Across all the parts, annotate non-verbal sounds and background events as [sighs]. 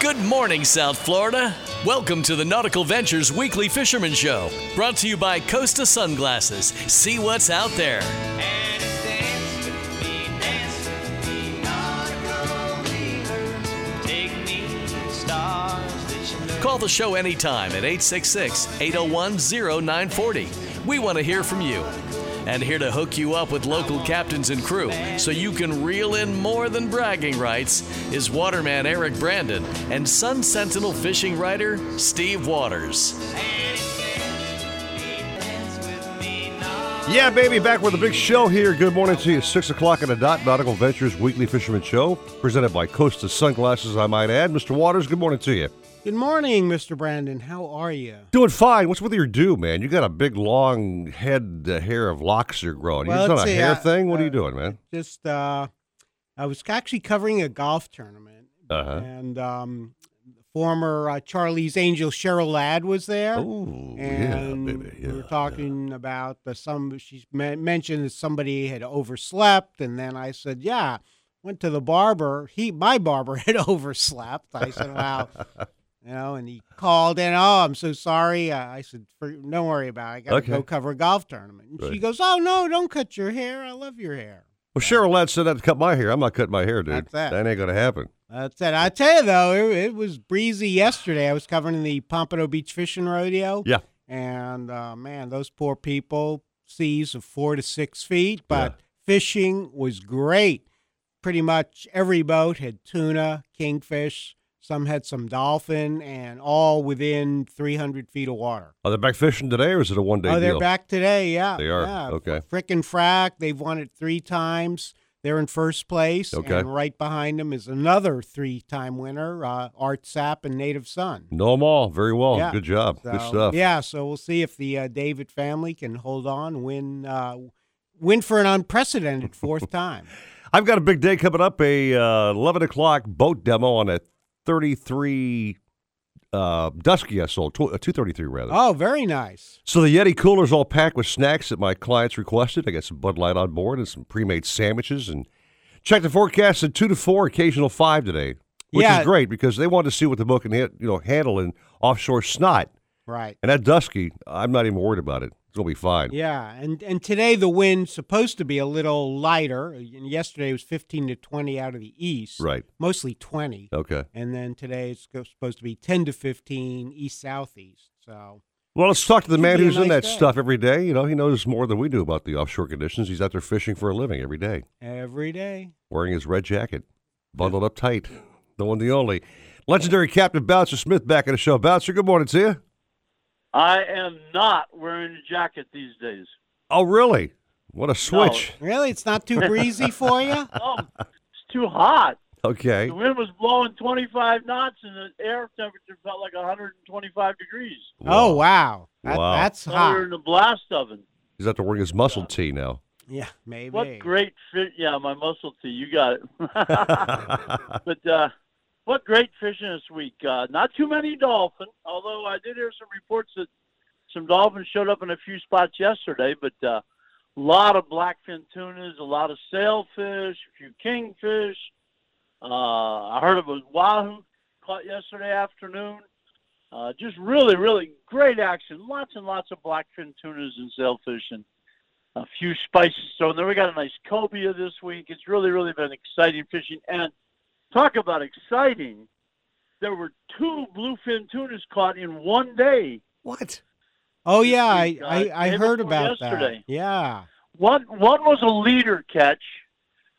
Good morning, South Florida. Welcome to the Nautical Ventures Weekly Fisherman Show, brought to you by Costa Sunglasses. See what's out there. Call the show anytime at 866 801 0940. We want to hear from you. And here to hook you up with local captains and crew so you can reel in more than bragging rights is waterman Eric Brandon and Sun Sentinel fishing writer Steve Waters. Yeah, baby, back with a big show here. Good morning to you. Six o'clock on the dot. Nautical Ventures Weekly Fisherman Show, presented by Costa Sunglasses. I might add, Mr. Waters. Good morning to you. Good morning, Mr. Brandon. How are you? Doing fine. What's with your do, man? You got a big, long head uh, hair of locks you're growing. Well, you just on a see, hair uh, thing? What are you uh, doing, man? Just, uh, I was actually covering a golf tournament, Uh-huh. and um, former uh, Charlie's Angel Cheryl Ladd was there. Oh, yeah, and baby. Yeah, we were talking about the some. She mentioned that somebody had overslept, and then I said, "Yeah." Went to the barber. He, my barber, [laughs] had overslept. I said, "Wow." [laughs] You know, and he called in. Oh, I'm so sorry. Uh, I said, For, "Don't worry about it. I got to Okay. go cover a golf tournament." And she goes, "Oh no, don't cut your hair. I love your hair." Well, Cheryl Ladd said to cut my hair. I'm not cutting my hair, dude. That's that. That ain't going to happen. That's it. I tell you though, it, it was breezy yesterday. I was covering the Pompano Beach Fishing Rodeo. Yeah. And uh, man, those poor people, seas of four to six feet, but fishing was great. Pretty much every boat had tuna, kingfish. Some had some dolphin, and all within 300 feet of water. Are they back fishing today, or is it a one day oh, they're back today. Yeah, They are? Yeah. Okay. Frickin' frack. They've won it three times. They're in first place. Okay. And right behind them is another three-time winner, uh, Art Sapp and Native Son. Know them all very well. Yeah. Good job. Good stuff. Yeah, so we'll see if the uh, David family can hold on, win, uh, win for an unprecedented fourth [laughs] time. I've got a big day coming up. A uh, eleven o'clock boat demo on a thirty-three uh, Dusky I sold, tw- uh, two thirty-three rather. Oh, very nice. So the Yeti cooler's all packed with snacks that my clients requested. I got some Bud Light on board and some pre-made sandwiches. And check the forecast at two to four, occasional five today, which Yeah. is great because they wanted to see what the boat can hit, you know, handle in offshore snot. Right. And that Dusky, I'm not even worried about it. It's gonna be fine. Yeah, and and today the wind's supposed to be a little lighter. Yesterday it was 15 to 20 out of the east. Right. Mostly 20. Okay. And then today it's supposed to be 10 to 15 east southeast. So Well, let's talk to the man who's in that day. stuff every day. You know, he knows more than we do about the offshore conditions. He's out there fishing for a living every day, every day. wearing his red jacket, bundled up tight. The one, the only. Legendary Captain Bouncer Smith back in the show. Bouncer, good morning to you. I am not wearing a jacket these days. Oh, really? What a switch. Really, it's not too breezy for you. [laughs] Oh, it's too hot. Okay. The wind was blowing 25 knots, and the air temperature felt like 125 degrees. Oh wow, that, Wow. that's So we were hot. in the blast oven. He's out there wearing his muscle tee now. Yeah, maybe. What great fit! Yeah, my muscle tee. You got it. [laughs] [laughs] but uh, what great fishing this week. Uh, not too many dolphin, although I did hear some reports that some dolphins showed up in a few spots yesterday. But uh, a lot of blackfin tunas, a lot of sailfish, a few kingfish. Uh, I heard of a wahoo caught yesterday afternoon. Uh, just really, really great action. Lots and lots of blackfin tunas and sailfish, and a few spices thrown there. We got a nice cobia this week. It's really, really been exciting fishing. And talk about exciting. There were two bluefin tunas caught in one day. what? Oh yeah, I uh, I, I heard about yesterday. that. Yeah. One one was a leader catch,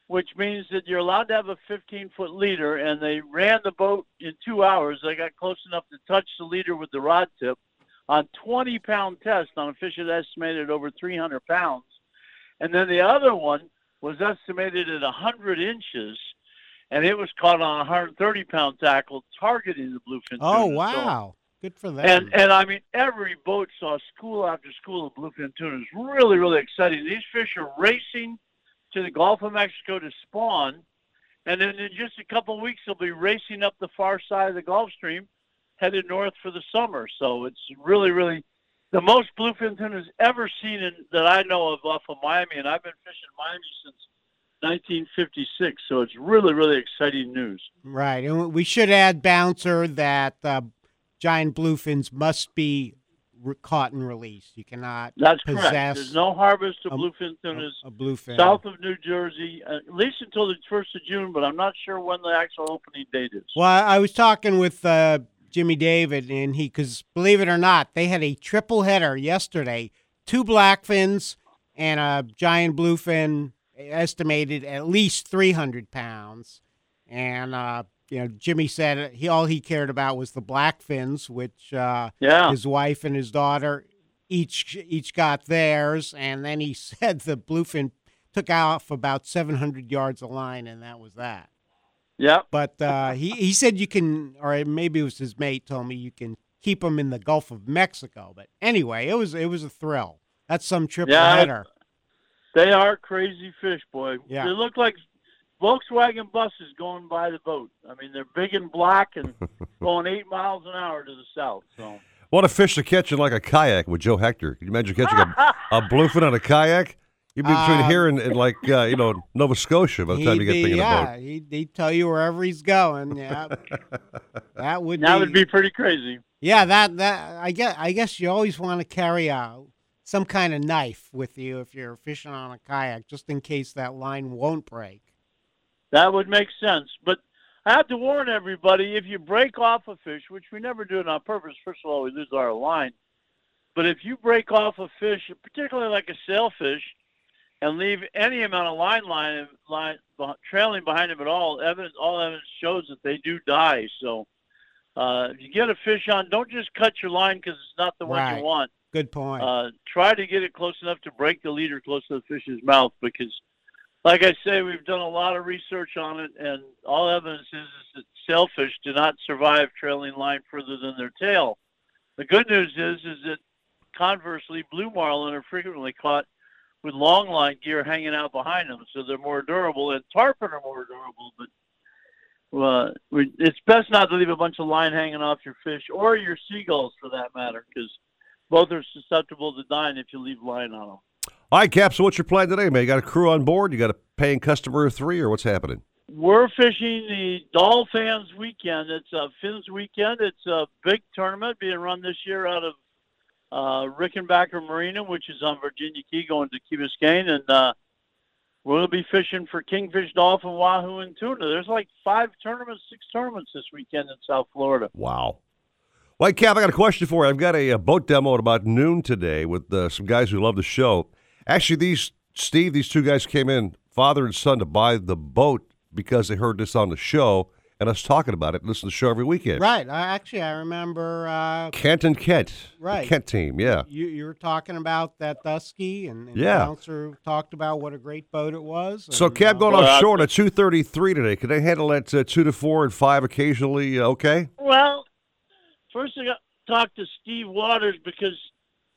which means that you're allowed to have a 15 foot leader, and they ran the boat in two hours. They got close enough to touch the leader with the rod tip on 20 pound test on a fish that estimated over 300 pounds, and then the other one was estimated at 100 inches, and it was caught on a 130 pound tackle targeting the bluefin. Oh tuna. So- wow, good for that. and and I mean, every boat saw school after school of bluefin tuna. It's really really exciting. These fish are racing to the Gulf of Mexico to spawn, and then in just a couple of weeks they'll be racing up the far side of the Gulf Stream, headed north for the summer. So it's really really the most bluefin tunas ever seen in, that I know of off of Miami, and I've been fishing Miami since 1956. So it's really, really exciting news. Right, and we should add, Bouncer, that uh, giant bluefins must be re- caught and released. You cannot That's possess correct. There's no harvest of a- bluefin a, tunas a bluefin. south of New Jersey, at least until the first of June. But I'm not sure when the actual opening date is. Well, I I was talking with uh, Jimmy David, and he, because believe it or not, they had a triple header yesterday: two blackfins and a giant bluefin, estimated at least three hundred pounds. And uh, you know, Jimmy said he all he cared about was the blackfins, which uh, Yeah. his wife and his daughter each each got theirs, and then he [laughs] said the bluefin took off about seven hundred yards of line, and that was that. Yep. But uh, he he said you can, or maybe it was his mate told me you can keep them in the Gulf of Mexico. But anyway, it was it was a thrill. That's some triple Yeah, header. They are crazy fish, boy. Yeah. They look like Volkswagen buses going by the boat. I mean, they're big and black and [laughs] going eight miles an hour to the south. So What a fish to catch in like a kayak with Joe Hector. Can you imagine catching a, a [laughs] bluefin on a kayak? You'd be between Um, here and, and like uh, you know Nova Scotia by the time you He'd get be- thinking yeah, about. he'd, he'd tell you wherever he's going. Yeah, [laughs] that would that be, would be pretty crazy. Yeah, that that I guess I guess you always want to carry a some kind of knife with you if you're fishing on a kayak, just in case that line won't break. That would make sense. But I have to warn everybody: if you break off a fish, which we never do it on purpose, first of all, we lose our line. But if you break off a fish, particularly like a sailfish, and leave any amount of line line line trailing behind them at all, evidence all evidence shows that they do die. So uh, if you get a fish on, don't just cut your line because it's not the one Right. you want. Good point. Uh, try to get it close enough to break the leader close to the fish's mouth because, like I say, we've done a lot of research on it, and all evidence is, is that sailfish do not survive trailing line further than their tail. The good news is, is that conversely, blue marlin are frequently caught with long line gear hanging out behind them, so they're more durable, and tarpon are more durable, but. Uh, we, it's best not to leave a bunch of line hanging off your fish or your seagulls for that matter, because both are susceptible to dying if you leave line on them. All right, Cap. So what's your plan today, man? You got a crew on board? You got a paying customer of three, or what's happening? We're fishing the Dolphins weekend. It's a Fins weekend. It's a big tournament being run this year out of uh, Rickenbacker Marina, which is on Virginia Key, going to Key Biscayne, and uh, we'll be fishing for kingfish, dolphin, wahoo, and tuna. There's like five tournaments, six tournaments this weekend in South Florida. Wow. Well, Cap, I got a question for you. I've got a, uh boat demo at about noon today with uh, some guys who love the show. Actually, these Steve, these two guys came in, father and son, to buy the boat because they heard this on the show and us talking about it. Listen to the show every weekend. right. I, actually, I remember uh, Kent and Kent, the Right. Kent team. Yeah. you you were talking about that Dusky, and, and Yeah. Bouncer talked about what a great boat it was. So, and, Cap uh, going Well, I- offshore at two thirty three today. Can they handle that uh, two to four and five occasionally? Uh, okay. Well, first I got to talk to Steve Waters because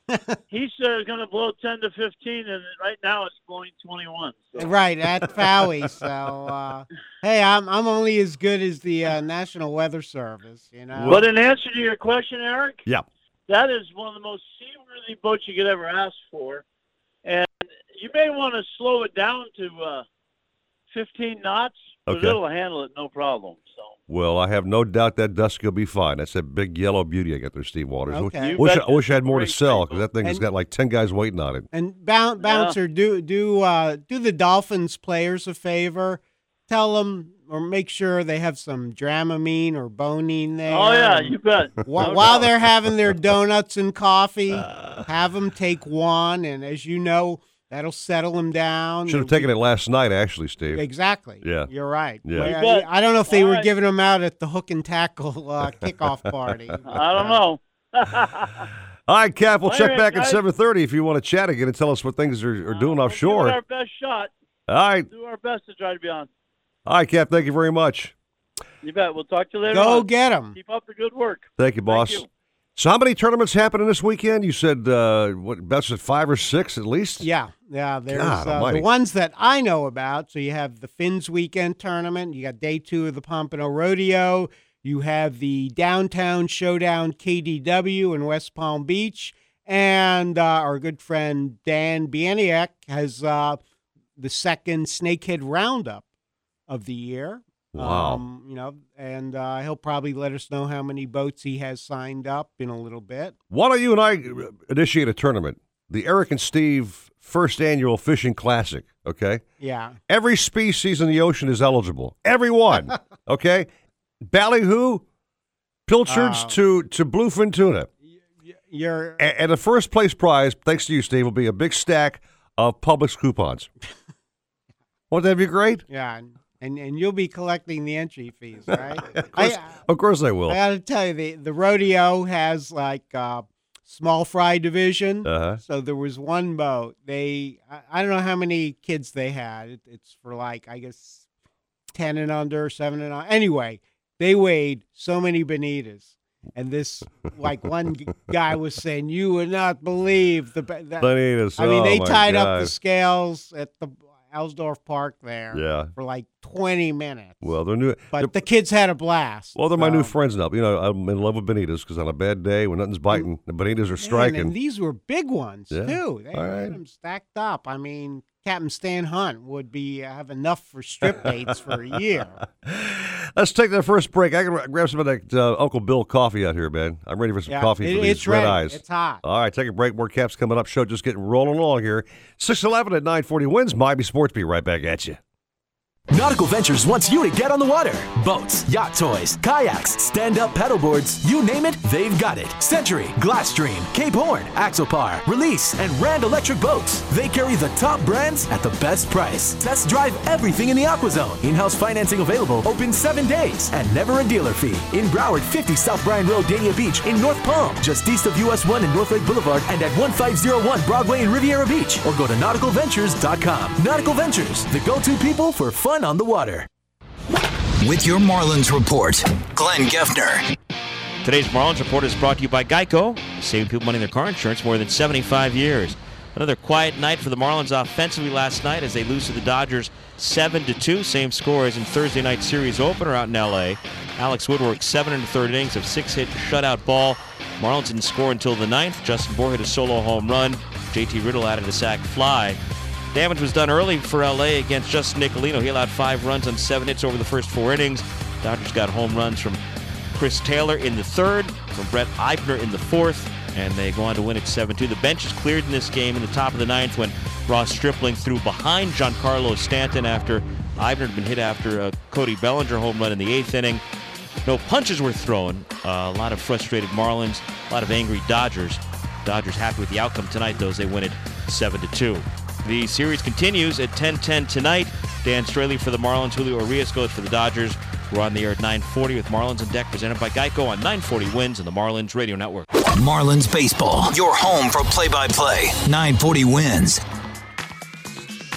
[laughs] he said it's going to blow 10 to 15, and right now it's blowing 21. So. Right at [laughs] Fowey. so uh, hey, I'm I'm only as good as the uh, National Weather Service. You know. But in answer to your question, Eric, Yeah. that is one of the most seaworthy boats you could ever ask for. And you may want to slow it down to uh, 15 knots, but Okay. it'll handle it no problem. So Well, I have no doubt that Dusky will be fine. That's that big yellow beauty I got there, Steve Waters. Okay. You Wish, I, wish I had more to sell because that thing has And- got like ten guys waiting on it. And boun- bouncer, do do uh, do the Dolphins players a favor. Tell them or make sure they have some Dramamine or Bonine there. Oh yeah, you bet. [laughs] wh- No while doubt. they're having their donuts and coffee, [laughs] have them take one, and as you know, that'll settle them down. Should have taken it last night, actually, Steve. Exactly. Yeah. You're right. Yeah. But You I. I don't know if they All were right. giving them out at the hook and tackle uh, [laughs] kickoff party. [laughs] I don't know. [laughs] All right, Cap. We'll All check right, back at seven thirty if you want to chat again and tell us what things are, are doing We'll offshore. Our best shot. All right, Do our best to try to be on. all right, Cap. Thank you very much. You bet. We'll talk to you later. Go on. get them. Keep up the good work. Thank you, boss. you. So, how many tournaments happening this weekend? You said uh, what? Best at five or six at least. Yeah, yeah. There's uh, the ones that I know about. So you have the Fins Weekend Tournament. You got day two of the Pompano Rodeo. You have the Downtown Showdown KDW in West Palm Beach, and uh, our good friend Dan Bieniak has uh, the second snakehead roundup of the year. Wow. Um, you know, and uh, he'll probably let us know how many boats he has signed up in a little bit. Why don't you and I initiate a tournament? The Eric and Steve first annual fishing classic. Okay. Yeah. Every species in the ocean is eligible. Everyone, [laughs] okay. Ballyhoo, pilchards Uh, to to bluefin tuna. You're A- And the first place prize, thanks to you, Steve, will be a big stack of Publix coupons. [laughs] Won't that be great? yeah, and, and you'll be collecting the entry fees, right? [laughs] Of course, I, of course I will. I got to tell you, the the rodeo has like uh, small fry division. Uh-huh. So there was one boat. They I, I don't know how many kids they had. It, it's for like I guess ten and under, seven and under. Anyway, they weighed so many bonitas. And this, like one guy was saying, you would not believe the. That, Bonitas, I mean, oh they my tied up the scales at the Alsdorf Park there Yeah. for like 20 minutes. Well, they're new. but they're- the kids had a blast. well, they're my new friends now. You know, I'm in love with bonitas because on a bad day when nothing's biting, the bonitas are striking. and these were big ones Yeah. too. They All had right. them stacked up. I mean, Captain Stan Hunt would be have enough for strip dates for a year. [laughs] Let's take that first break. I can grab some of that uh, Uncle Bill coffee out here, man. I'm ready for some Yeah, coffee it- for these red ready. eyes. It's hot. All right, take a break. More caps coming up. Show just getting rolling along here. 611 at 940 wins. Miami Sports. Be right back at you. Nautical Ventures wants you to get on the water. Boats, yacht toys, kayaks, stand up paddleboards, you name it, they've got it. Century, Glasstream, Cape Horn, Axopar, Release, and Rand Electric Boats. They carry the top brands at the best price. Test drive everything in the AquaZone. In house financing available, open seven days, and never a dealer fee. In Broward, 50 South Bryan Road, Dania Beach, in North Palm, just east of US 1 and North Lake Boulevard, and at 1501 Broadway in Riviera Beach, or go to nauticalventures.com. Nautical Ventures, the go to people for fun on the water. With your Marlins report, Glenn Geffner. Today's Marlins Report is brought to you by Geico, saving people money in their car insurance more than 75 years. Another quiet night for the Marlins offensively last night as they lose to the Dodgers 7 to 2, same score as in Thursday night series opener out in LA. Alex Wood worked seven in the third innings of six-hit shutout ball. Marlins didn't score until the ninth. Justin Bour hit a solo home run. JT Riddle added a sac fly. Damage was done early for LA against Justin Nicolino. He allowed five runs on seven hits over the first four innings. Dodgers got home runs from Chris Taylor in the third, from Brett Eibner in the fourth, and they go on to win it 7 2. The bench is cleared in this game in the top of the ninth when Ross Stripling threw behind Giancarlo Stanton after Eibner had been hit after a Cody Bellinger home run in the eighth inning. No punches were thrown. Uh, a lot of frustrated Marlins, a lot of angry Dodgers. Dodgers happy with the outcome tonight, though, as they win it 7 to 2. The series continues at 10-10 tonight. Dan Straily for the Marlins, Julio Urias goes for the Dodgers. We're on the air at 9:40 with Marlins and Deck, presented by Geico on 940 Wins and the Marlins Radio Network. Marlins Baseball, your home for play by play. 940 wins.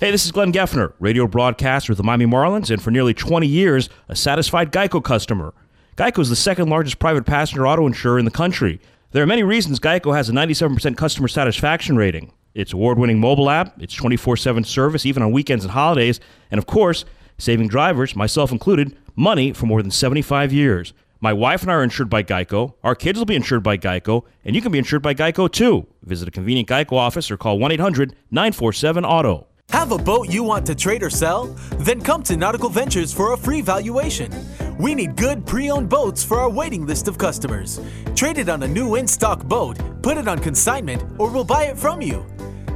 Hey, this is Glenn Geffner, radio broadcaster with the Miami Marlins, and for nearly 20 years, a satisfied Geico customer. Geico is the second largest private passenger auto insurer in the country. There are many reasons Geico has a 97% customer satisfaction rating. Its award winning mobile app, its 24 7 service, even on weekends and holidays, and of course, saving drivers, myself included, money for more than 75 years. My wife and I are insured by Geico. Our kids will be insured by Geico, and you can be insured by Geico too. Visit a convenient Geico office or call 1 800 947 AUTO. Have a boat you want to trade or sell? Then come to Nautical Ventures for a free valuation. We need good pre owned boats for our waiting list of customers. Trade it on a new in stock boat, put it on consignment, or we'll buy it from you.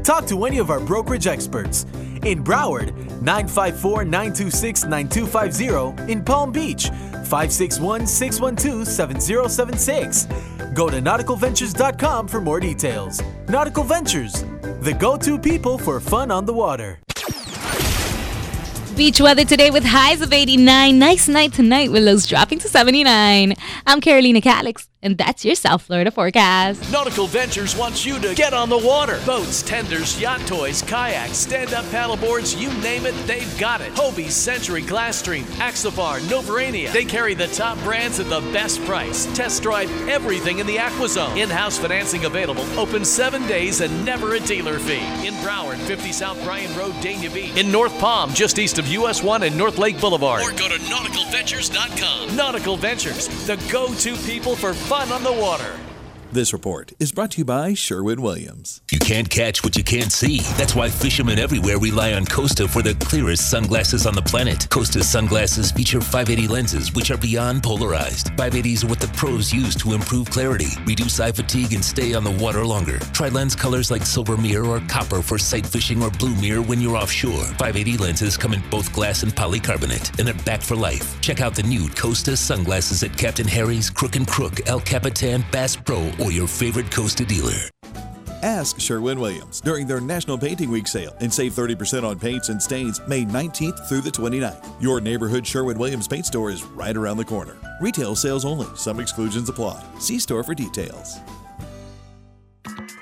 Talk to any of our brokerage experts. In Broward, 954 926 9250. In Palm Beach, 561 612 7076. Go to nauticalventures.com for more details. Nautical Ventures, the go to people for fun on the water. Beach weather today with highs of 89. Nice night tonight with lows dropping to 79. I'm Carolina Calix, And that's your South Florida forecast. Nautical Ventures wants you to get on the water. Boats, tenders, yacht toys, kayaks, stand-up paddleboards, you name it, they've got it. Hobie, Century, Glasstream, Axopar, Novurania. They carry the top brands at the best price. Test drive everything in the AquaZone. In-house financing available. Open seven days and never a dealer fee. In Broward, 50 South Bryan Road, Dania Beach. In North Palm, just east of US 1 and North Lake Boulevard. Or go to nauticalventures.com. Nautical Ventures, the go-to people for fun on the water. This report is brought to you by Sherwin Williams. You can't catch what you can't see. That's why fishermen everywhere rely on Costa for the clearest sunglasses on the planet. Costa sunglasses feature 580 lenses, which are beyond polarized. 580s are what the pros use to improve clarity, reduce eye fatigue, and stay on the water longer. Try lens colors like silver mirror or copper for sight fishing or blue mirror when you're offshore. 580 lenses come in both glass and polycarbonate, and they're back for life. Check out the new Costa sunglasses at Captain Harry's, Crook and Crook, El Capitan, Bass Pro, or your favorite Costa dealer. Ask Sherwin Williams during their National Painting Week sale and save 30% on paints and stains May 19th through the 29th. Your neighborhood Sherwin Williams paint store is right around the corner. Retail sales only, some exclusions apply. See store for details.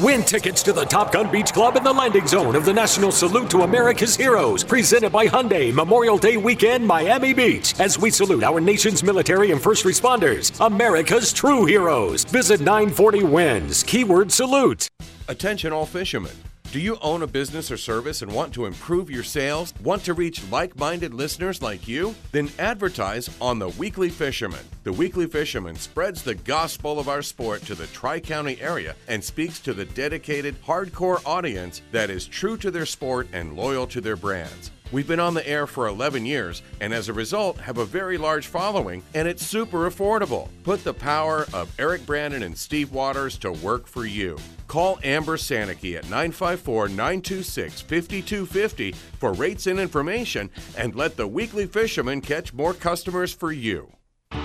Win tickets to the Top Gun Beach Club in the landing zone of the National Salute to America's Heroes, presented by Hyundai Memorial Day weekend, Miami Beach, as we salute our nation's military and first responders, America's true heroes. Visit 940 Wins, keyword salute. Attention, all fishermen. Do you own a business or service and want to improve your sales? Want to reach like minded listeners like you? Then advertise on The Weekly Fisherman. The Weekly Fisherman spreads the gospel of our sport to the Tri County area and speaks to the dedicated, hardcore audience that is true to their sport and loyal to their brands. We've been on the air for 11 years and as a result have a very large following and it's super affordable. Put the power of Eric Brandon and Steve Waters to work for you. Call Amber Sanicky at 954 926 5250 for rates and information and let the weekly fisherman catch more customers for you.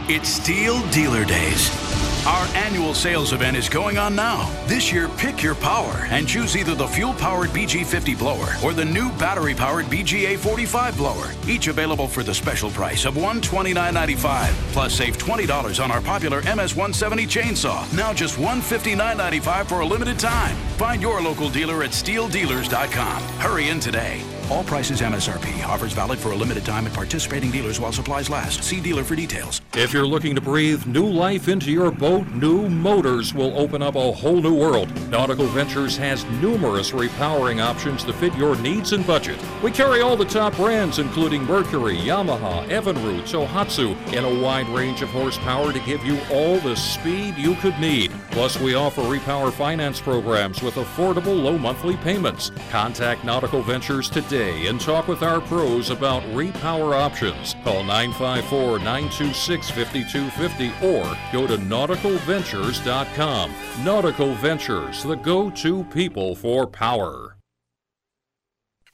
It's Stihl Dealer Days. Our annual sales event is going on now. This year, pick your power and choose either the fuel powered BG50 blower or the new battery powered BGA 45 blower, each available for the special price of $129.95. Plus, save $20 on our popular MS 170 chainsaw, now just $159.95 for a limited time. Find your local dealer at stihldealers.com. Hurry in today. All prices MSRP. Offers valid for a limited time at participating dealers while supplies last. See dealer for details. If you're looking to breathe new life into your boat, new motors will open up a whole new world. Nautical Ventures has numerous repowering options to fit your needs and budget. We carry all the top brands, including Mercury, Yamaha, Evinrude, Tohatsu, in a wide range of horsepower to give you all the speed you could need. Plus, we offer repower finance programs with affordable low monthly payments. Contact Nautical Ventures today and talk with our pros about repower options. Call 954 926 5250 or go to nauticalventures.com. Nautical Ventures, the go to people for power.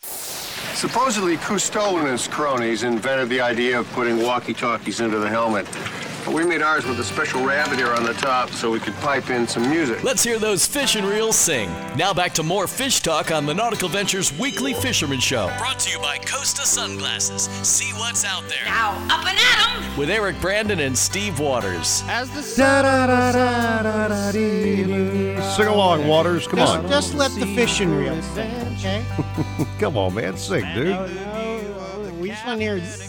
Supposedly, Cousteau and his cronies invented the idea of putting walkie-talkies into the helmet. But we made ours with a special rabbit ear on the top so we could pipe in some music. Let's hear those fish and reels sing. Now back to more fish talk on the Nautical Ventures Weekly Fisherman Show. Brought to you by Costa Sunglasses. See what's out there. Now, up and at 'em! With Eric Brandon and Steve Waters. As the Sing along, Waters. Come just, on. Just let the fishing reel sing, okay? [laughs] Come on, man. Sing, dude. We just want to hear.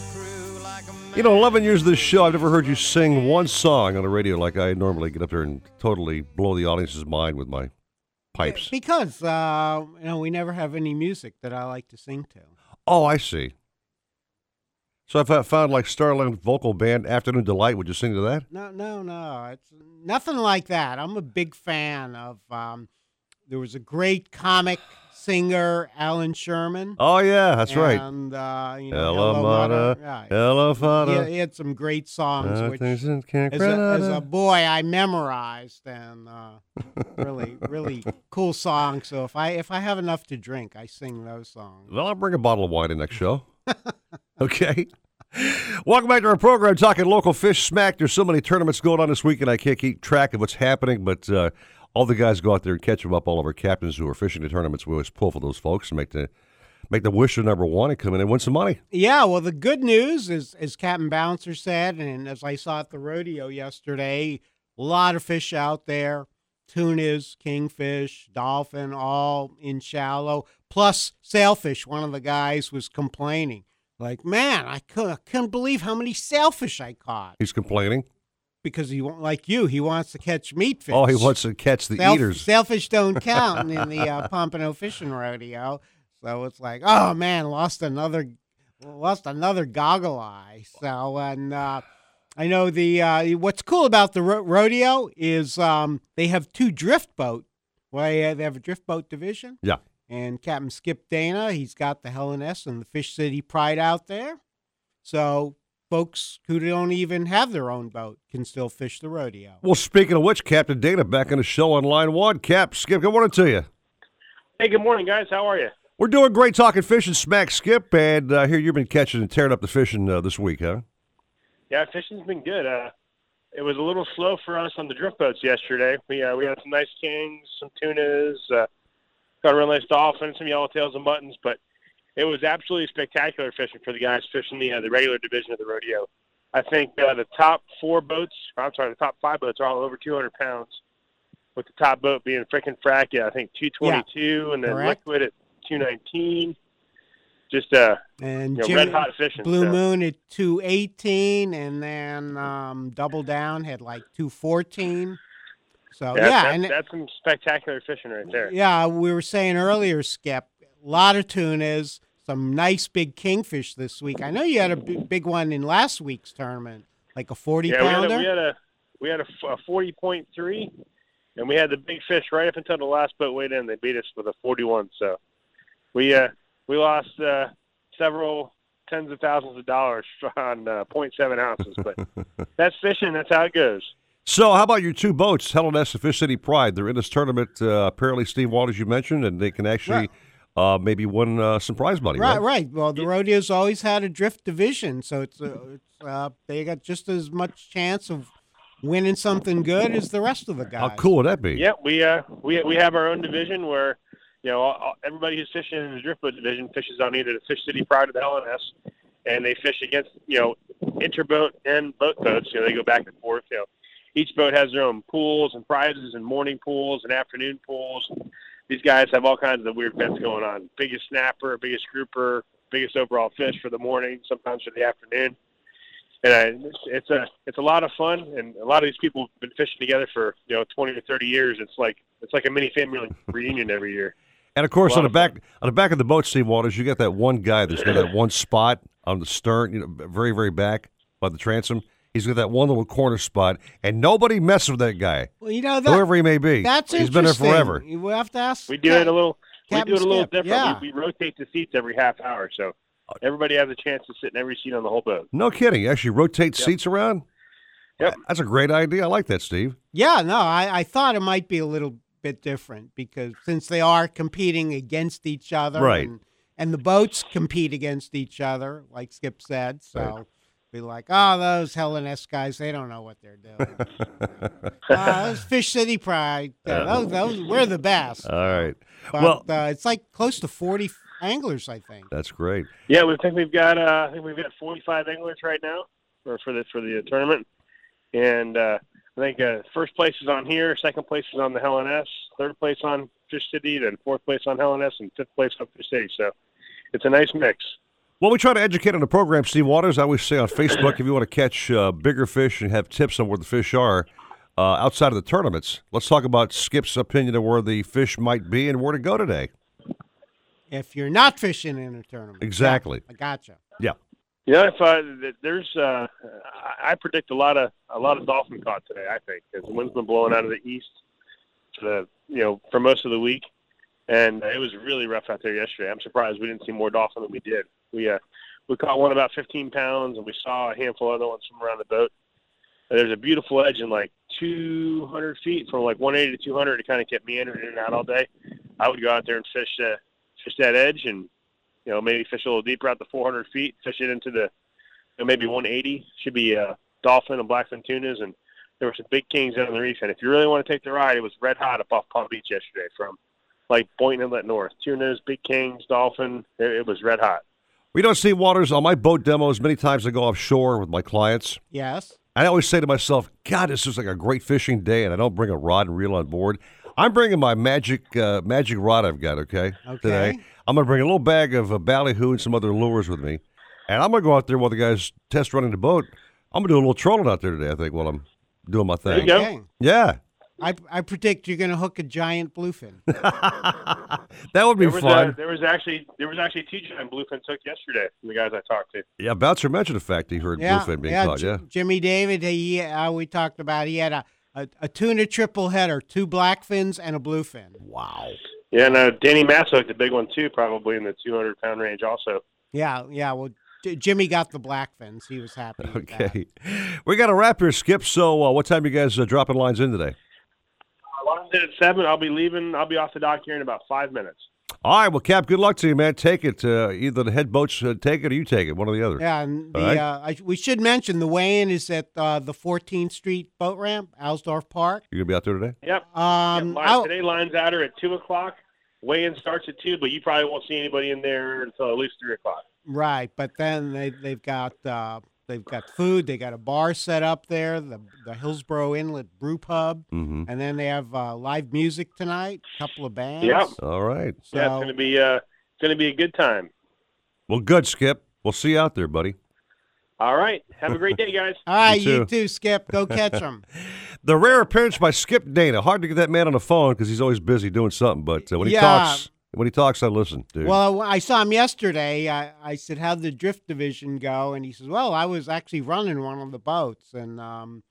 You know, 11 years of this show, I've never heard you sing one song on the radio like I normally get up there and totally blow the audience's mind with my pipes. Because, uh, you know, we never have any music that I like to sing to. Oh, I see. So if I found like Starland vocal band Afternoon Delight, would you sing to that? No, no, no. It's nothing like that. I'm a big fan of. Um, there was a great comic singer Allan Sherman. Oh yeah, that's right. And uh, you know, Hello, Hello Mata. Yeah. Hello, Fada. He, he had some great songs, Uh, which things in Camp as a, as a boy I memorized, and uh, really, really [laughs] cool songs. So if I if I have enough to drink, I sing those songs. Well, I'll bring a bottle of wine in next show. [laughs] okay. Welcome back to our program, talking local fish smack. There's so many tournaments going on this weekend, I can't keep track of what's happening, but uh, all the guys go out there and catch them up. All of our captains who are fishing the tournaments, we always pull for those folks and make the make the wish of number one and come in and win some money. Yeah, well, the good news is, as Captain Bouncer said, and as I saw at the rodeo yesterday, a lot of fish out there tunas, kingfish, dolphin, all in shallow, plus sailfish. One of the guys was complaining, like, man, I couldn't, couldn't believe how many sailfish I caught. He's complaining. Because he won't like you, he wants to catch meat fish. Oh, he wants to catch the Sail- eaters. Sailfish don't [laughs] count in the uh, Pompano Fishing Rodeo, so it's like, oh man, lost another, lost another goggle eye. So and uh, I know the uh, what's cool about the ro- rodeo is um, they have two drift boat. Well, they they have a drift boat division. Yeah. And Captain Skip Dana, he's got the Helen S and the Fish City Pride out there. So folks who don't even have their own boat can still fish the rodeo. Well, speaking of which, Captain Dana back on the show on line one. Cap, Skip, good morning to you. Hey, good morning, guys. How are you? We're doing great talking fishing smack, Skip, and uh, hear you've been catching and tearing up the fishing uh, this week, huh? Yeah, fishing's been good. Uh, it was a little slow for us on the drift boats yesterday. We uh, we had some nice kings, some tunas, uh, got a real nice dolphin, some yellowtails and buttons, but it was absolutely spectacular fishing for the guys fishing the uh, the regular division of the rodeo. I think uh, the top four boats, I'm sorry, the top five boats are all over 200 pounds, with the top boat being frickin' Frackia, I think 222, and then correct. Liquid at 219. Just uh, And you know, red hot fishing. Blue so. Moon at two eighteen, and then um, Double Down had like two fourteen. So Yeah, yeah, that's, and that's some spectacular fishing right there. yeah, we were saying earlier, Skip, a lot of tunas, some nice big kingfish this week. I know you had a b- big one in last week's tournament, like a forty yeah, we had, pounder. a, we had a we had a, f- a forty point three, and we had the big fish right up until the last boat weighed in. They beat us with a forty one. So we uh we lost uh, several tens of thousands of dollars [laughs] on uh, 0.7 ounces, but [laughs] that's fishing. That's how it goes. So, how about your two boats, Helen S. and Fish City Pride? They're in this tournament. Uh, apparently, Steve Waters, you mentioned, and they can actually uh, maybe win uh, some prize money. Right, Right, right. Well, the rodeo's always had a drift division, so it's, uh, it's uh, they got just as much chance of winning something good as the rest of the guys. How cool would that be? Yeah, we uh we we have our own division where you know all, all- everybody who's fishing in the drift boat division fishes on either the Fish City Pride or the Helen S, and they fish against you know interboat and boat boats. You know they go back and forth. You know each boat has their own pools and prizes and morning pools and afternoon pools. These guys have all kinds of weird bets going on. Biggest snapper, biggest grouper, biggest overall fish for the morning, sometimes for the afternoon. And uh, it's, it's a it's a lot of fun, and a lot of these people have been fishing together for you know twenty or thirty years. It's like it's like a mini family [laughs] reunion every year. And of course, on the back on the back of the boat, Steve Waters, you got that one guy that's got that [laughs] one spot on the stern, you know, very very back by the transom. He's got that one little corner spot, and nobody messes with that guy, Well, you know that, whoever he may be. That's he's been there forever. You have to ask. We do it a little. We do it a little Skip, different. yeah. We, we rotate the seats every half hour, so everybody has a chance to sit in every seat on the whole boat. No kidding. You actually rotate Yep. seats around. Yep. That's a great idea. I like that, Steve. Yeah, no, I, I thought it might be a little bit different because since they are competing against each other, Right. And, and the boats compete against each other, like Skip said. So Right. Be like, oh, those Helen S guys, they don't know what they're doing. uh, [laughs] those Fish City Pride, uh, Yeah. those, those, we're the best. All right. But well, uh, it's like close to forty anglers, I think. that's great. Yeah, we think we've got uh, I think we've got 45 anglers right now for for the for the tournament, and uh, I think uh, first place is on here, second place is on the Helen S, third place on Fish City, then fourth place on Helen S, and fifth place on Fish City. So it's a nice mix. Well, we try to educate on the program, Steve Waters. I always say on Facebook, if you want to catch uh, bigger fish and have tips on where the fish are uh, outside of the tournaments, let's talk about Skip's opinion of where the fish might be and where to go today. If you're not fishing in a tournament, Exactly. Yeah, I gotcha. Yeah. Yeah, if uh, th- there's, uh, I I predict a lot of a lot of dolphin caught today. I think because the wind's been blowing out of the east, for the you know for most of the week, and it was really rough out there yesterday. I'm surprised we didn't see more dolphin than we did. We uh, we caught one about 15 pounds, and we saw a handful of other ones from around the boat. And there's a beautiful edge in like 200 feet from like 180 to 200 to kind of kept meandering in and out all day. I would go out there and fish uh, fish that edge, and you know maybe fish a little deeper out the 400 feet, fish it into the you know, maybe 180. Should be uh, dolphin and blackfin tunas, and there were some big kings down on the reef. And if you really want to take the ride, it was red hot up off Palm Beach yesterday from like Boynton Inlet North. Tunas, big kings, dolphin. It, it was red hot. We don't see waters on my boat demos many times I go offshore with my clients. Yes. I always say to myself, God, this is like a great fishing day, and I don't bring a rod and reel on board. I'm bringing my magic uh, magic rod I've got, okay, Okay. today. I'm going to bring a little bag of uh, ballyhoo and some other lures with me. And I'm going to go out there while the guys test running the boat. I'm going to do a little trolling out there today, I think, while I'm doing my thing. There you go. Okay. Yeah. I, I predict you're going to hook a giant bluefin. [laughs] That would be there was, fun. uh, there was actually there was actually two giant bluefin took yesterday from the guys I talked to. yeah, Bouncer mentioned the fact he heard yeah, bluefin being yeah, caught. J- Yeah. Jimmy David, he uh, we talked about. He had a, a, a tuna triple header, two blackfins and a bluefin. Wow. Yeah, and uh, Danny Mass hooked a big one too, probably in the 200 pound range also. Yeah, yeah. Well, Jimmy got the blackfins. He was happy. with that. Okay. We got a wrap here, Skip. So, uh, what time you guys uh, dropping lines in today? Lines in at seven. I'll be leaving. I'll be off the dock here in about five minutes. All right. Well, Cap, good luck to you, man. Take it. Uh, either the head boats uh, take it or you take it, one or the other. Yeah, and the, All right? uh, I, we should mention the weigh-in is at uh, the 14th Street boat ramp, Alsdorf Park. You're going to be out there today? Yep. Um, Yep, line- today lines out are at two o'clock. Weigh-in starts at two, but you probably won't see anybody in there until at least three o'clock. Right, but then they they've got uh, they've got food. They got a bar set up there, the the Hillsborough Inlet Brew Pub, Mhm. and then they have uh, live music tonight. A couple of bands. Yep. All right. So yeah, it's gonna be uh, it's gonna be a good time. Well, good, Skip. We'll see you out there, buddy. All right. Have a great day, guys. [laughs] all right, You you too. too, Skip. Go catch them. [laughs] The rare appearance by Skip Dana. Hard to get that man on the phone because he's always busy doing something. But uh, when he Yeah. talks, when he talks, I listen, dude. Well, I saw him yesterday. I, I said, "How'd the drift division go?" And he says, "Well, I was actually running one of the boats, and um,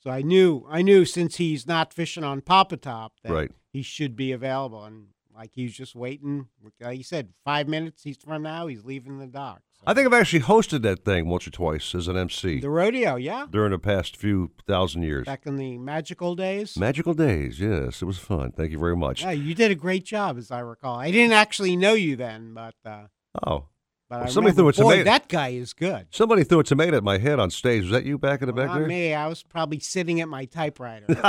so I knew I knew since he's not fishing on Papa Top that Right. he should be available." And like he's just waiting. Like he said, five minutes he's from now, he's leaving the dock. I think I've actually hosted that thing once or twice as an MC The rodeo, yeah, during the past few thousand years. back in the magical days. Magical days, yes, it was fun. Thank you very much. Yeah, you did a great job, as I recall. I didn't actually know you then, but uh, Oh, but Well, somebody remember, threw a boy, tomato- that guy is good. somebody threw a tomato at my head on stage. Was that you back in the back Not there? me. I was probably sitting at my typewriter. [laughs]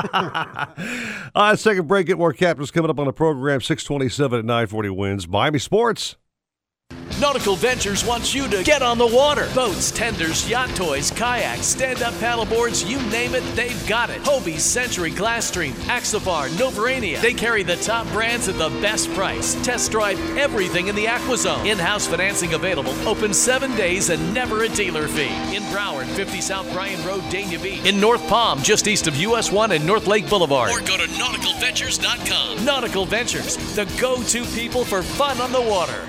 All right, second break. Get more captains coming up on the program. Six twenty-seven at nine forty wins. Miami Sports. Nautical Ventures wants you to get on the water. Boats, tenders, yacht toys, kayaks, stand-up paddleboards, you name it, they've got it. Hobie, Century, Glasstream, Axopar, Novurania. They carry the top brands at the best price. Test drive everything in the AquaZone. In-house financing available. Open seven days and never a dealer fee. In Broward, 50 South Bryan Road, Dania Beach. In North Palm, just east of US 1 and North Lake Boulevard. Or go to nauticalventures.com. Nautical Ventures, the go-to people for fun on the water.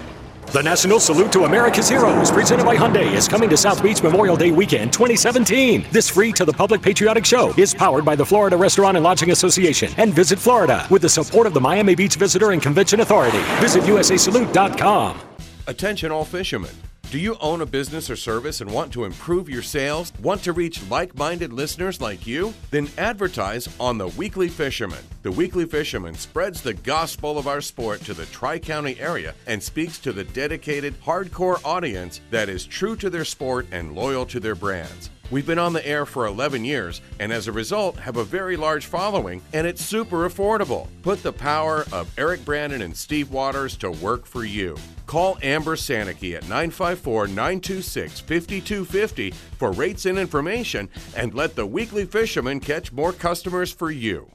The National Salute to America's Heroes, presented by Hyundai, is coming to South Beach Memorial Day weekend 2017. This free to the public patriotic show is powered by the Florida Restaurant and Lodging Association and Visit Florida with the support of the Miami Beach Visitor and Convention Authority. Visit usasalute.com. Attention all fishermen. Do you own a business or service and want to improve your sales? Want to reach like minded listeners like you? Then advertise on The Weekly Fisherman. The Weekly Fisherman spreads the gospel of our sport to the Tri County area and speaks to the dedicated, hardcore audience that is true to their sport and loyal to their brands. We've been on the air for 11 years and as a result have a very large following and it's super affordable. Put the power of Eric Brandon and Steve Waters to work for you. Call Amber Sanicky at 954 926 5250 for rates and information and let the weekly fisherman catch more customers for you.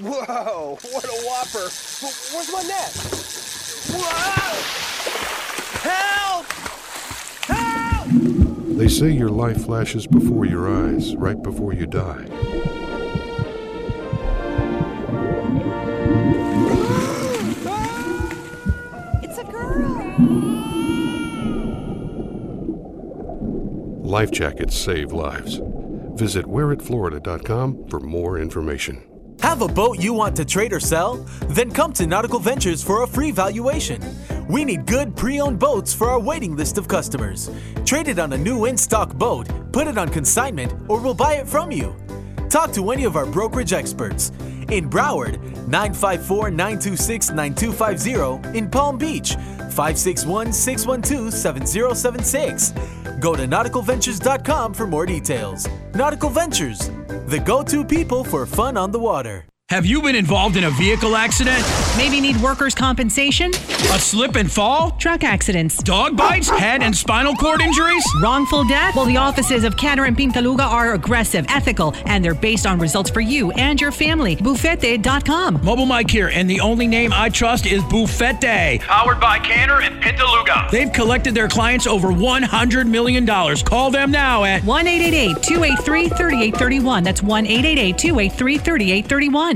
Whoa, what a whopper. Where's my net? Whoa! Help! Help! They say your life flashes before your eyes right before you die. Life jackets save lives. Visit wearitflorida.com for more information. Have a boat you want to trade or sell? Then come to Nautical Ventures for a free valuation. We need good pre owned boats for our waiting list of customers. Trade it on a new in stock boat, put it on consignment, or we'll buy it from you. Talk to any of our brokerage experts. In Broward, 954 926 9250. In Palm Beach, 561 612 7076. Go to nauticalventures.com for more details. Nautical Ventures, the go to people for fun on the water. Have you been involved in a vehicle accident? Maybe need workers' compensation? A slip and fall? Truck accidents? Dog bites? Head and spinal cord injuries? Wrongful death? Well, the offices of Kanner and Pintaluga are aggressive, ethical, and they're based on results for you and your family. Buffete.com. Mobile Mike here, and the only name I trust is Buffette. Powered by Kanner and Pintaluga. They've collected their clients over $100 million. Call them now at 1 283 3831. That's 1 283 3831.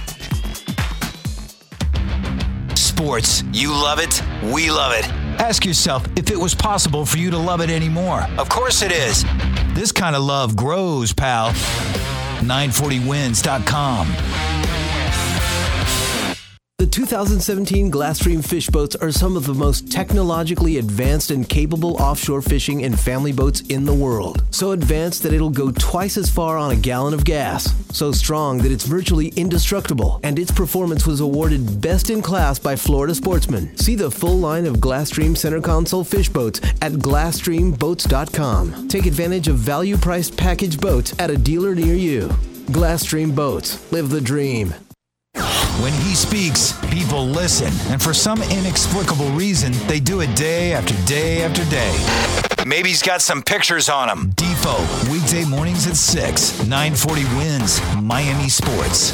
Sports. You love it. We love it. Ask yourself if it was possible for you to love it anymore. Of course it is. This kind of love grows, pal. 940winz.com. The 2017 Glasstream fish boats are some of the most technologically advanced and capable offshore fishing and family boats in the world. So advanced that it'll go twice as far on a gallon of gas. So strong that it's virtually indestructible. And its performance was awarded best in class by Florida Sportsman. See the full line of Glasstream center console fish boats at glasstreamboats.com. Take advantage of value priced package boats at a dealer near you. Glasstream Boats. Live the dream. When he speaks, people listen, and for some inexplicable reason, they do it day after day after day. Maybe he's got some pictures on him. Defo, weekday mornings at 6, 940 WINZ, Miami Sports.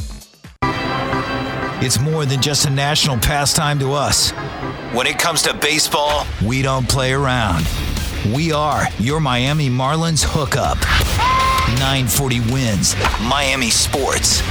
It's more than just a national pastime to us. When it comes to baseball, we don't play around. We are your Miami Marlins hookup. 940 WINZ, Miami Sports.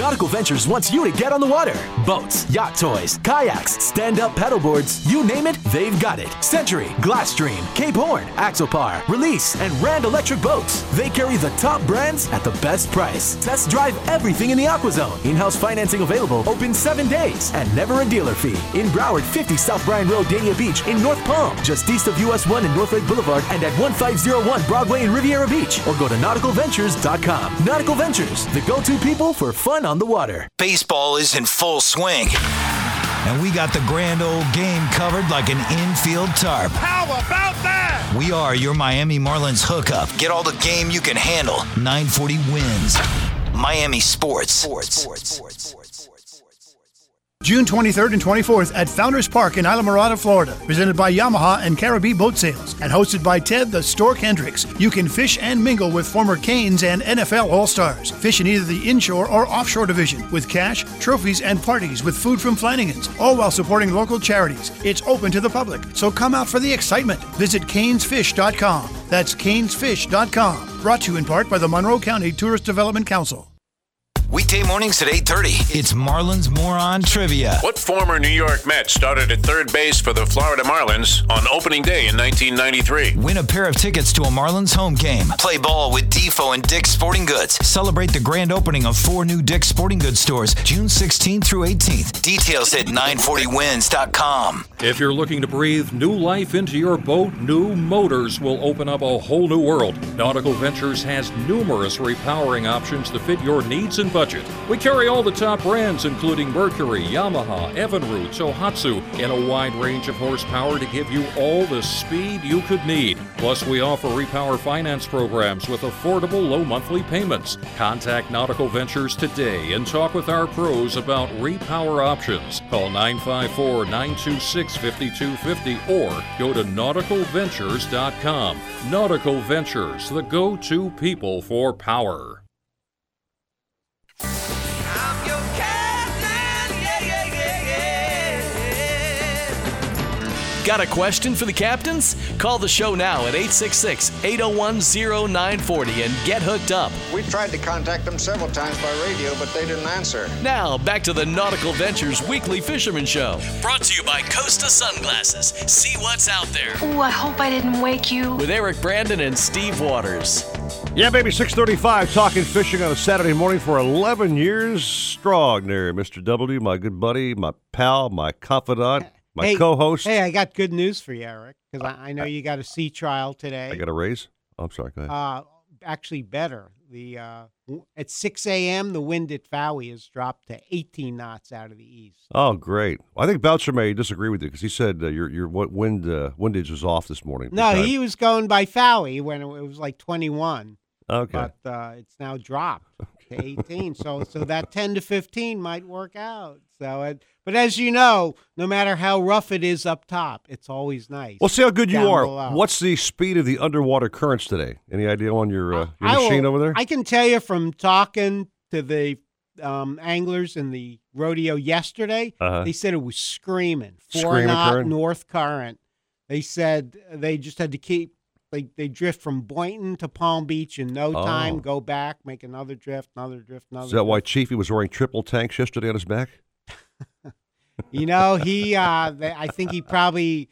Nautical Ventures wants you to get on the water. Boats, yacht toys, kayaks, stand up paddleboards, you name it, they've got it. Century, Glasstream, Cape Horn, Axopar, Release, and Rand Electric Boats. They carry the top brands at the best price. Test drive everything in the AquaZone. In house financing available, open seven days, and never a dealer fee. In Broward, 50 South Bryan Road, Dania Beach, in North Palm, just east of US 1 and North Lake Boulevard, and at 1501 Broadway in Riviera Beach, or go to nauticalventures.com. Nautical Ventures, the go to people for fun on the water. Baseball is in full swing. And we got the grand old game covered like an infield tarp. How about that? We are your Miami Marlins hookup. Get all the game you can handle. 940 WINZ. Miami Sports. Sports. June 23rd and 24th at Founders Park in Islamorada, Florida. Presented by Yamaha and Caribbean Boat Sales and hosted by Ted the Stork Hendricks. You can fish and mingle with former Canes and NFL All Stars. Fish in either the inshore or offshore division with cash, trophies, and parties with food from Flanigan's, all while supporting local charities. It's open to the public, so come out for the excitement. Visit canesfish.com. That's canesfish.com. Brought to you in part by the Monroe County Tourist Development Council. Weekday mornings at 8:30. It's Marlins Moron Trivia. What former New York Met started at third base for the Florida Marlins on opening day in 1993? Win a pair of tickets to a Marlins home game. Play ball with Defo and Dick's Sporting Goods. Celebrate the grand opening of four new Dick's Sporting Goods stores June 16th through 18th. Details at 940winz.com. If you're looking to breathe new life into your boat, new motors will open up a whole new world. Nautical Ventures has numerous repowering options to fit your needs and budget. We carry all the top brands, including Mercury, Yamaha, Evinrude, Tohatsu, and a wide range of horsepower to give you all the speed you could need. Plus, we offer repower finance programs with affordable low monthly payments. Contact Nautical Ventures today and talk with our pros about repower options. Call 954 926 5250 or go to nauticalventures.com. Nautical Ventures, the go to people for power. Got a question for the captains? Call the show now at 866 801 0940 and get hooked up. We tried to contact them several times by radio, but they didn't answer. Now, back to the Nautical Ventures Weekly Fisherman Show. Brought to you by Costa Sunglasses. See what's out there. Ooh, I hope I didn't wake you. With Eric Brandon and Steve Waters. Yeah, baby, 635, talking fishing on a Saturday morning for 11 years strong there, Mr. W, my good buddy, my pal, my confidant, my Hey, co-host. Hey, I got good news for you, Eric, because I, I know you got a sea trial today. I got a raise? Oh, I'm sorry, go ahead. Uh, actually, better. The uh, at 6 a.m. the wind at Fowey has dropped to 18 knots out of the east. oh, great. I think Belcher may disagree with you because he said uh, your your wi- wind uh, windage was off this morning. No, he was going by Fowey when it was like 21. Okay. But uh, it's now dropped [laughs] to 18. so so that 10 to 15 might work out. So, it, but as you know, no matter how rough it is up top, it's always nice. Well, see how good you are. below. What's the speed of the underwater currents today? Any idea on your, uh, your I will- machine over there? I can tell you from talking to the um, anglers in the rodeo yesterday, Uh-huh. they said it was screaming, four Screaming knot current? north current. They said they just had to keep. They, they drift from Boynton to Palm Beach in no Oh. time, go back, make another drift, another drift, another Is that why Chiefy was wearing triple tanks yesterday on his back? [laughs] You know, he uh they, I think he probably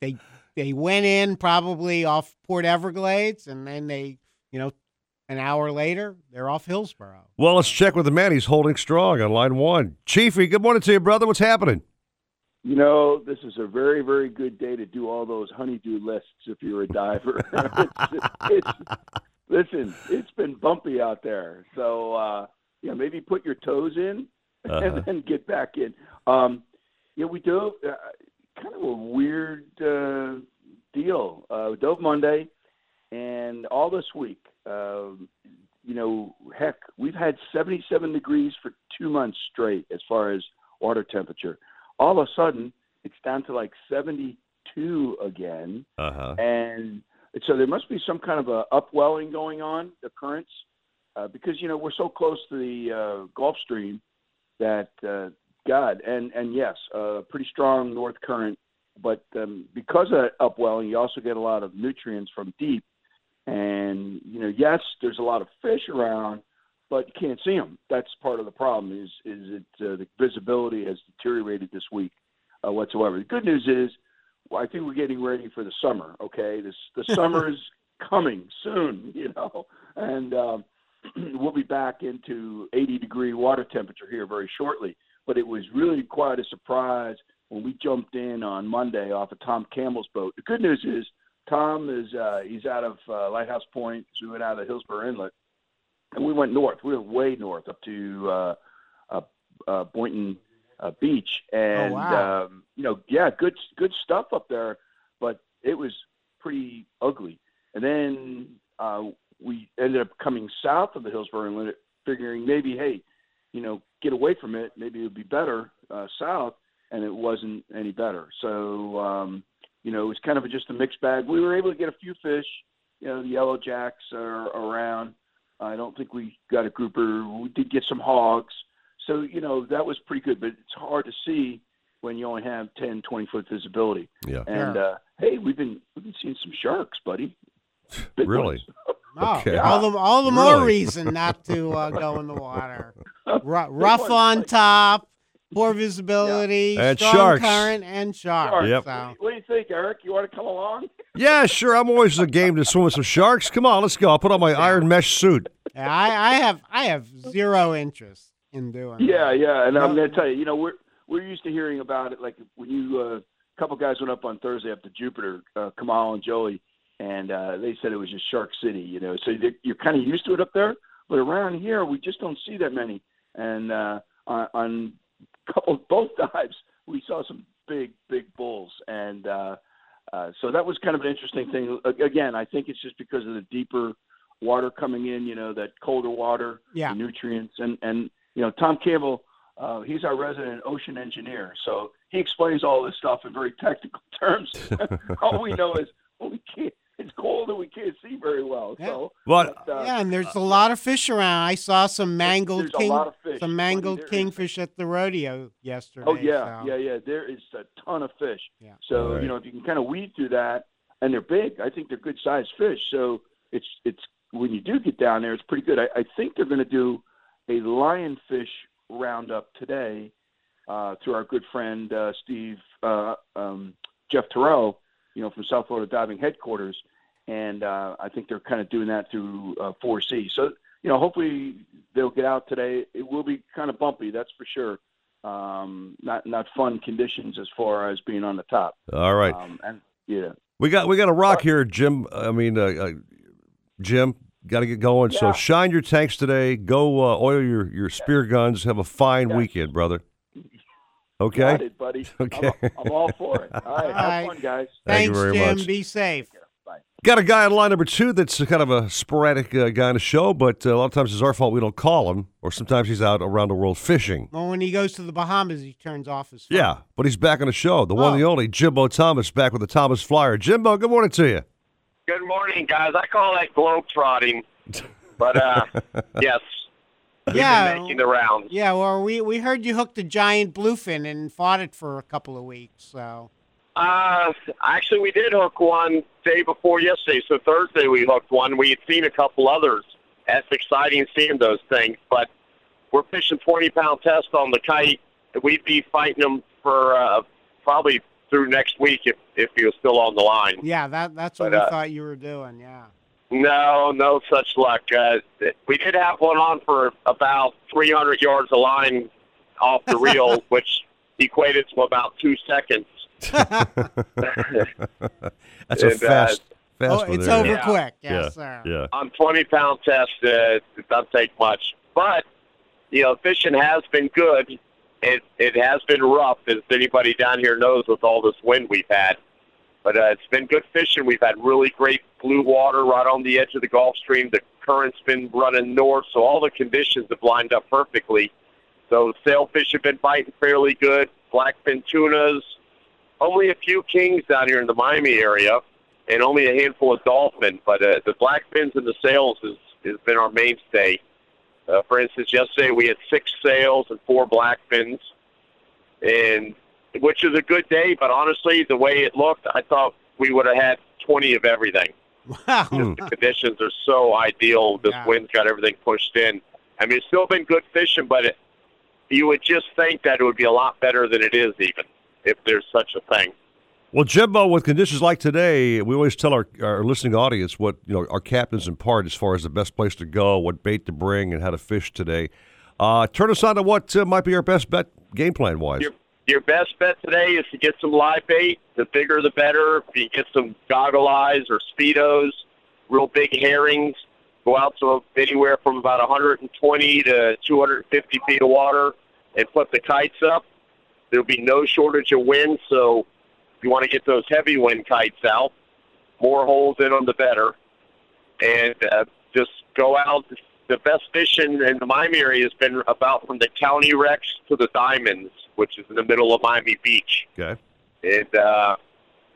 they they went in probably off Port Everglades and then they, you know, an hour later, they're off Hillsborough. Well, let's check with the man. He's holding strong on line one. Chiefy, good morning to you, brother. What's happening? You know, this is a very, very good day to do all those honeydew lists if you're a diver. [laughs] it's, it's, listen, it's been bumpy out there. So, uh, yeah, maybe put your toes in [laughs] Uh-huh. and then get back in. Um, yeah, we dove uh, kind of a weird uh, deal. Uh, we dove Monday and all this week. Um, you know, heck, we've had 77 degrees for two months straight as far as water temperature. All of a sudden, it's down to like 72 again. Uh huh. And so there must be some kind of a upwelling going on, the currents, uh, because you know we're so close to the uh, Gulf Stream that uh, God and and yes, uh, pretty strong north current, but um, because of that upwelling, you also get a lot of nutrients from deep, and you know yes, there's a lot of fish around, but you can't see them. That's part of the problem. Is is it uh, the visibility has deteriorated this week uh, whatsoever. The good news is well, I think we're getting ready for the summer. Okay, this the [laughs] summer is coming soon, [laughs] you know, and um, [clears throat] we'll be back into 80 degree water temperature here very shortly. But it was really quite a surprise when we jumped in on Monday off of Tom Campbell's boat. The good news is Tom is uh, he's out of uh, Lighthouse Point, so we went out of Hillsborough Inlet, and we went north. We were way north up to uh, uh, uh, Boynton uh, Beach, and wow. um, you know, yeah, good good stuff up there, but it was pretty ugly. And then uh, we ended up coming south of the Hillsborough Inlet, figuring maybe, hey, you know, get away from it. Maybe it would be better uh, south, and it wasn't any better. So, um, you know, it was kind of a, just a mixed bag. We were able to get a few fish. You know, the yellow jacks are around. I don't think we got a grouper. We did get some hogs. So, you know, that was pretty good, but it's hard to see when you only have 10, 20 foot visibility. Yeah. And, Yeah. uh, hey, we've been, we've been seeing some sharks, buddy. [laughs] Big Really? [laughs] Oh, Okay. all the all the more reason not to uh, go in the water. [laughs] Ru- rough on top, poor visibility, And strong sharks. current, and sharks. Sharks. Yep. So, What do you think, Eric? You want to come along? Yeah, sure. I'm always a game to swim with some sharks. Come on, let's go. I'll put on my iron mesh suit. yeah, I, I have I have zero interest in doing. Yeah, that. yeah, and I'm going to tell you, you know, we're we're used to hearing about it. Like when you, uh, a couple guys went up on Thursday up to Jupiter, uh, Kamal and Joey, and uh, they said it was just Shark City. You know, so you're kind of used to it up there. but around here we just don't see that many. And uh, on, on couple [laughs] both dives, we saw some big, big bulls, and uh, uh, so that was kind of an interesting thing. Again, I think it's just because of the deeper water coming in, you know, that colder water, Yeah. nutrients, and and you know, Tom Campbell, uh, he's our resident ocean engineer, so he explains all this stuff in very technical [laughs] terms. [laughs] all we know is well, we can't. It's cold and we can't see very well. So, But- uh, yeah, and there's a lot of fish around. I saw some mangled there's a king, fish. some mangled kingfish at the rodeo yesterday. Oh yeah, so- yeah, yeah. There is a ton of fish. Yeah. So Right. you know, if you can kind of weed through that, and they're big. I think they're good sized fish. So it's it's when you do get down there, it's pretty good. I, I think they're going to do a lionfish roundup today uh, through our good friend uh, Steve uh, um, Jeff Terrell, you know, from South Florida Diving Headquarters, and uh, I think they're kind of doing that through uh, 4C. So you know, hopefully they'll get out today. It will be kind of bumpy, that's for sure. Um, not not fun conditions as far as being on the top. All right. Um, and yeah. We got we got a rock here, Jim. I mean, uh, uh, Jim, got to get going. So shine your tanks today. Go uh, oil your your spear guns. Have a fine weekend, brother. [laughs] Okay. Got it, buddy. [laughs] Okay. I'm, I'm all for it. All right, All have right. fun, guys. Thank you Thanks, very Jim. much. Be safe. Got a guy on line number two that's kind of a sporadic uh, guy on the show, but uh, a lot of times it's our fault we don't call him, or sometimes he's out around the world fishing. Well, when he goes to the Bahamas, he turns off his phone. Yeah, but he's back on the show. The one, Oh. the only Jimbo Thomas, back with the Thomas Flyer. Jimbo, good morning to you. Good morning, guys. I call that globe trotting, but uh, [laughs] yes, Yeah. been making the rounds. Yeah, well, we, we heard you hooked a giant bluefin and fought it for a couple of weeks. So Uh, actually, we did hook one day before yesterday. So Thursday we hooked one. We had seen a couple others. That's exciting seeing those things. But we're fishing 20 pound test on the kite. We'd be fighting them for uh, probably through next week if if he was still on the line. yeah, that that's what But, we uh, thought you were doing. Yeah. No, no such luck. Uh, we did have one on for about 300 yards of line off the reel, [laughs] which equated to about two seconds. [laughs] [laughs] That's a And, uh, fast, fast Oh, one it's over Yeah. quick. Yes, yeah, sir. yeah. on 20 pound test, uh, it doesn't take much. But, you know, fishing has been good. It, it has been rough, as anybody down here knows, with all this wind we've had. But uh, it's been good fishing. We've had really great blue water right on the edge of the Gulf Stream. The current's been running north, so all the conditions have lined up perfectly. So sailfish have been biting fairly good. Blackfin tunas, only a few kings down here in the Miami area, and only a handful of dolphin. But uh, the blackfins and the sails has, has been our mainstay. Uh, for instance, yesterday we had six sails and four blackfins, and which is a good day. But honestly, the way it looked, I thought we would have had 20 of everything. Wow. Hmm. The conditions are so ideal. This Yeah. wind's got everything pushed in. I mean, it's still been good fishing, but it, you would just think that it would be a lot better than it is, even if there's such a thing. Well, Jimbo, with conditions like today, we always tell our, our listening audience what you know our captains impart as far as the best place to go, what bait to bring, and how to fish today. Uh, turn us on to what uh, might be our best bet game plan wise. Your your best bet today is to get some live bait. The bigger, the better. If you get some goggle eyes or speedos, real big herrings, go out to anywhere from about 120 to 250 feet of water and put the kites up. There'll be no shortage of wind, so if you want to get those heavy wind kites out, more holes in them, the better. And uh, just go out. The best fishing in the Miami area has been about from the county wrecks to the diamonds, which is in the middle of Miami Beach. Okay. And uh,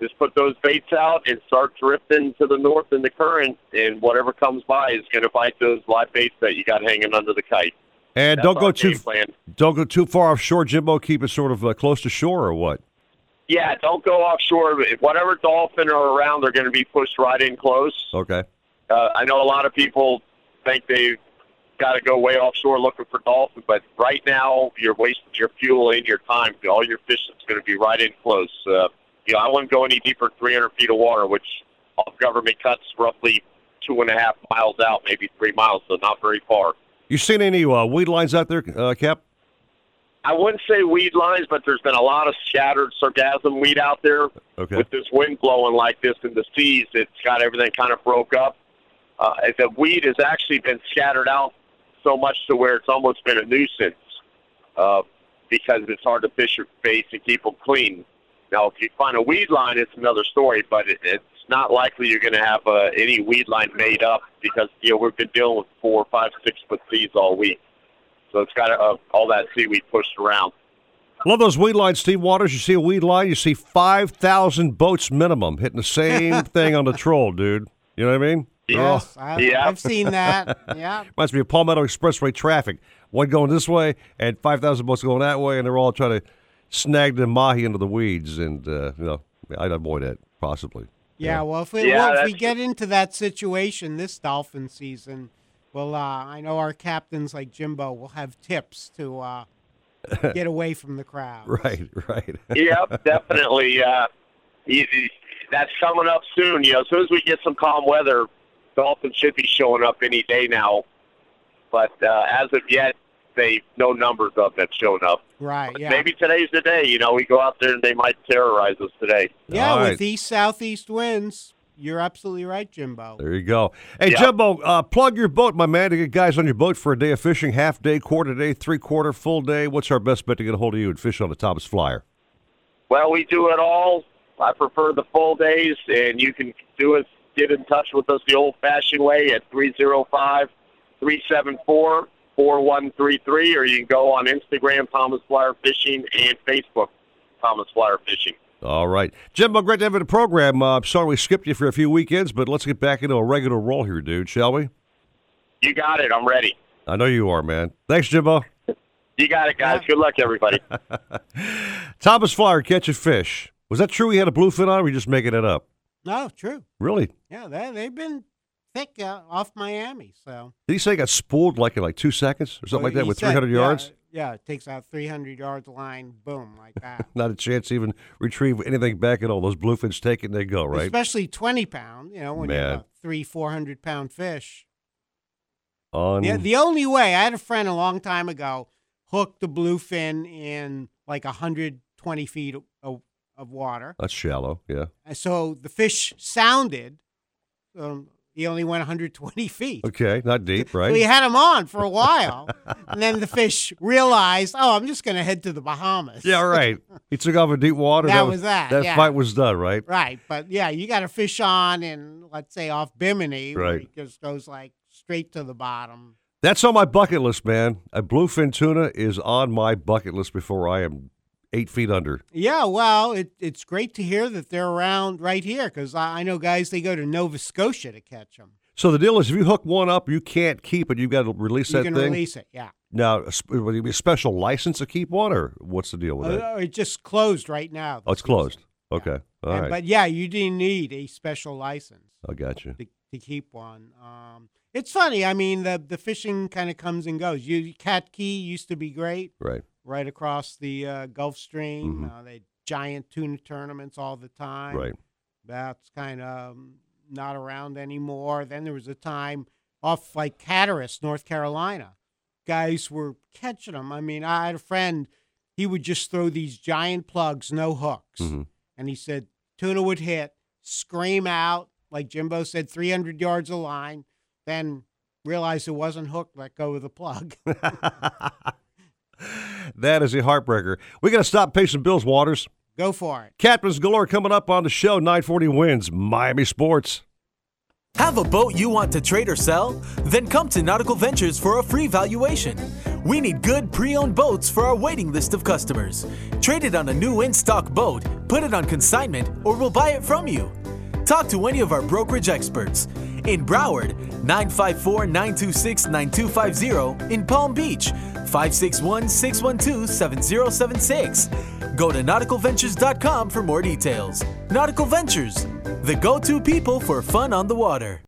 just put those baits out and start drifting to the north in the current, and whatever comes by is going to bite those live baits that you got hanging under the kite. And That's don't go too plan. don't go too far offshore, Jimbo. Keep it sort of uh, close to shore, or what? Yeah, don't go offshore. If whatever dolphin are around, they're going to be pushed right in close. Okay. Uh, I know a lot of people think they've got to go way offshore looking for dolphin, but right now you're wasting your fuel and your time. All your fishing's going to be right in close. Uh, you know, I wouldn't go any deeper than 300 feet of water, which off government cuts roughly two and a half miles out, maybe three miles, so not very far. You seen any uh, weed lines out there, uh, Cap? I wouldn't say weed lines, but there's been a lot of scattered sargassum weed out there. Okay. With this wind blowing like this in the seas, it's got everything kind of broke up. Uh, the weed has actually been scattered out so much to where it's almost been a nuisance uh, because it's hard to fish your face and keep them clean. Now, if you find a weed line, it's another story, but it, it's not likely you're going to have uh, any weed line made up because you know we've been dealing with four, five, six foot seeds all week, so it's got uh, all that seaweed pushed around. Love those weed lines, Steve Waters. You see a weed line, you see 5,000 boats minimum hitting the same [laughs] thing on the troll, dude. You know what I mean? Yes, Oh. I, I've seen that. [laughs] Yeah. Reminds me of Palmetto Expressway traffic. One going this way and 5,000 boats going that way, and they're all trying to snag the mahi into the weeds. And, uh, you know, I'd avoid that, possibly. Yeah, well, if we, Yeah, well, if we get into that situation this dolphin season, well, uh, I know our captains like Jimbo will have tips to uh, get away from the crowd. [laughs] Right, right. yep, [laughs] definitely. Uh, you- you- that's coming up soon. You know, as soon as we get some calm weather, dolphins should be showing up any day now. But uh, as of yet, they no numbers of them showing up. Right, yeah. Maybe today's the day. You know, we go out there and they might terrorize us today. Yeah, All with right. east southeast winds, you're absolutely right, Jimbo. There you go. Hey, Yeah. Jimbo, uh, plug your boat, my man, to get guys on your boat for a day of fishing, half day, quarter day, three quarter, full day. What's our best bet to get a hold of you and fish on the Thomas Flyer? Well, we do it all. I prefer the full days, and you can do it. Get in touch with us the old-fashioned way at 305-374-4133, or you can go on Instagram, Thomas Flyer Fishing, and Facebook, Thomas Flyer Fishing. All right. Jimbo, great to have you in the program. Uh, I'm sorry we skipped you for a few weekends, but let's get back into a regular roll here, dude, shall we? You got it. I'm ready. I know you are, man. Thanks, Jimbo. You got it, guys. Good luck, everybody. [laughs] Thomas Flyer catching fish. Was that true he had a bluefin on, or were you just making it up? No, true. Really? Yeah, they, they've been thick uh, off Miami. So Did he say he got spooled like in like two seconds or something like that with said- 300 yeah, yards? Yeah, it takes out 300 yards line, boom, like that. [laughs] Not a chance to even retrieve anything back at all. Those bluefins take it and they go, right? Especially 20 pound, you know, when you Man. have a three, 400 pound fish. On Yeah, the only way I had a friend a long time ago hooked the bluefin in like 120 feet of, of water. That's shallow, yeah. And so the fish sounded. Um, he only went 120 [laughs] feet. Okay, not deep, right? So he had him on for a while. [laughs] and then the fish realized, oh, I'm just going to head to the Bahamas. yeah, right. [laughs] He took off in deep water. That was that, That yeah. fight was done, right? Right. But yeah, you got a fish on in, let's say, off Bimini, Right. he just goes like straight to the bottom. That's on my bucket list, man. A bluefin tuna is on my bucket list before I am eight feet under. Yeah, well, it, it's great to hear that they're around right here because I, I know guys, they go to Nova Scotia to catch them. So the deal is, if you hook one up, you can't keep it. You've got to release You that can release it, yeah. Now, will it be a special license to keep one, or what's the deal with that? Uh, it just closed right now. oh, it's closed. Okay, all And- right. But yeah, you didn't need a special license I got you. to, to keep one. Um, it's funny. I mean, the the fishing kind of comes and goes. You Cat Cay used to be great, Right. Right across the uh, Gulf Stream. Mhm. Uh, they giant tuna tournaments all the time. Right. That's kind of not around anymore. Then there was a time off like Hatteras, North Carolina. Guys were catching them. I mean, I had a friend. He would just throw these giant plugs, no hooks, Mhm. and he said tuna would hit, scream out like Jimbo said, 300 yards of line, then realize it wasn't hooked, let go of the plug. [laughs] [laughs] That is a heartbreaker. We got to stop pay some bills, Waters. Go for it. Captains Galore coming up on the show. 940 WINZ Miami Sports. Have a boat you want to trade or sell? Then come to Nautical Ventures for a free valuation. We need good pre owned boats for our waiting list of customers. Trade it on a new in stock boat, put it on consignment, or we'll buy it from you. Talk to any of our brokerage experts. In Broward, 954 926 9250. In Palm Beach, 561 612 7076. Go to nauticalventures.com for more details. Nautical Ventures, the go to people for fun on the water.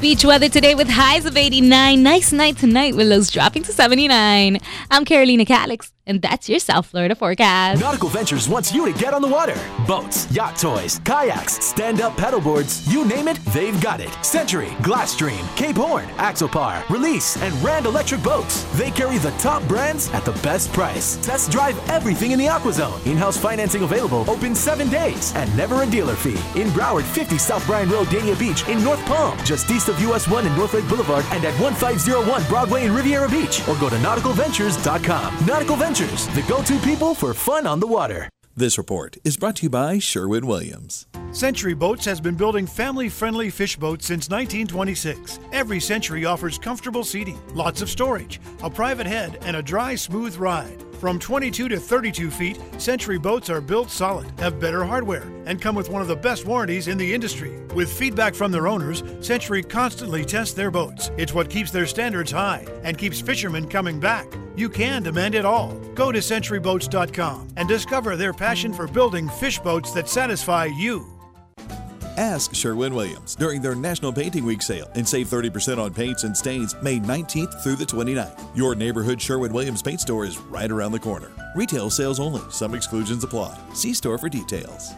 Beach weather today with highs of 89. Nice night tonight with lows dropping to 79. I'm Carolina Calix. And that's your South Florida forecast. Nautical Ventures wants you to get on the water. Boats, yacht toys, kayaks, stand up paddleboards, you name it, they've got it. Century, Glasstream, Cape Horn, Axopar, Release, and Rand Electric Boats. They carry the top brands at the best price. Test drive everything in the AquaZone. In house financing available, open seven days, and never a dealer fee. In Broward, 50 South Bryan Road, Dania Beach, in North Palm, just east of US 1 and North Lake Boulevard, and at 1501 Broadway in Riviera Beach, or go to nauticalventures.com. Nautical Ventures, the go to people for fun on the water. This report is brought to you by Sherwin Williams. Century Boats has been building family friendly fish boats since 1926. Every Century offers comfortable seating, lots of storage, a private head, and a dry, smooth ride. From 22 to 32 feet, Century boats are built solid, have better hardware, and come with one of the best warranties in the industry. With feedback from their owners, Century constantly tests their boats. It's what keeps their standards high and keeps fishermen coming back. You can demand it all. Go to centuryboats.com and discover their passion for building fish boats that satisfy you. Ask Sherwin Williams during their National Painting Week sale and save 30% on paints and stains May 19th through the 29th. Your neighborhood Sherwin Williams paint store is right around the corner. Retail sales only, some exclusions apply. See store for details.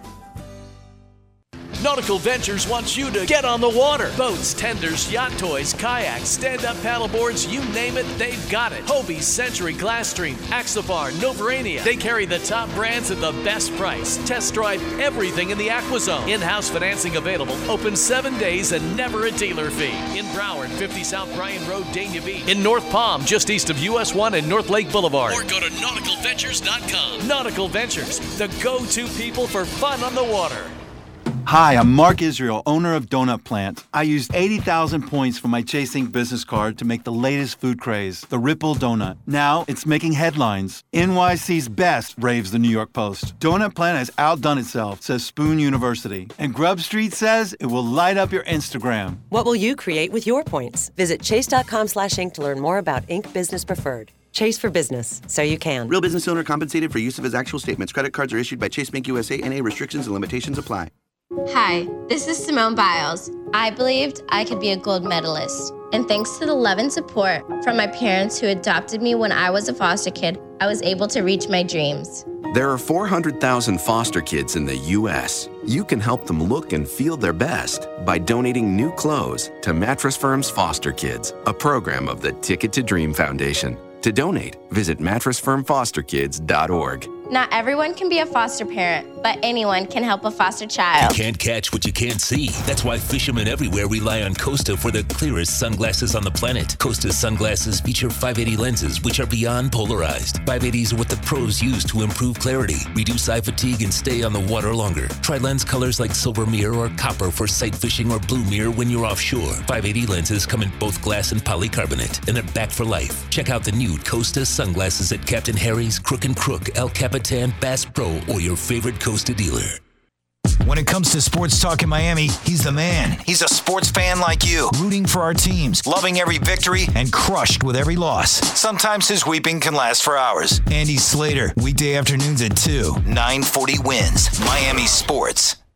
Nautical Ventures wants you to get on the water. Boats, tenders, yacht toys, kayaks, stand-up paddleboards, you name it, they've got it. Hobie, Century, Glasstream, Axopar, Novurania. They carry the top brands at the best price. Test drive everything in the AquaZone. In-house financing available. Open seven days and never a dealer fee. In Broward, 50 South Bryan Road, Dania Beach. In North Palm, just east of US 1 and North Lake Boulevard. Or go to nauticalventures.com. Nautical Ventures, the go-to people for fun on the water. Hi, I'm Mark Israel, owner of Doughnut Plant. I used 80,000 points for my Chase Ink business card to make the latest food craze, the Ripple Donut. Now it's making headlines. NYC's best, raves the New York Post. Doughnut Plant has outdone itself, says Spoon University. And Grub Street says it will light up your Instagram. What will you create with your points? Visit chase.com slash ink to learn more about Ink Business Preferred. Chase for business, so you can. Real business owner compensated for use of his actual statements. Credit cards are issued by Chase Bank USA. and a restrictions and limitations apply. Hi, this is Simone Biles. I believed I could be a gold medalist. And thanks to the love and support from my parents who adopted me when I was a foster kid, I was able to reach my dreams. There are 400,000 foster kids in the U.S. You can help them look and feel their best by donating new clothes to Mattress Firm's Foster Kids, a program of the Ticket to Dream Foundation. To donate, visit mattressfirmfosterkids.org. Not everyone can be a foster parent, but anyone can help a foster child. You can't catch what you can't see. That's why fishermen everywhere rely on Costa for the clearest sunglasses on the planet. Costa's sunglasses feature 580 lenses, which are beyond polarized. 580s are what the pros use to improve clarity, reduce eye fatigue, and stay on the water longer. Try lens colors like silver mirror or copper for sight fishing or blue mirror when you're offshore. 580 lenses come in both glass and polycarbonate, and they're back for life. Check out the new Costa sunglasses at Captain Harry's, Crook and Crook, El Capitan, Bass Pro, or your favorite Costa dealer. When it comes to sports talk in Miami, he's the man. He's a sports fan like you, rooting for our teams, loving every victory, and crushed with every loss. Sometimes his weeping can last for hours. Andy Slater, weekday afternoons at 2, 940 WINZ. Miami Sports.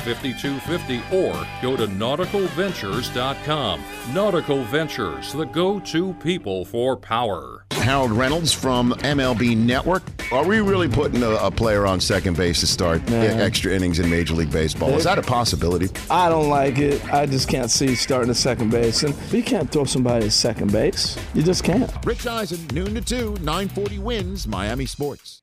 5250 or go to nauticalventures.com. Nautical Ventures, the go to people for power. Harold Reynolds from MLB Network. Are we really putting a, a player on second base to start Man. extra innings in Major League Baseball? Is that a possibility? I don't like it. I just can't see starting at second base. And you can't throw somebody at second base. You just can't. Rich Eisen, noon to 2, 940 WINZ, Miami Sports.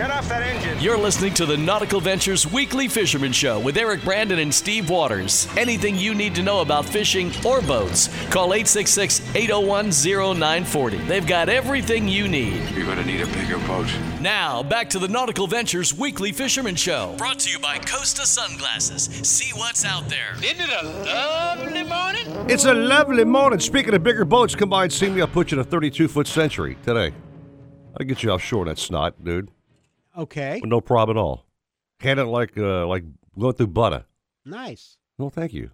Shut off that engine. You're listening to the Nautical Ventures Weekly Fisherman Show with Eric Brandon and Steve Waters. Anything you need to know about fishing or boats, call 866 801 0940. They've got everything you need. You're going to need a bigger boat. Now, back to the Nautical Ventures Weekly Fisherman Show. Brought to you by Costa Sunglasses. See what's out there. Isn't it a lovely morning? It's a lovely morning. Speaking of bigger boats, come by and see me. I'll put you in a 32 foot century today. I'll get you offshore in that snot, dude. Okay. No problem at all. Handle it like uh, like going through butter. Nice. Well, thank you.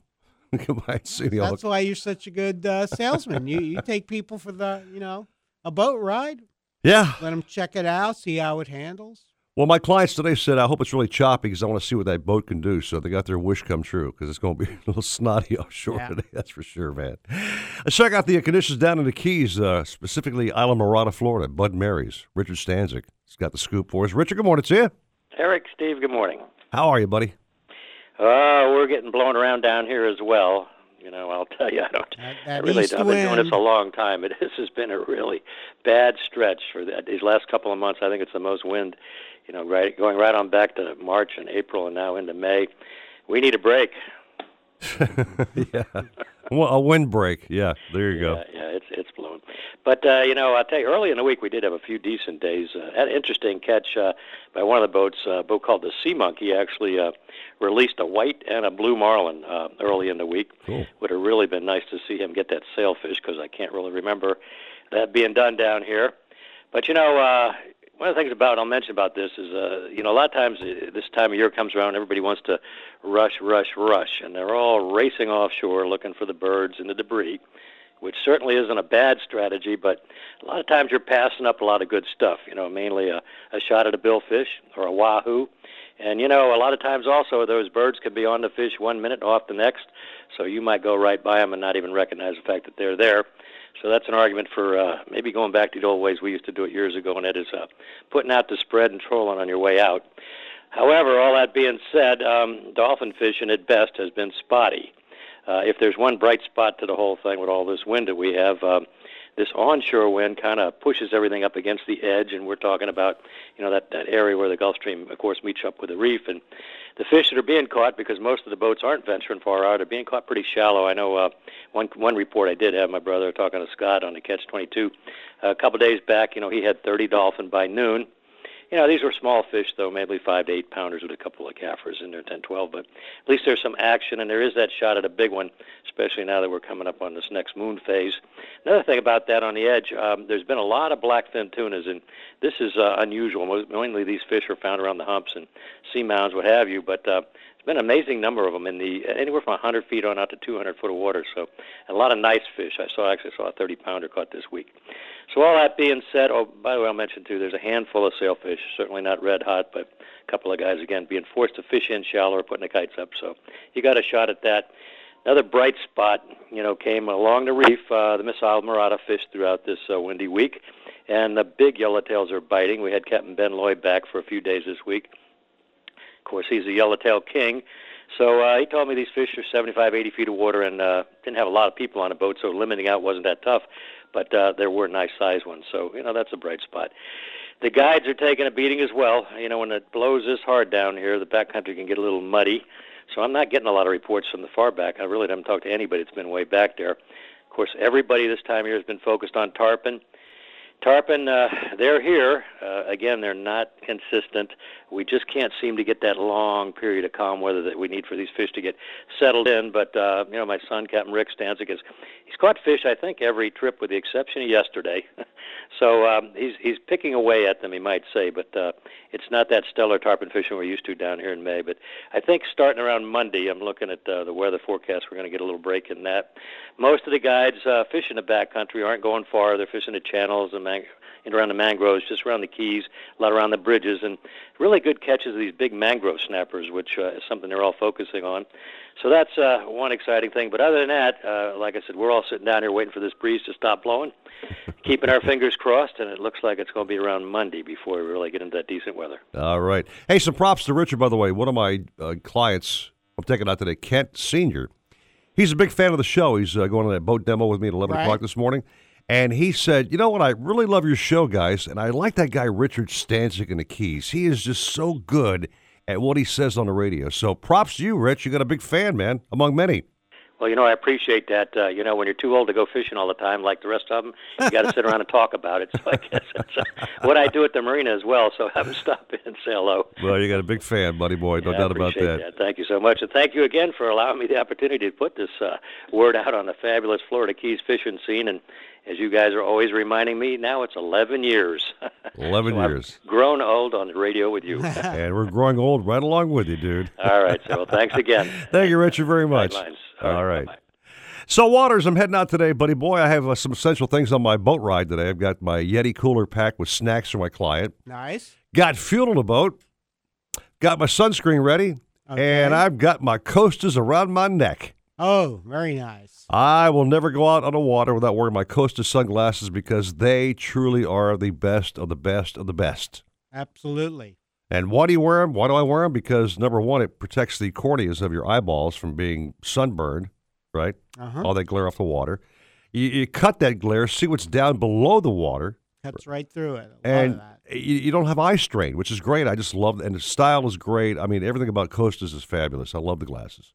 come by see me. I'll- That's why you're such a good uh, salesman. you you take people for the you know a boat ride. Yeah. Let them check it out, see how it handles. Well, my clients today said, I hope it's really choppy because I want to see what that boat can do. So they got their wish come true because it's going to be [laughs] a little snotty offshore Yeah. today. [laughs] That's for sure, man. Let's check out the conditions down in the Keys, uh, specifically Islamorada, Florida. Bud Mary's. Richard Stanczyk He's got the scoop for us. Richard, good morning to you. Eric, Steve, good morning. How are you, buddy? Uh, we're getting blown around down here as well. You know, I'll tell you, I don't. I really, east I've been doing wind. this a long time. It [laughs] this has been a really bad stretch for the, these last couple of months. I think it's the most wind. You know, right going right on back to March and April and now into May. We need a break. [laughs] yeah. Well, a windbreak. Yeah, there you go. Yeah, yeah, it's it's blown. But uh, you know, I'll tell you, early in the week we did have a few decent days. Uh, an interesting catch uh, by one of the boats, uh, a boat called the Sea Monkey, actually uh, released a white and a blue marlin uh, early in the week. Cool. Would have really been nice to see him get that sailfish because I can't really remember that being done down here. But you know, uh, one of the things about I'll mention about this is, uh, you know, a lot of times uh, this time of year comes around, everybody wants to rush, rush, rush, and they're all racing offshore looking for the birds and the debris, which certainly isn't a bad strategy. But a lot of times you're passing up a lot of good stuff. You know, mainly a, a shot at a billfish or a wahoo. And you know, a lot of times also those birds can be on the fish one minute and off the next, so you might go right by them and not even recognize the fact that they're there. So that's an argument for uh, maybe going back to the old ways we used to do it years ago, and that is uh, putting out the spread and trolling on your way out. However, all that being said, um, dolphin fishing at best has been spotty. Uh, if there's one bright spot to the whole thing with all this wind that we have, um, this onshore wind kind of pushes everything up against the edge, and we're talking about, you know, that, that area where the Gulf Stream, of course, meets up with the reef. And the fish that are being caught, because most of the boats aren't venturing far out, are being caught pretty shallow. I know uh, one one report I did have my brother talking to Scott on the Catch 22 uh, a couple days back. You know, he had 30 dolphin by noon. You know, these were small fish, though, maybe five to eight pounders with a couple of gaffers in there, 10, 12. But at least there's some action, and there is that shot at a big one, especially now that we're coming up on this next moon phase. Another thing about that on the edge, um, there's been a lot of blackfin tunas, and this is uh, unusual. Mainly these fish are found around the humps and sea mounds, what have you. But uh, there's been an amazing number of them in the anywhere from 100 feet on out to 200 foot of water. So a lot of nice fish. I saw actually saw a 30 pounder caught this week. So all that being said, oh by the way, I'll mention too, there's a handful of sailfish, certainly not red hot, but a couple of guys again being forced to fish in shallow or putting the kites up. So you got a shot at that. Another bright spot, you know, came along the reef. Uh, the Miss Islamorada fished throughout this uh, windy week, and the big yellowtails are biting. We had Captain Ben Lloyd back for a few days this week. Of course, he's a yellowtail king. So uh, he told me these fish are 75, 80 feet of water and uh, didn't have a lot of people on the boat, so limiting out wasn't that tough. But uh, there were nice sized ones, so you know that's a bright spot. The guides are taking a beating as well. You know, when it blows this hard down here, the backcountry can get a little muddy. So I'm not getting a lot of reports from the far back. I really haven't talked to anybody that's been way back there. Of course, everybody this time of year has been focused on tarpon. Tarpon, uh, they're here. Uh, again, they're not consistent. We just can't seem to get that long period of calm weather that we need for these fish to get settled in. But uh, you know, my son, Captain Rick Stanczyk, is he's caught fish I think every trip with the exception of yesterday. [laughs] so um, he's he's picking away at them, he might say. But uh, it's not that stellar tarpon fishing we're used to down here in May. But I think starting around Monday, I'm looking at uh, the weather forecast. We're going to get a little break in that. Most of the guides uh, fishing the backcountry aren't going far. They're fishing the channels and and around the mangroves, just around the keys, a lot around the bridges, and really good catches of these big mangrove snappers, which uh, is something they're all focusing on. So that's uh, one exciting thing. But other than that, uh, like I said, we're all sitting down here waiting for this breeze to stop blowing, [laughs] keeping our fingers crossed, and it looks like it's going to be around Monday before we really get into that decent weather. All right. Hey, some props to Richard, by the way. One of my uh, clients, I'm taking out today, Kent Senior. He's a big fan of the show. He's uh, going on that boat demo with me at 11 Right. o'clock this morning. And he said, You know what? I really love your show, guys. And I like that guy, Richard Stanczyk, in the Keys. He is just so good at what he says on the radio. So props to you, Rich. You got a big fan, man, among many. Well, you know, I appreciate that. Uh, you know, when you're too old to go fishing all the time, like the rest of them, you got to sit around and talk about it. So I guess that's uh, what I do at the marina as well. So have them stop in and say hello. Well, you got a big fan, buddy boy. No Yeah, doubt about appreciate that. Thank you so much, and thank you again for allowing me the opportunity to put this uh, word out on the fabulous Florida Keys fishing scene. And as you guys are always reminding me, now it's 11 years. [laughs] 11 So I've years. grown old on the radio with you. [laughs] and we're growing old right along with you, dude. [laughs] All right, so thanks again. Thank you, Richard, very much. Sidelines. All right. So, Waters, I'm heading out today, buddy boy. I have uh, some essential things on my boat ride today. I've got my Yeti cooler packed with snacks for my client. Nice. Got fuel on the boat. Got my sunscreen ready. And I've got my Costas around my neck. Oh, very nice. I will never go out on the water without wearing my Costa sunglasses because they truly are the best of the best of the best. Absolutely. And why do you wear them? Why do I wear them? Because number one, it protects the corneas of your eyeballs from being sunburned, right? Uh-huh. All that glare off the water. You, you cut that glare, see what's down below the water, Cuts right through it. A lot of and that. you, you don't have eye strain, which is great. I just love And the style is great. I mean, everything about Costas is fabulous. I love the glasses.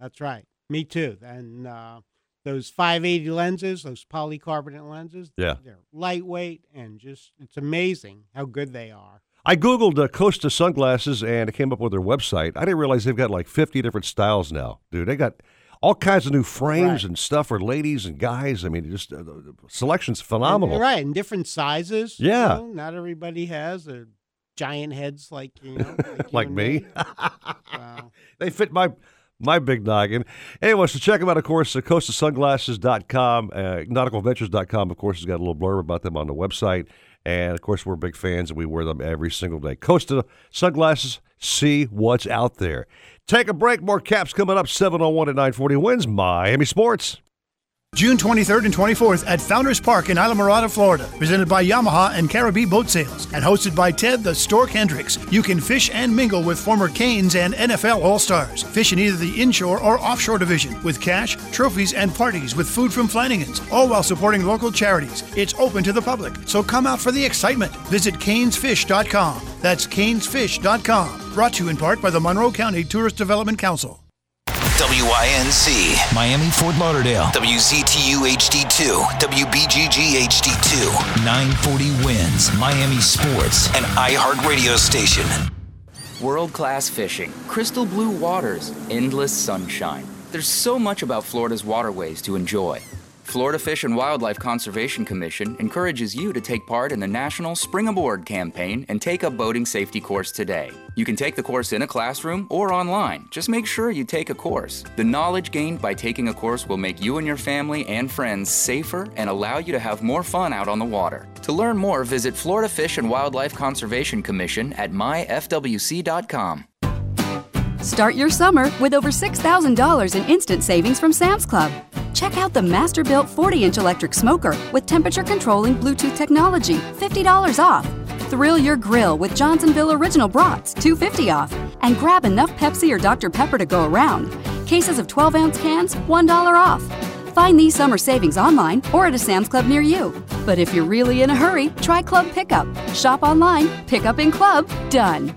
That's right. Me too. And uh, those 580 lenses, those polycarbonate lenses, Yeah. they're lightweight and just, it's amazing how good they are. I Googled uh, Costa sunglasses and it came up with their website. I didn't realize they've got like 50 different styles now, dude. They got all kinds of new frames and stuff for ladies and guys. I mean, just uh, the selection's phenomenal. And- right. And different sizes. you Yeah. know, not everybody has a giant heads like, you know, [laughs] like, you like and me. [laughs] Wow. they fit my my big noggin. Anyway, so check them out, of course, uh, CostaSunglasses.com, uh, NauticalVentures.com, of course, has got a little blurb about them on the website. And, of course, we're big fans, and we wear them every single day. Costa Sunglasses, see what's out there. Take a break. More caps coming up, 701 at 940 WINZ Miami Sports. June 23rd and 24th at Founders Park in Islamorada, Florida. Presented by Yamaha and Caribbean Boat Sales and hosted by Ted the Stork Hendricks. You can fish and mingle with former Canes and NFL All Stars. Fish in either the inshore or offshore division with cash, trophies, and parties with food from Flanigan's, all while supporting local charities. It's open to the public, so come out for the excitement. Visit canesfish.com. That's canesfish.com. Brought to you in part by the Monroe County Tourist Development Council. WINZ, Miami, Fort Lauderdale, WZTU HD2, WBGG HD2, 940 WINZ, Miami Sports, and iHeartRadio station. World class fishing, crystal blue waters, endless sunshine. There's so much about Florida's waterways to enjoy. Florida Fish and Wildlife Conservation Commission encourages you to take part in the National Spring Aboard campaign and take a boating safety course today. You can take the course in a classroom or online. Just make sure you take a course. The knowledge gained by taking a course will make you and your family and friends safer and allow you to have more fun out on the water. To learn more, visit Florida Fish and Wildlife Conservation Commission at myfwc.com. Start your summer with over $6,000 in instant savings from Sam's Club. Check out the Masterbuilt 40 inch electric smoker with temperature controlling Bluetooth technology, $50 off. Thrill your grill with Johnsonville Original Brats, 250 off. And grab enough Pepsi or Dr. Pepper to go around. Cases of 12 ounce cans, $1 off. Find these summer savings online or at a Sam's Club near you. But if you're really in a hurry, try Club Pickup. Shop online, pick up in club, done.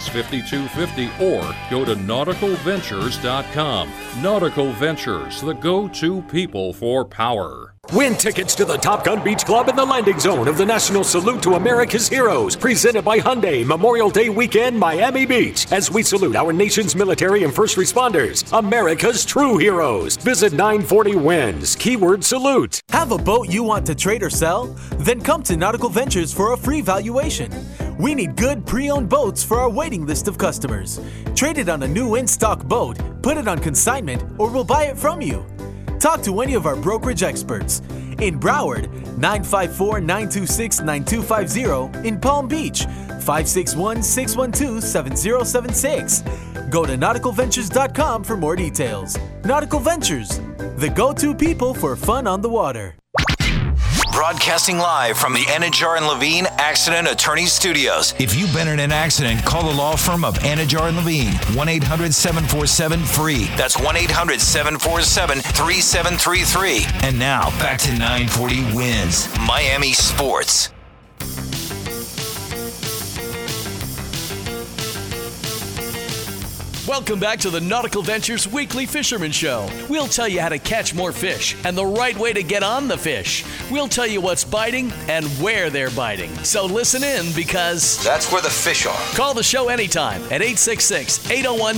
5250 or go to nauticalventures.com. Nautical Ventures, the go to people for power. Win tickets to the Top Gun Beach Club in the landing zone of the National Salute to America's Heroes, presented by Hyundai Memorial Day weekend, Miami Beach, as we salute our nation's military and first responders, America's true heroes. Visit 940 WINZ, keyword salute. Have a boat you want to trade or sell? Then come to Nautical Ventures for a free valuation. We need good pre owned boats for our waiting list of customers. Trade it on a new in stock boat, put it on consignment, or we'll buy it from you. Talk to any of our brokerage experts. In Broward, 954 926 9250. In Palm Beach, 561 612 7076. Go to nauticalventures.com for more details. Nautical Ventures, the go to people for fun on the water. Broadcasting live from the Anidjar and Levine Accident Attorneys Studios. If you've been in an accident, call the law firm of Anidjar and Levine. 1 800 747 free. That's 1 800 747 3733. And now back to 940 WINZ Miami Sports. Welcome back to the Nautical Ventures Weekly Fisherman Show. We'll tell you how to catch more fish and the right way to get on the fish. We'll tell you what's biting and where they're biting. So listen in because That's where the fish are. Call the show anytime at 866 801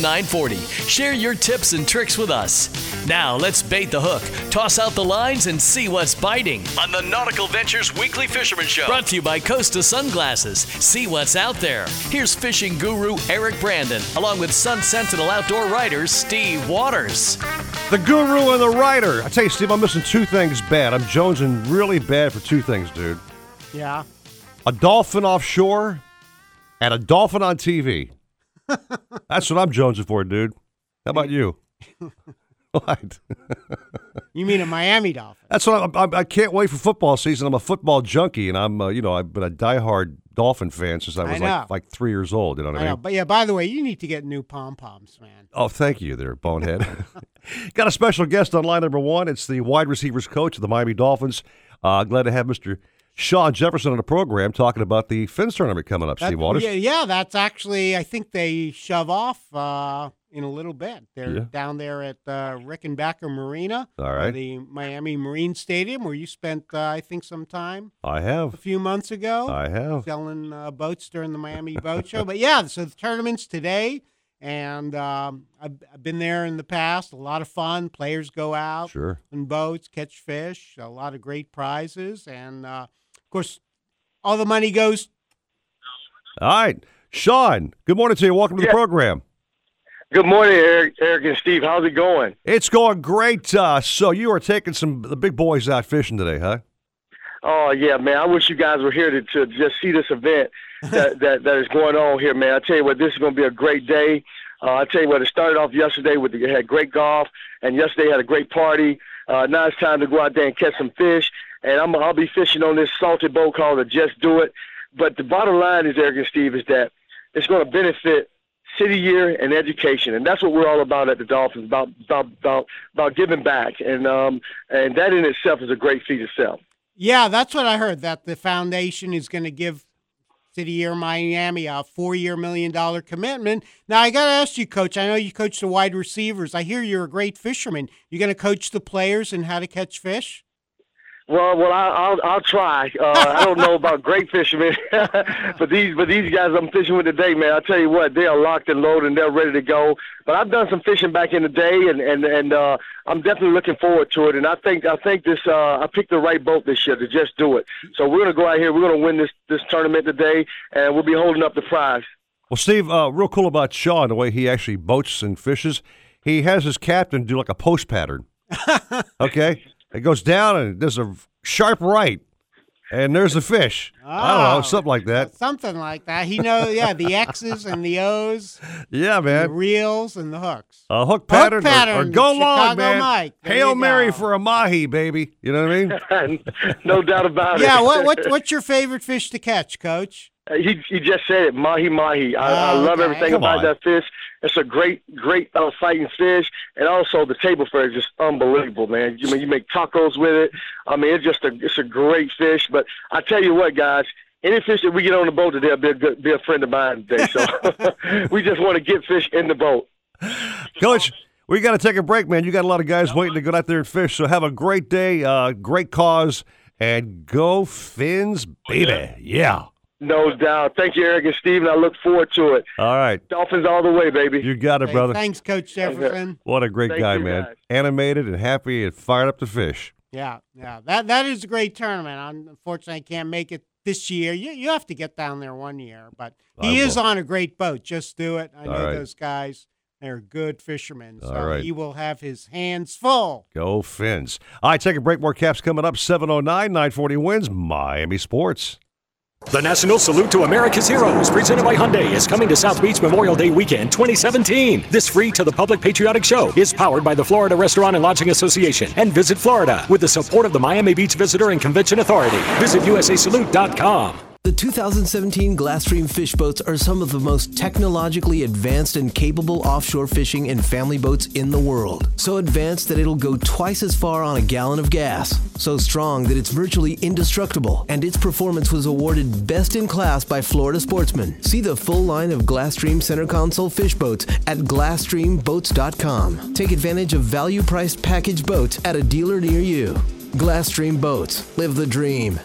0940. Share your tips and tricks with us. Now let's bait the hook, toss out the lines, and see what's biting on the Nautical Ventures Weekly Fisherman Show. Brought to you by Costa Sunglasses. See what's out there. Here's fishing guru Eric Brandon, along with Sun Sentinel outdoor writer Steve Waters. The guru and the writer. I tell you, Steve, I'm missing two things bad. I'm jonesing really bad for two things, dude. Yeah. A dolphin offshore and a dolphin on TV. [laughs] That's what I'm jonesing for, dude. How about you? [laughs] what? You mean a Miami Dolphin? That's what I'm, I'm, I can't wait for football season. I'm a football junkie, and I'm, uh, you know, I've been a diehard Dolphin fan since I I was know. like like three years old. You know what I, I mean? know, but yeah. By the way, you need to get new pom poms, man. Oh, thank you there, Bonehead. [laughs] [laughs] Got a special guest on line number one. It's the wide receivers coach of the Miami Dolphins. Uh, glad to have Mr. Shawn Jefferson on the program talking about the Fins tournament coming up, That- Steve Waters. Yeah, yeah, that's actually. I think they shove off uh, in a little bit. They're Yeah. down there at uh, Rickenbacker Marina, All uh, the Miami Marine Stadium, where you spent, uh, I think, some time I have. A few months ago. I have. selling uh, boats during the Miami Boat Show. But yeah, so the tournament's today, and um, I've, I've been there in the past. A lot of fun. Players go out Sure. in boats, catch fish. A lot of great prizes, and uh, of course, all the money goes. All right. Shawn, good morning to you. Welcome to the program. Good morning, Eric, Eric and Steve. How's it going? It's going great. Uh, so you are taking some the big boys out fishing today, huh? Oh yeah, man. I wish you guys were here to, to just see this event [laughs] that, that that is going on here, man. I tell you what, this is going to be a great day. Uh, I tell you what, it started off yesterday with the, had great golf, and yesterday had a great party. Uh, now it's time to go out there and catch some fish, and I'm I'll be fishing on this salted boat called the Just Do It. But the bottom line is, Eric and Steve, is that it's going to benefit city year and education, and that's what we're all about at the Dolphins about about about, about giving back, and um and that in itself is a great feat itself. Yeah, that's what I heard. That the foundation is going to give City Year Miami a four-year million dollar commitment. Now I got to ask you, Coach. I know you coach the wide receivers. I hear you're a great fisherman. You're going to coach the players in how to catch fish? Well, well, I, I'll I'll try. Uh, I don't know about great fishermen, [laughs] but these but these guys I'm fishing with today, man. I tell you what, they are locked and loaded and they're ready to go. But I've done some fishing back in the day, and and and uh, I'm definitely looking forward to it. And I think I think this uh, I picked the right boat this year to just do it. So we're gonna go out here. We're gonna win this this tournament today, and we'll be holding up the prize. Well, Steve, uh, real cool about Sean, the way he actually boats and fishes. He has his captain do like a post pattern. [laughs] okay? It goes down and there's a sharp right, and there's a fish. I don't know, Oh, something like that. Something like that. He knows. Yeah, the X's and the O's, [laughs] Yeah, man. the man. reels and the hooks. A hook pattern, or- pattern, or, go long, man. Mike. Hail Mary go. for a mahi, baby. You know what I mean? [laughs] no doubt about it. Yeah. What [laughs] what what's your favorite fish to catch, Coach? Uh, He, he just said it, mahi mahi. I, I Oh, love okay. everything Come about on. that fish. It's a great, great uh, fighting fish, and also the table fare is just unbelievable, man. You mean you make tacos with it? I mean, it's just a it's a great fish. But I tell you what, guys, any fish that we get on the boat today will be a good, be a friend of mine today. So [laughs] [laughs] we just want to get fish in the boat. Coach, we got to take a break, man. You got a lot of guys waiting to go out there and fish. So have a great day, uh, great cause, and go Fins, baby. Yeah. No doubt. Thank you, Eric and Steven. I look forward to it. All right. Dolphins all the way, baby. You got it, Hey, brother. Thanks, Coach Jefferson. What a great Thank guy, man. guys. Animated and happy and fired up to fish. Yeah, yeah. That that is a great tournament. Unfortunately, I can't make it this year. You you have to get down there one year, but he is on a great boat. Just do it. I All know right. those guys. They're good fishermen. So All right. he will have his hands full. Go Fins. All right, take a break. More caps coming up. 709, 940 WINZ. Miami Sports. The National Salute to America's Heroes, presented by Hyundai, is coming to South Beach Memorial Day Weekend 2017. This free to the public patriotic show is powered by the Florida Restaurant and Lodging Association and Visit Florida with the support of the Miami Beach Visitor and Convention Authority. Visit usasalute.com. The 2017 Glasstream fish boats are some of the most technologically advanced and capable offshore fishing and family boats in the world. So advanced that it'll go twice as far on a gallon of gas. So strong that it's virtually indestructible. And its performance was awarded best in class by Florida Sportsman. See the full line of Glasstream center console fish boats at GlasstreamBoats.com. Take advantage of value priced package boats at a dealer near you. Glasstream Boats. Live the dream.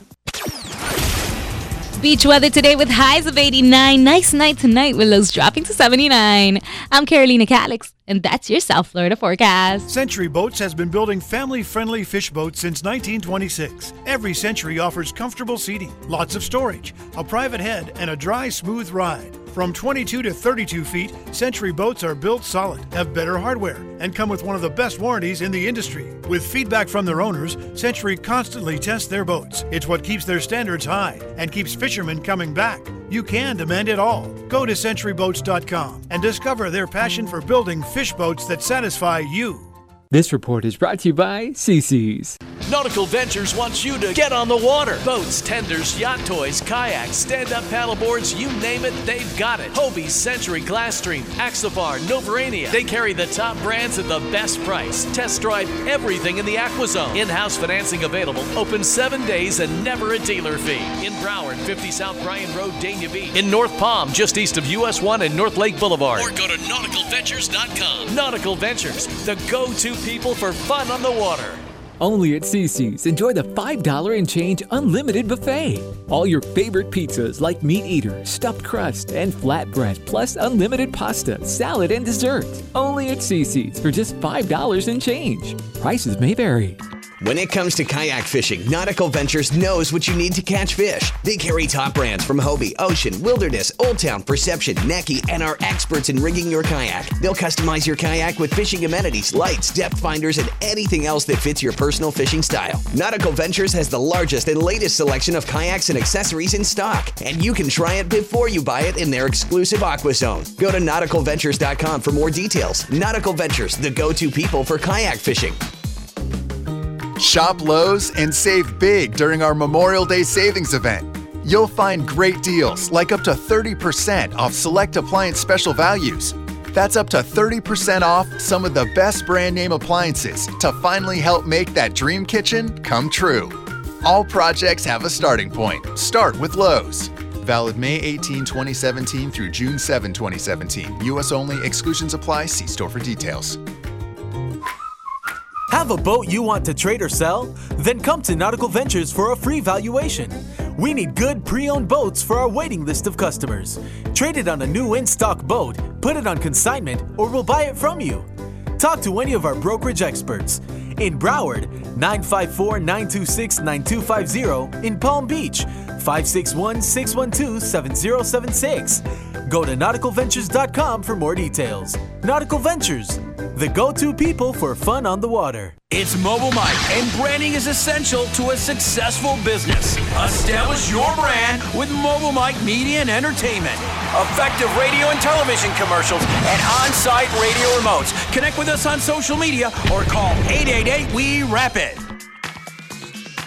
Beach weather today with highs of 89. Nice night tonight with lows dropping to 79. I'm Carolina Calix, and that's your South Florida forecast. Century Boats has been building family friendly fish boats since 1926. Every Century offers comfortable seating, lots of storage, a private head, and a dry, smooth ride. From 22 to 32 feet, Century boats are built solid, have better hardware, and come with one of the best warranties in the industry. With feedback from their owners, Century constantly tests their boats. It's what keeps their standards high and keeps fishermen coming back. You can demand it all. Go to centuryboats.com and discover their passion for building fish boats that satisfy you. This report is brought to you by CC's. Nautical Ventures wants you to get on the water. Boats, tenders, yacht toys, kayaks, stand-up paddleboards, you name it, they've got it. Hobie, Century, Glasstream, Axopar, Novurania. They carry the top brands at the best price. Test drive everything in the AquaZone. In-house financing available. Open seven days and never a dealer fee. In Broward, 50 South Bryan Road, Dania Beach. In North Palm, just east of US 1 and North Lake Boulevard. Or go to nauticalventures.com. Nautical Ventures, the go-to people for fun on the water. Only at CC's. Enjoy the $5 and change unlimited buffet. All your favorite pizzas like meat eater, stuffed crust, and flatbread, plus unlimited pasta, salad, and dessert. Only at CC's for just $5 and change. Prices may vary. When it comes to kayak fishing, Nautical Ventures knows what you need to catch fish. They carry top brands from Hobie, Ocean, Wilderness, Old Town, Perception, Necky, and are experts in rigging your kayak. They'll customize your kayak with fishing amenities, lights, depth finders, and anything else that fits your personal fishing style. Nautical Ventures has the largest and latest selection of kayaks and accessories in stock, and you can try it before you buy it in their exclusive AquaZone. Go to nauticalventures.com for more details. Nautical Ventures, the go-to people for kayak fishing. Shop Lowe's and save big during our Memorial Day savings event. You'll find great deals like up to 30% off select appliance special values. That's up to 30% off some of the best brand name appliances to finally help make that dream kitchen come true. All projects have a starting point. Start with Lowe's. Valid May 18, 2017 through June 7, 2017. U.S. only. Exclusions apply. See store for details. Have a boat you want to trade or sell? Then come to Nautical Ventures for a free valuation. We need good pre owned boats for our waiting list of customers. Trade it on a new in stock boat, put it on consignment, or we'll buy it from you. Talk to any of our brokerage experts. In Broward, 954 926 9250. In Palm Beach, 561 612 7076. Go to nauticalventures.com for more details. Nautical Ventures, the go to people for fun on the water. It's Mobile Mike, and branding is essential to a successful business. Establish your brand with Mobile Mike Media and Entertainment. Effective radio and television commercials and on site radio remotes. Connect with us on social media or call 888 We Rap It.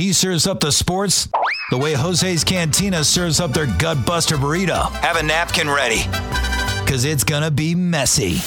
He serves up the sports the way Jose's Cantina serves up their gut buster burrito. Have a napkin ready, because it's going to be messy.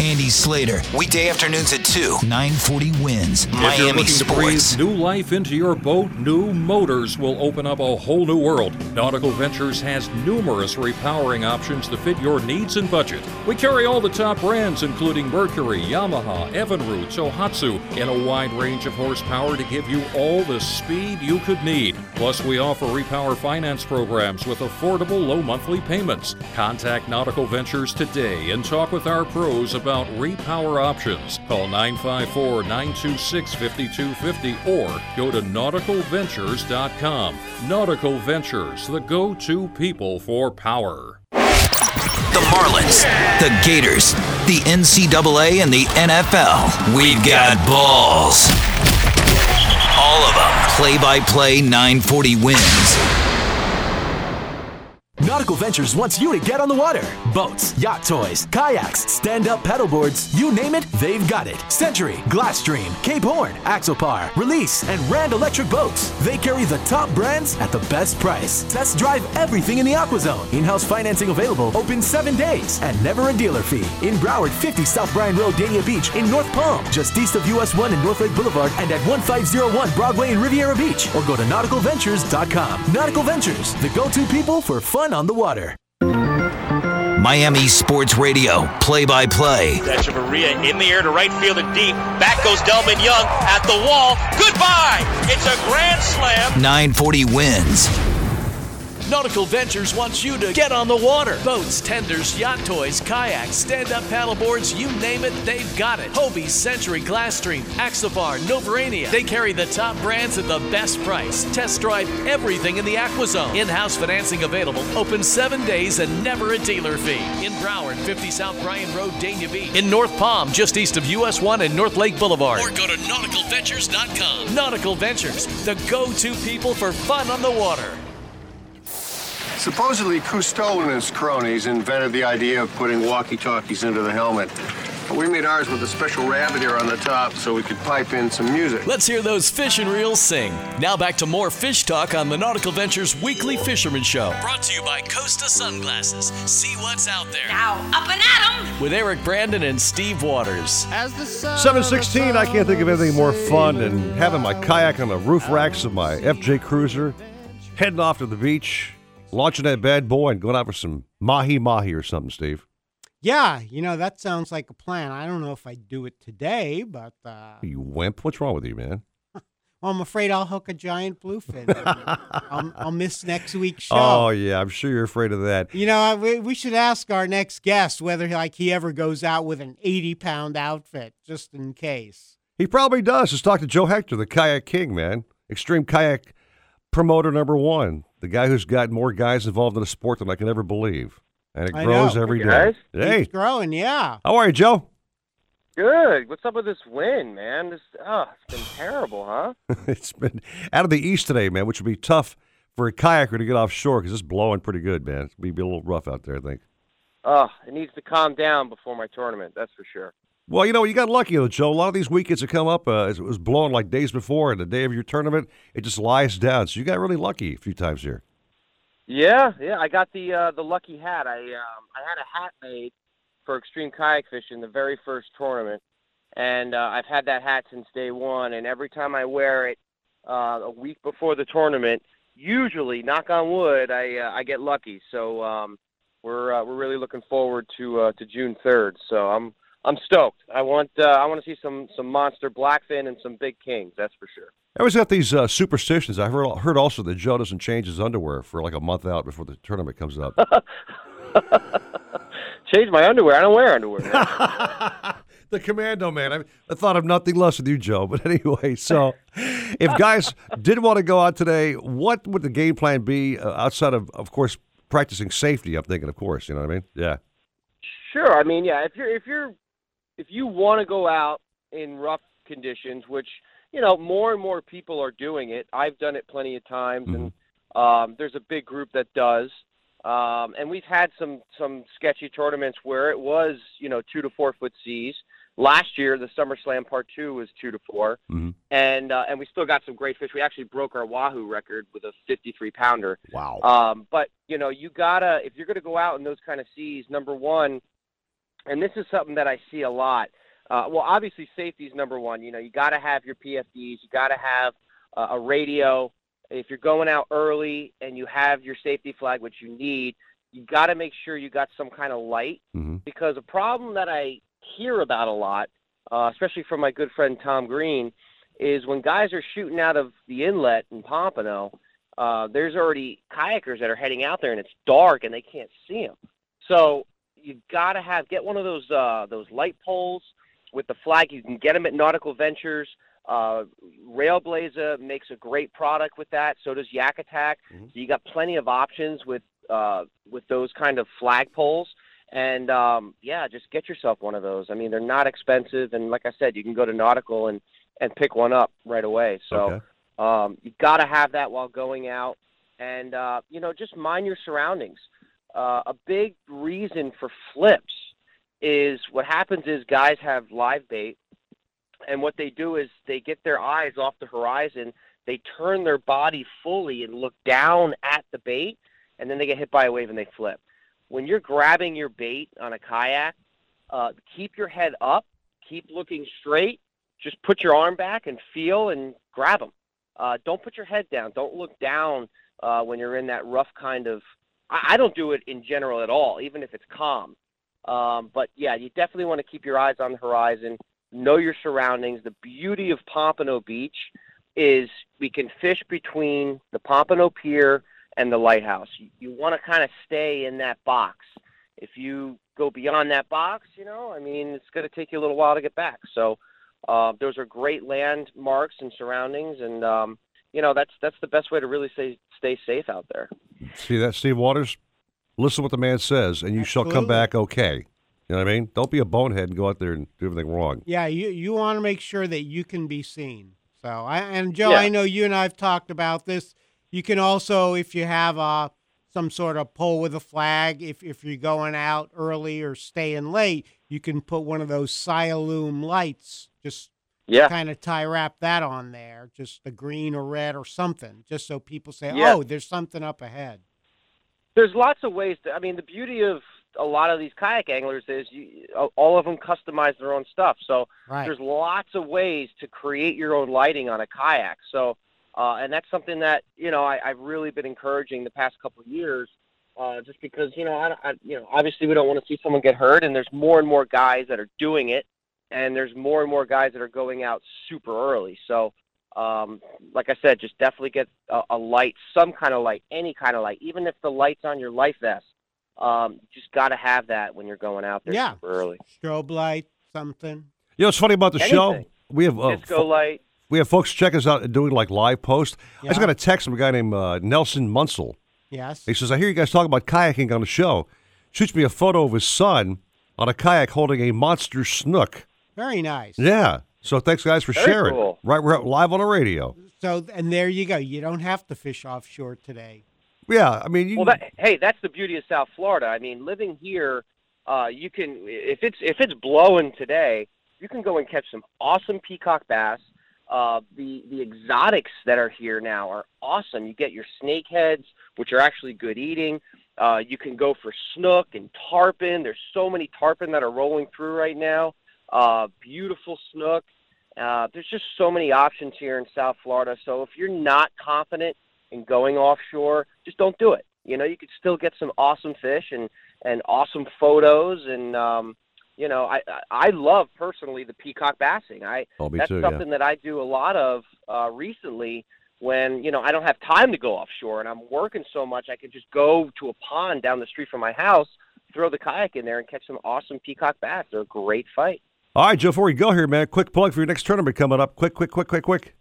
Andy Slater, weekday afternoons at 2, 940 WINZ. If you're Miami looking to Sports. breathe new life into your boat, new motors will open up a whole new world. Nautical Ventures has numerous repowering options to fit your needs and budget. We carry all the top brands, including Mercury, Yamaha, Evinrude, Tohatsu, in a wide range of horsepower to give you all the speed you could need. Plus, we offer repower finance programs with affordable low monthly payments. Contact Nautical Ventures today and talk with our pros about repower options. Call 954 926 5250 or go to nauticalventures.com. Nautical Ventures, the go to people for power. The Marlins, the Gators, the NCAA, and the NFL. We've got balls. All of them. Play by play 940 WINZ. Nautical Ventures wants you to get on the water. Boats, yacht toys, kayaks, stand-up paddleboards, you name it, they've got it. Century, Glasstream, Cape Horn, Axopar, Release, and Rand Electric Boats. They carry the top brands at the best price. Test drive everything in the AquaZone. In-house financing available, open seven days, and never a dealer fee. In Broward, 50 South Bryan Road, Dania Beach. In North Palm, just east of US 1 and North Lake Boulevard, and at 1501 Broadway in Riviera Beach. Or go to nauticalventures.com. Nautical Ventures, the go-to people for fun on the water. Miami Sports Radio, play by play. Echeverria in the air to right field and deep. Back goes Delmon Young at the wall. Goodbye. It's a grand slam. 940 WINZ. Nautical Ventures wants you to get on the water. Boats, tenders, yacht toys, kayaks, stand-up paddleboards, you name it, they've got it. Hobie, Century, Glasstream, Axopar, Novurania. They carry the top brands at the best price. Test drive everything in the AquaZone. In-house financing available. Open seven days and never a dealer fee. In Broward, 50 South Bryan Road, Dania Beach. In North Palm, just east of US 1 and North Lake Boulevard. Or go to nauticalventures.com. Nautical Ventures, the go-to people for fun on the water. Supposedly, Cousteau and his cronies invented the idea of putting walkie-talkies into the helmet. We made ours with a special rabbit ear on the top so we could pipe in some music. Let's hear those fish and reels sing. Now back to more fish talk on the Nautical Ventures Weekly Fisherman Show. Brought to you by Costa Sunglasses. See what's out there. Now, up and at 'em! With Eric Brandon and Steve Waters. As the sun 716, I can't think of anything more fun than having my kayak on the roof racks of my FJ Cruiser, heading off to the beach, launching that bad boy, and going out for some mahi mahi or something, Steve. Yeah, you know that sounds like a plan. I don't know if I'd do it today, but uh, You wimp. What's wrong with you, man? [laughs] well, I'm afraid I'll hook a giant bluefin. [laughs] I'll, I'll miss next week's show. Oh, yeah. I'm sure you're afraid of that. You know, we, we should ask our next guest whether like he ever goes out with an 80 pound outfit, just in case. He probably does. Just talk to Joe Hector, the kayak king, man. Extreme kayak promoter number one. The guy who's got more guys involved in the sport than I can ever believe. And it I grows know. every Hey, day. guys. Hey, Keeps growing, yeah. how are you, Joe? Good. What's up with this wind, man? This oh, it's been terrible, huh? [laughs] it's been out of the east today, man, which would be tough for a kayaker to get offshore because it's blowing pretty good, man. It's be a little rough out there, I think. Oh, it needs to calm down before my tournament. That's for sure. Well, you know, you got lucky, though, Joe. A lot of these weekends that come up, uh, it was blowing like days before, and the day of your tournament, it just lies down. So you got really lucky a few times here. Yeah, yeah. I got the uh, the lucky hat. I um, I had a hat made for extreme kayak fishing the very first tournament, and uh, I've had that hat since day one. And every time I wear it uh, a week before the tournament, usually, knock on wood, I uh, I get lucky. So um, we're uh, we're really looking forward to uh, to June third. So I'm I'm stoked. I want uh, I want to see some some monster blackfin and some big kings. That's for sure. I always got these uh, superstitions. I heard, heard also that Joe doesn't change his underwear for like a month out before the tournament comes up. [laughs] Change my underwear. I don't wear underwear. [laughs] the commando man. I, I thought of nothing less with you, Joe. But [laughs] anyway, so if guys did want to go out today, what would the game plan be uh, outside of, of course, practicing safety? I'm thinking, of course. You know what I mean? Yeah. Sure. I mean, yeah. If you're if you're if you want to go out in rough conditions, which you know more and more people are doing it. I've done it plenty of times, and um, there's a big group that does. Um, and we've had some some sketchy tournaments where it was you know two to four foot seas. Last year, the Summer Slam Part Two was two to 4 Mm-hmm. and uh, and we still got some great fish. We actually broke our Wahoo record with a 53 pounder. Wow. Um, but you know, you gotta if you're gonna go out in those kind of seas, number one, and this is something that I see a lot. Uh, well, obviously, safety is number one. You know, you got to have your PFDs. You got to have uh, a radio. If you're going out early and you have your safety flag, which you need, you got to make sure you got some kind of light because a problem that I hear about a lot, uh, especially from my good friend Tom Green, is when guys are shooting out of the inlet in Pompano, uh, there's already kayakers that are heading out there and it's dark and they can't see them. So you got to have get one of those uh, those light poles with the flag. You can get them at Nautical Ventures. Uh, Railblaza makes a great product with that. So does Yak Attack. So you got plenty of options with uh, with those kind of flag poles. And um, yeah, just get yourself one of those. I mean, they're not expensive, and like I said, you can go to Nautical and and pick one up right away. So Okay. um, you got to have that while going out, and uh, you know, just mind your surroundings. Uh, a big reason for flips is what happens is guys have live bait, and what they do is they get their eyes off the horizon, they turn their body fully and look down at the bait, and then they get hit by a wave and they flip. When you're grabbing your bait on a kayak, uh, keep your head up, keep looking straight, just put your arm back and feel and grab them. Uh, don't put your head down. Don't look down uh, when you're in that rough kind of. I, I don't do it in general at all, even if it's calm. Um, but yeah, you definitely want to keep your eyes on the horizon, know your surroundings. The beauty of Pompano Beach is we can fish between the Pompano Pier and the lighthouse. You, you want to kind of stay in that box. If you go beyond that box, you know, I mean, it's going to take you a little while to get back. So uh, those are great landmarks and surroundings, and um, you know that's that's the best way to really stay stay safe out there. See that, Steve Waters? Listen to what the man says, and you shall come back okay. You know what I mean? Don't be a bonehead and go out there and do everything wrong. Yeah, you you want to make sure that you can be seen. So I and Joe, Yeah. I know you and I've talked about this. You can also, if you have uh, some sort of pole with a flag, if if you're going out early or staying late, you can put one of those Cyalume lights. Just Yeah. kind of tie wrap that on there, just a green or red or something, just so people say, Yeah. "Oh, there's something up ahead." There's lots of ways to. I mean, the beauty of a lot of these kayak anglers is you, all of them customize their own stuff. So Right. there's lots of ways to create your own lighting on a kayak. So, uh, and that's something that you know I, I've really been encouraging the past couple of years, uh, just because you know I, I, you know obviously we don't want to see someone get hurt, and there's more and more guys that are doing it, and there's more and more guys that are going out super early. So. Um, like I said, just definitely get a, a light, some kind of light, any kind of light, even if the light's on your life vest. Um, you just got to have that when you're going out there Yeah. super early. Strobe light, something. You know what's funny about the show? We have uh, Disco light. We have folks check us out doing like live posts. I just Yeah. got a text from a guy named uh, Nelson Munsell. Yes. He says, I hear you guys talking about kayaking on the show. Shoots me a photo of his son on a kayak holding a monster snook. Very nice. Yeah. So thanks, guys, for Very sharing. cool. Right, we're live on the radio. So and there you go. You don't have to fish offshore today. Yeah, I mean, you, Well, that, hey, that's the beauty of South Florida. I mean, living here, uh, you can if it's if it's blowing today, you can go and catch some awesome peacock bass. Uh, the the exotics that are here now are awesome. You get your snakeheads, which are actually good eating. Uh, you can go for snook and tarpon. There's so many tarpon that are rolling through right now. Uh, beautiful snook. Uh, there's just so many options here in South Florida. So if you're not confident in going offshore, just don't do it. You know, you could still get some awesome fish and and awesome photos and um, you know, I I- love personally the peacock bassing. I Oh, that's too, yeah. something that I do a lot of uh, recently when you know I don't have time to go offshore and I'm working so much. I can just go to a pond down the street from my house, throw the kayak in there, and catch some awesome peacock bass. They're a great fight. All right, Joe, before we go here, man, quick plug for your next tournament coming up. Quick, quick, quick, quick, quick.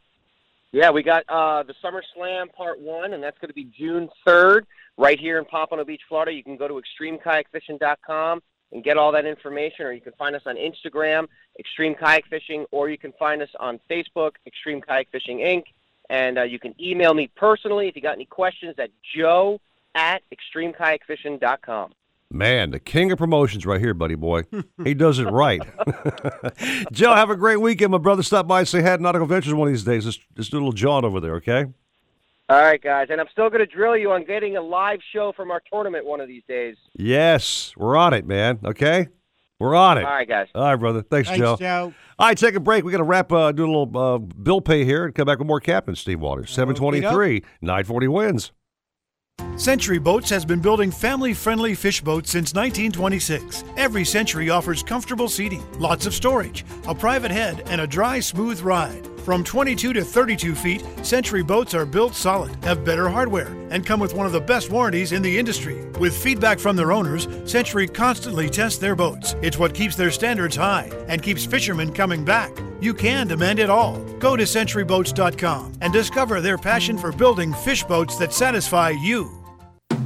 Yeah, we got uh, the Summer Slam Part One, and that's going to be June third, right here in Pompano Beach, Florida. You can go to extremekayakfishing.com and get all that information, or you can find us on Instagram, Extreme Kayak Fishing, or you can find us on Facebook, Extreme Kayak Fishing Inc. And uh, you can email me personally if you got any questions at joe at extremekayakfishing.com. Man, the king of promotions right here, buddy boy. He does it right. [laughs] Joe, have a great weekend. My brother, stop by and say hi to Nautical Ventures one of these days. Just, just do a little jaunt over there, okay? All right, guys, and I'm still going to drill you on getting a live show from our tournament one of these days. Yes, we're on it, man. Okay? We're on it. All right, guys. All right, brother. Thanks, Thanks, Joe. Joe. All right, take a break. We got to wrap, uh, do a little uh, bill pay here and come back with more Captain Steve Waters. 723, 940 WINZ. Century Boats has been building family friendly fish boats since 1926. Every Century offers comfortable seating, lots of storage, a private head, and a dry, smooth ride. From 22 to 32 feet, Century boats are built solid, have better hardware, and come with one of the best warranties in the industry. With feedback from their owners, Century constantly tests their boats. It's what keeps their standards high and keeps fishermen coming back. You can demand it all. Go to centuryboats.com and discover their passion for building fish boats that satisfy you.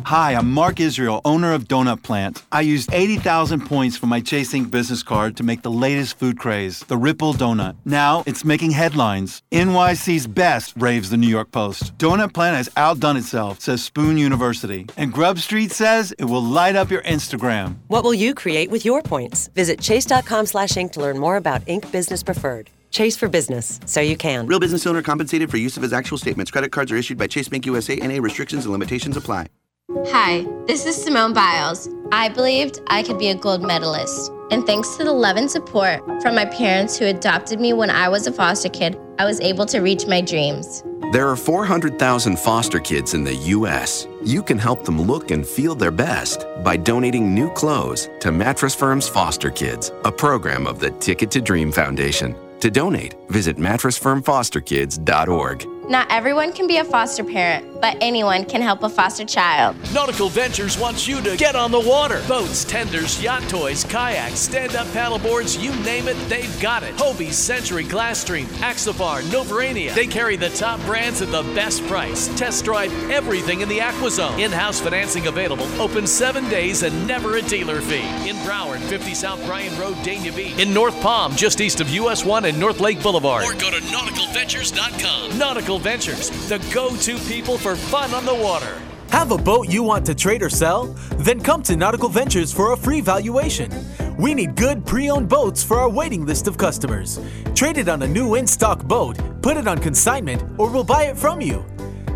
Hi, I'm Mark Israel, owner of Doughnut Plant. I used 80,000 points for my Chasing business card to make the latest food craze, the Ripple Donut. Now it's making headlines. NYC's best, raves the New York Post. Doughnut Plant has outdone itself, says Spoon University. And Grub Street says it will light up your Instagram. What will you create with your points? Visit chase.com slash ink to learn more about Ink Business Preferred. Chase for business, so you can. Real business owner compensated for use of his actual statements. Credit cards are issued by Chase Bank USA and a restrictions and limitations apply. Hi, this is Simone Biles. I believed I could be a gold medalist. And thanks to the love and support from my parents who adopted me when I was a foster kid, I was able to reach my dreams. There are 400,000 foster kids in the U.S. You can help them look and feel their best by donating new clothes to Mattress Firm's Foster Kids, a program of the Ticket to Dream Foundation. To donate, visit mattressfirmfosterkids.org. Not everyone can be a foster parent, but anyone can help a foster child. Nautical Ventures wants you to get on the water. Boats, tenders, yacht toys, kayaks, stand up paddleboards, you name it, they've got it. Hobie, Century, Glasstream, Axopar, Novurania. They carry the top brands at the best price. Test drive everything in the AquaZone. In house financing available, open seven days and never a dealer fee. In Broward, 50 South Bryan Road, Dania Beach. In North Palm, just east of US 1 and North Lake Boulevard. Or go to nauticalventures.com. Nautical Ventures, the go to people for fun on the water. Have a boat you want to trade or sell? Then come to Nautical Ventures for a free valuation. We need good pre owned boats for our waiting list of customers. Trade it on a new in stock boat, put it on consignment, or we'll buy it from you.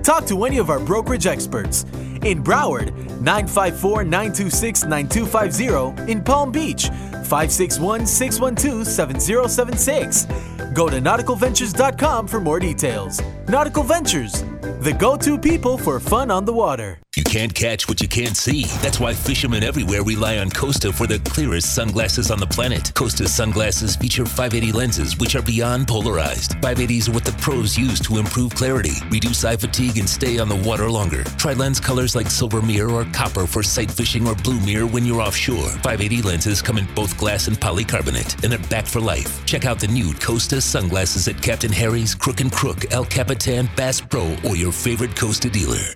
Talk to any of our brokerage experts. In Broward, 954 926 9250. In Palm Beach, 561 612 7076. Go to nauticalventures.com for more details. Nautical Ventures, the go to people for fun on the water. You can't catch what you can't see. That's why fishermen everywhere rely on Costa for the clearest sunglasses on the planet. Costa sunglasses feature 580 lenses, which are beyond polarized. 580s are what the pros use to improve clarity, reduce eye fatigue, and stay on the water longer. Try lens colors like silver mirror or copper for sight fishing or blue mirror when you're offshore. 580 lenses come in both glass and polycarbonate, and they're back for life. Check out the new Costa sunglasses at Captain Harry's, Crook and Crook, El Capitan, Bass Pro, or your favorite Costa dealer.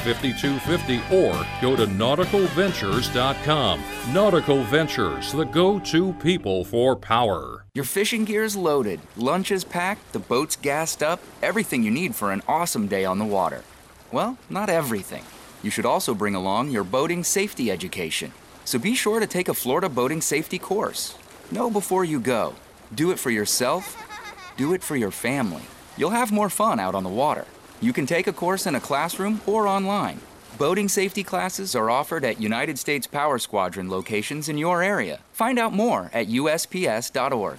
5250 or go to nauticalventures.com. Nautical Ventures, the go to people for power. Your fishing gear is loaded, lunch is packed, the boat's gassed up, everything you need for an awesome day on the water. Well, not everything. You should also bring along your boating safety education. So be sure to take a Florida boating safety course. Know before you go. Do it for yourself, do it for your family. You'll have more fun out on the water. You can take a course in a classroom or online. Boating safety classes are offered at United States Power Squadron locations in your area. Find out more at USPS.org.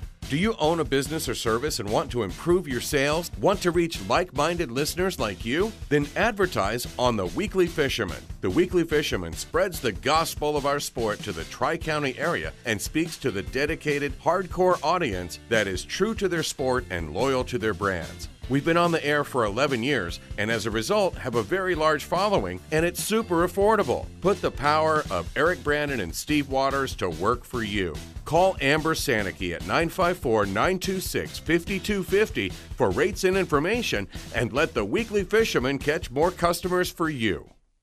Do you own a business or service and want to improve your sales? Want to reach like minded listeners like you? Then advertise on The Weekly Fisherman. The Weekly Fisherman spreads the gospel of our sport to the Tri County area and speaks to the dedicated, hardcore audience that is true to their sport and loyal to their brands. We've been on the air for 11 years and as a result have a very large following and it's super affordable. Put the power of Eric Brandon and Steve Waters to work for you. Call Amber Sanicky at 954 926 5250 for rates and information and let the weekly fisherman catch more customers for you.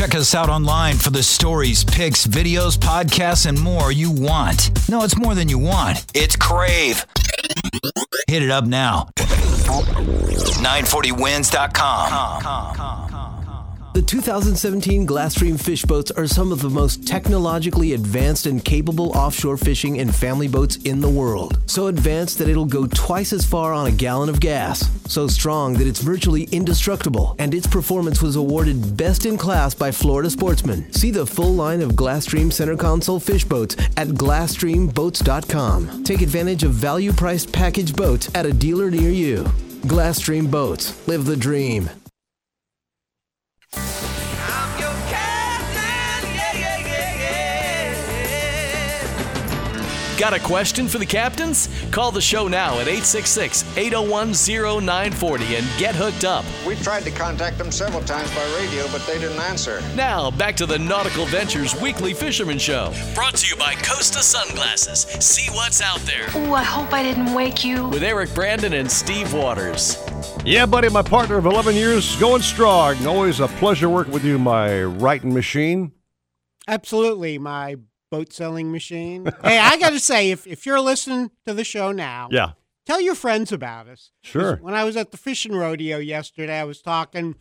Check us out online for the stories, pics, videos, podcasts, and more you want. No, it's more than you want. It's Crave. Hit it up now. 940winz.com. The 2017 Glasstream fish boats are some of the most technologically advanced and capable offshore fishing and family boats in the world. So advanced that it'll go twice as far on a gallon of gas. So strong that it's virtually indestructible. And its performance was awarded best in class by Florida Sportsman. See the full line of Glasstream center console fish boats at glasstreamboats.com. Take advantage of value priced package boats at a dealer near you. Glasstream Boats. Live the dream. Got a question for the captains? Call the show now at 866 801 0940 and get hooked up. We tried to contact them several times by radio, but they didn't answer. Now, back to the Nautical Ventures Weekly Fisherman Show. Brought to you by Costa Sunglasses. See what's out there. Ooh, I hope I didn't wake you. With Eric Brandon and Steve Waters. Yeah, buddy, my partner of 11 years, going strong. Always a pleasure working with you, my writing machine. Absolutely, my boat selling machine. hey, I got to [laughs] say, if, if you're listening to the show now, Yeah. tell your friends about us. Sure. When I was at the fishing rodeo yesterday, I was talking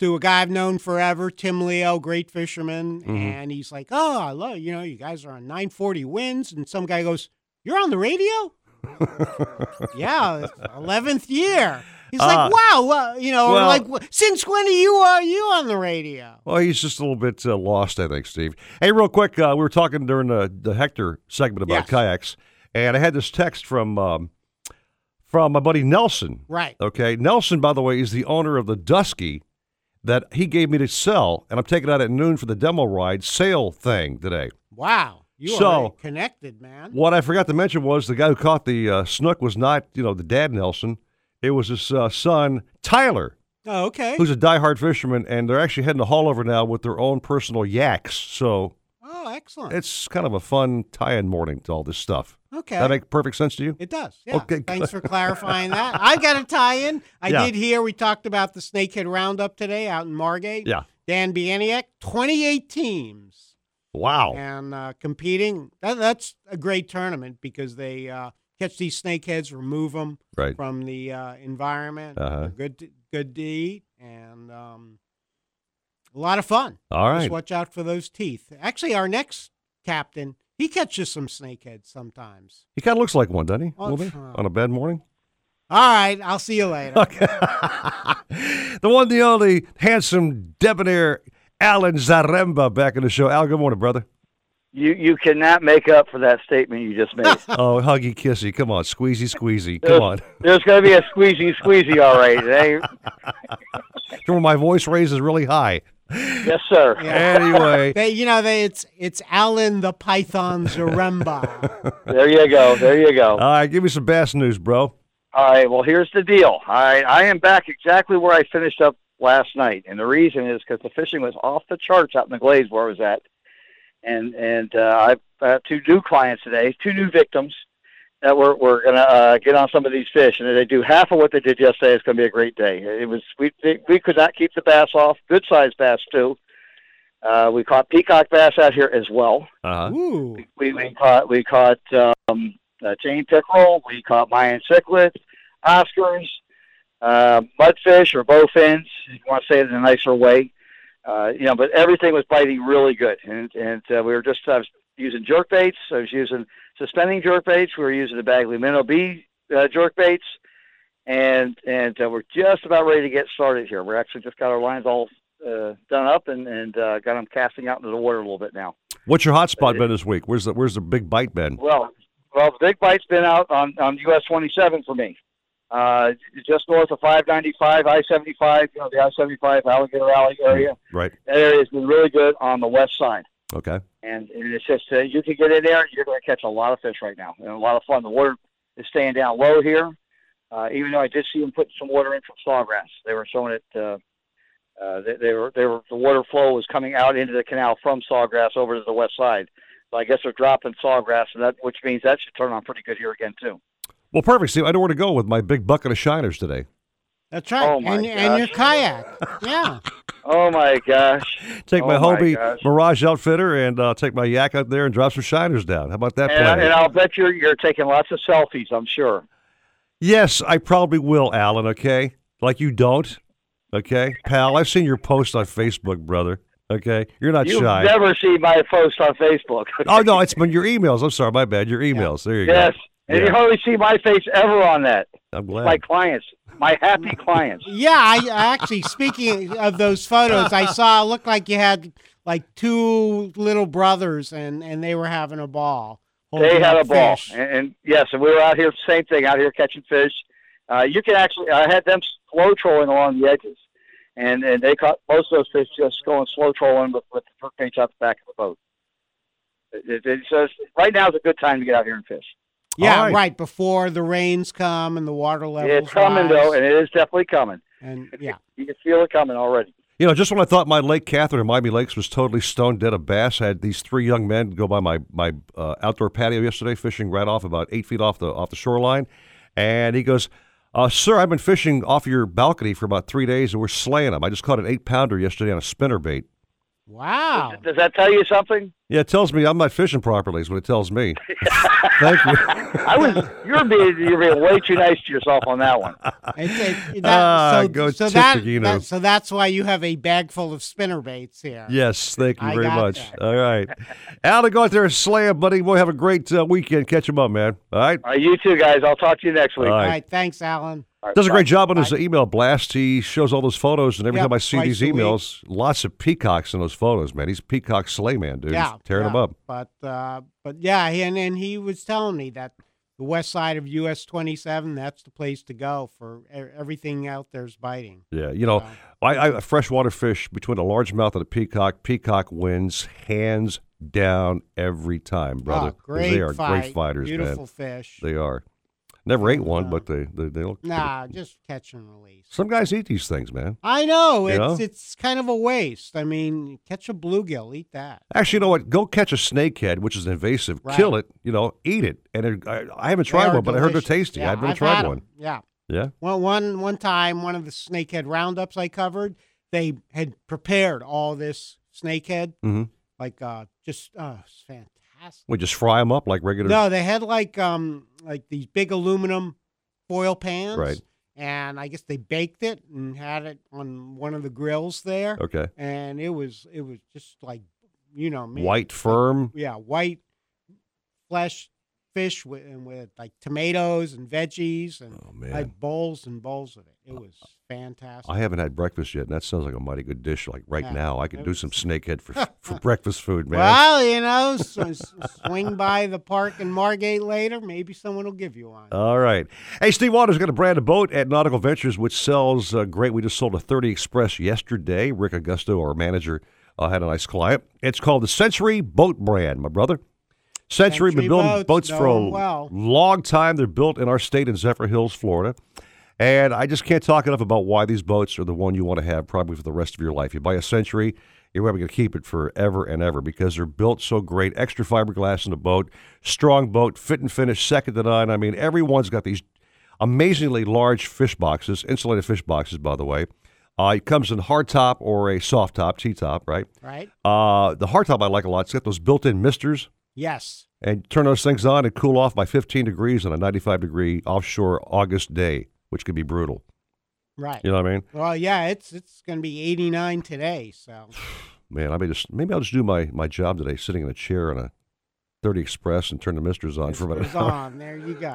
to a guy I've known forever, Tim Leo, great fisherman, Mhm. and he's like, "Oh, I love you know, you guys are on 940 WINZ," and some guy goes, "You're on the radio." [laughs] yeah, eleventh year. He's Ah. like, "Wow, well, you know, Well- like, since when are you are you on the radio?" Well, he's just a little bit uh, lost, I think, Steve. Hey, real quick, uh, we were talking during the, the Hector segment about Yes. kayaks, and I had this text from um, from my buddy Nelson. Right. Okay. Nelson, by the way, is the owner of the Dusky that he gave me to sell, and I'm taking out at noon for the demo ride sale thing today. Wow, you So- are connected, man. What I forgot to mention was the guy who caught the uh, snook was not, you know, the dad Nelson. It was his uh, son Tyler, Oh, okay. who's a diehard fisherman, and they're actually heading to Haulover now with their own personal yaks. So Oh, excellent. it's kind of a fun tie-in morning to all this stuff. Okay. that make perfect sense to you? It does. Yeah. Okay, Thanks for [laughs] clarifying that. I've got a tie-in. I Yeah. did hear we talked about the Snakehead Roundup today out in Margate. Yeah. Dan Bieniak, 28 teams. Wow. And uh, competing. That, that's a great tournament because they uh, catch these snakeheads, remove them Right. from the uh, environment. Uh-huh. Good, to, good to eat and um, a lot of fun. All right, Just watch out for those teeth. Actually, our next captain, he catches some snakeheads sometimes. He kind of looks like one, doesn't he? Oh, a little bit uh, on a bad morning. All right, I'll see you later. [laughs] The one, the only handsome, debonair Alan Zaremba back in the show. Al, good morning, brother. You you cannot make up for that statement you just made. [laughs] oh, huggy, kissy. Come on, squeezy, squeezy. Come on. There's going to be a squeezy squeezy, all right. It ain't- [laughs] Remember, my voice raises really high. yes, sir. Anyway. [laughs] they, you know, they, it's it's Alan the Python Zaremba. There you go. There you go. All right, give me some bass news, bro. All right. Well, here's the deal. I I am back exactly where I finished up last night, and the reason is because the fishing was off the charts out in the glades where I was at, and and uh, I've got two new clients today, two new victims that we're we're gonna uh, get on some of these fish, and if they do half of what they did yesterday, it's gonna be a great day. It was we we could not keep the bass off, good sized bass too. Uh, we caught peacock bass out here as well. Uh-huh. Ooh. We we caught we caught um, uh, chain pickerel. We caught Mayan cichlids, Oscars, uh, mudfish or bowfins, if you want to say it in a nicer way. Uh, you know, but everything was biting really good, and and uh, we were just I was using jerk baits. I was using suspending jerk baits. We were using the Bagley minnow B uh, jerk baits, and and uh, we're just about ready to get started here. We're actually just got our lines all uh, done up and and uh, got them casting out into the water a little bit now. What's your hot spot been this week? Where's the Where's the big bite been? Well, well, the big bite's been out on on US 27 for me. Uh, just north of 595, I-75, you know, the I-75 Alligator Alley area. Right. That area has been really good on the west side. Okay. And, and it's just, uh, you can get in there and you're going to catch a lot of fish right now. And a lot of fun. The water is staying down low here. Uh, even though I did see them putting some water in from sawgrass. They were showing it, uh, uh, they, they were, they were, the water flow was coming out into the canal from sawgrass over to the west side. So I guess they're dropping sawgrass, and that, which means that should turn on pretty good here again, too. Well, perfect, Steve. I know where to go with my big bucket of shiners today. That's right. Oh, my and, and your kayak. Yeah. [laughs] Oh my gosh! Take my Oh, my Hobie gosh. Mirage outfitter and uh, take my yak out there and drop some shiners down. How about that And, plan? and I'll bet you're you're taking lots of selfies. I'm sure. Yes, I probably will, Alan, okay? Like you don't, okay? Pal, I've seen your post on Facebook, brother, okay? You're not shy. You've never seen my post on Facebook. oh, no, [laughs] it's been your emails. I'm sorry, my bad. Your emails. There you go. yes, go. And Yeah, you hardly see my face ever on that. I'm glad. My clients, my happy [laughs] clients. Yeah, I I actually speaking of those photos, I saw it looked like you had like two little brothers and and they were having a ball. They had up a ball, and, and yes, and we were out here. Same thing out here catching fish. Uh, you can actually, I had them slow trolling along the edges, and and they caught most of those fish just going slow trolling with with the jerk baits out the back of the boat. It, it, it says right now is a good time to get out here and fish. Yeah, All right. right. before the rains come and the water levels. it's coming rise. though, and it is definitely coming. And yeah, You can feel it coming already. You know, just when I thought my Lake Catherine in Miami Lakes was totally stone dead of bass, I had these three young men go by my my uh, outdoor patio yesterday, fishing right off about eight feet off the off the shoreline, and he goes, uh, "Sir, I've been fishing off your balcony for about three days, and we're slaying them. I just caught an eight pounder yesterday on a spinner bait." Wow. Does that tell you something? Yeah, it tells me I'm not fishing properly. Is what it tells me. [laughs] Thank you. I was you're being you're being way too nice to yourself on that one. [laughs] It's, it, that, Ah, so, go so that, you know. that- so that's why you have a bag full of spinner baits here. Yes, thank you I very much. that. All right, Al, go out there and slam, buddy. We'll have a great uh, weekend. Catch him up, man. All right. All right, you too, guys. I'll talk to you next week. All All right. right, thanks, Alan. Right, Does a great job on his email blast. He shows all those photos, and every Yep, time I see these emails, lots of peacocks in those photos, man. He's peacock slay man, dude. Yeah, He's tearing yeah. them up. But uh, but yeah, and and he was telling me that the west side of US 27, that's the place to go for everything out there's biting. Yeah, you know, I, I freshwater fish between a largemouth and a peacock. Peacock wins hands down every time, brother. Oh, great they are fight. great fighters, Beautiful man. fish. They are. Never ate one, but they they, they look. Nah, just catch and release. Some guys eat these things, man. I know You it's know? it's kind of a waste. I mean, catch a bluegill, eat that. Actually, you know what? Go catch a snakehead, which is invasive. Right. Kill it. You know, eat it. And it, I, I haven't tried are one, but I heard they're delicious. tasty. Yeah, I've never I've tried had 'em. one. Yeah. Yeah. Well, one one time, one of the snakehead roundups I covered, they had prepared all this snakehead, Mhm. like uh, just uh, it's. We just fry them up like regular. No, they had like um like these big aluminum foil pans, Right. And I guess they baked it and had it on one of the grills there. Okay. and it was it was just like you know me White, firm. yeah, white flesh fish with and with like tomatoes and veggies and Oh, man. bowls and bowls of it. It was fantastic. I haven't had breakfast yet, and that sounds like a mighty good dish. Like right Yeah, now, I could do some snakehead for for [laughs] breakfast food, man. Well, you know, s- s- swing by the park in Margate later. Maybe someone will give you one. All right. Hey, Steve Waters got a brand of boat at Nautical Ventures, which sells uh, great. We just sold a 30 Express yesterday. Rick Augusto, our manager, uh, had a nice client. It's called the Century Boat Brand, my brother. Century, been building boats, boats for a well. long time. They're built in our state in Zephyrhills, Florida. And I just can't talk enough about why these boats are the one you want to have probably for the rest of your life. You buy a Century, you're probably going to keep it forever and ever because they're built so great. Extra fiberglass in the boat, strong boat, fit and finish, second to none. I mean, everyone's got these amazingly large fish boxes, insulated fish boxes, by the way. Uh, it comes in hard top or a soft top, T top, right? Right. Uh, the hard top I like a lot. It's got those built-in misters Yes. And turn those things on and cool off by 15 degrees on a 95 degree offshore August day, which can be brutal. Right. You know what I mean? Well, yeah, it's it's going to be 89 today, so. [sighs] Man, I may just maybe I'll just do my, my job today, sitting in a chair on a 30 Express and turn the misters on for a minute. On. There you go.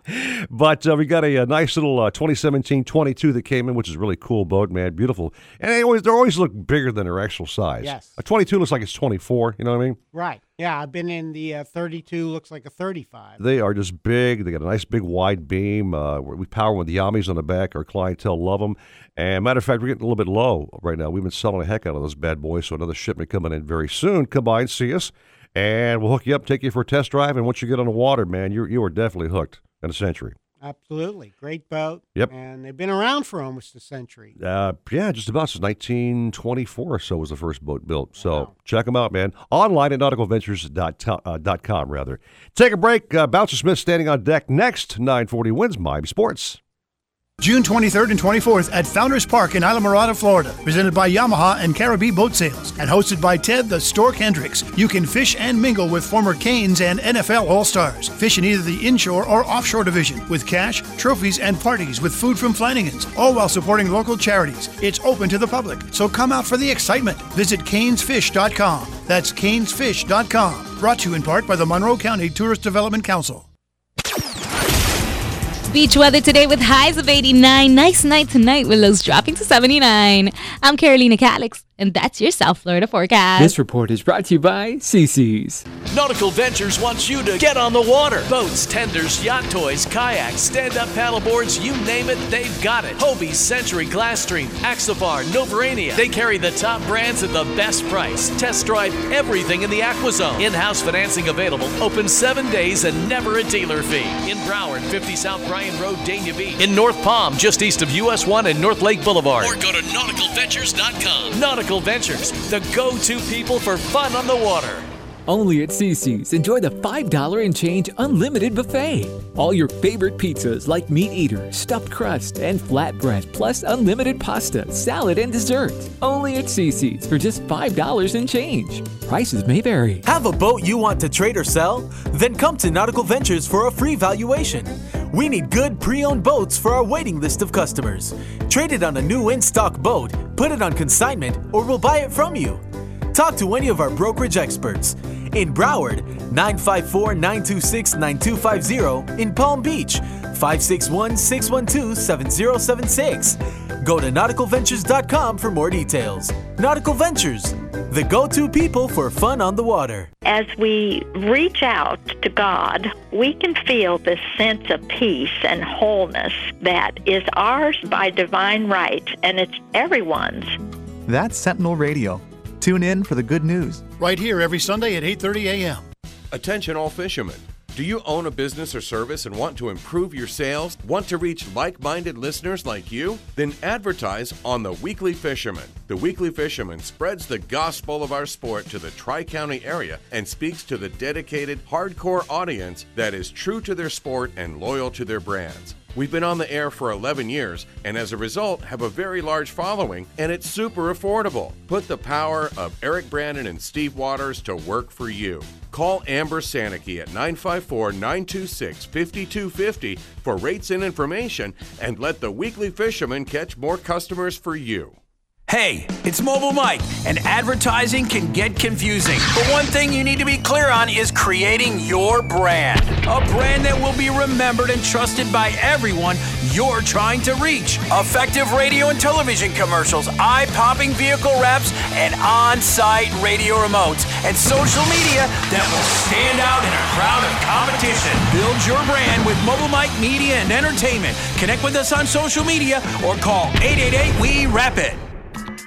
[laughs] but uh, we got a, a nice little uh, 2017 22 that came in, which is a really cool boat, man. Beautiful. And they always, they always look bigger than their actual size. Yes. A 22 looks like it's 24. You know what I mean? Right. Yeah, I've been in the uh, 32, looks like a 35. They are just big. They got a nice big wide beam. Uh, we power them with Yamis on the back. Our clientele love them. And matter of fact, we're getting a little bit low right now. We've been selling the heck out of those bad boys. So another shipment coming in very soon. Come by and see us, and we'll hook you up, take you for a test drive. And once you get on the water, man, you you are definitely hooked in a century. Absolutely. Great boat. Yep. And they've been around for almost a century. Uh, yeah, just about since 1924 or so was the first boat built. So check them out, man. Online at nauticalventures.com, uh, dot com, rather. Take a break. Uh, Bouncer Smith standing on deck next. 940 WINZ Miami Sports. June 23rd and 24th at Founders Park in Islamorada, Florida. Presented by Yamaha and Caribbean Boat Sales and hosted by Ted the Stork Hendricks. You can fish and mingle with former Canes and NFL All Stars. Fish in either the inshore or offshore division with cash, trophies, and parties with food from Flanigan's, all while supporting local charities. It's open to the public, so come out for the excitement. Visit canesfish.com. That's canesfish.com. Brought to you in part by the Monroe County Tourist Development Council. Beach weather today with highs of 89. Nice night tonight with lows dropping to 79. I'm Carolina Calix, and that's your South Florida forecast. This report is brought to you by CC's. Nautical Ventures wants you to get on the water. Boats, tenders, yacht toys, kayaks, stand up paddleboards, you name it, they've got it. Hobie, Century, Glasstream, Axopar, Novurania. They carry the top brands at the best price. Test drive everything in the AquaZone. In house financing available, open seven days and never a dealer fee. In Broward, 50 South Bryan Road, Dania Beach. In North Palm, just east of US 1 and North Lake Boulevard. Or go to nauticalventures.com. Nautical Ventures, the go to people for fun on the water. Only at CC's. Enjoy the $5 and change unlimited buffet. All your favorite pizzas like meat eater, stuffed crust, and flatbread, plus unlimited pasta, salad, and dessert. Only at CC's for just $5 and change. Prices may vary. Have a boat you want to trade or sell? Then come to Nautical Ventures for a free valuation. We need good pre owned boats for our waiting list of customers. Trade it on a new in stock boat, put it on consignment, or we'll buy it from you. Talk to any of our brokerage experts. In Broward, 954 926 9250. In Palm Beach, 561 612 7076. Go to nauticalventures.com for more details. Nautical Ventures, the go to people for fun on the water. As we reach out to God, we can feel this sense of peace and wholeness that is ours by divine right, and it's everyone's. That's Sentinel Radio. Tune in for the good news. Right here every Sunday at 8:30 a.m. Attention all fishermen. Do you own a business or service and want to improve your sales? Want to reach like minded listeners like you? Then advertise on The Weekly Fisherman. The Weekly Fisherman spreads the gospel of our sport to the Tri County area and speaks to the dedicated, hardcore audience that is true to their sport and loyal to their brands. We've been on the air for 11 years and as a result have a very large following and it's super affordable. Put the power of Eric Brandon and Steve Waters to work for you. Call Amber Sanicky at 954 926 5250 for rates and information and let the weekly fisherman catch more customers for you. Hey, it's Mobile Mike, and advertising can get confusing. But one thing you need to be clear on is creating your brand. A brand that will be remembered and trusted by everyone you're trying to reach. Effective radio and television commercials, eye popping vehicle wraps, and on site radio remotes, and social media that will stand out in a crowd of competition. Build your brand with Mobile Mike Media and Entertainment. Connect with us on social media or call 888 We Wrap It.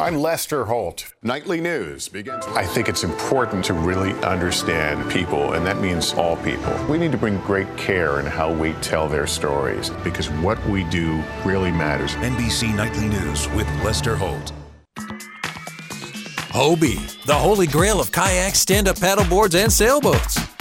I'm Lester Holt. Nightly news begins. I think it's important to really understand people, and that means all people. We need to bring great care in how we tell their stories because what we do really matters. NBC Nightly News with Lester Holt. Hobie, the holy grail of kayaks, stand up paddleboards, and sailboats.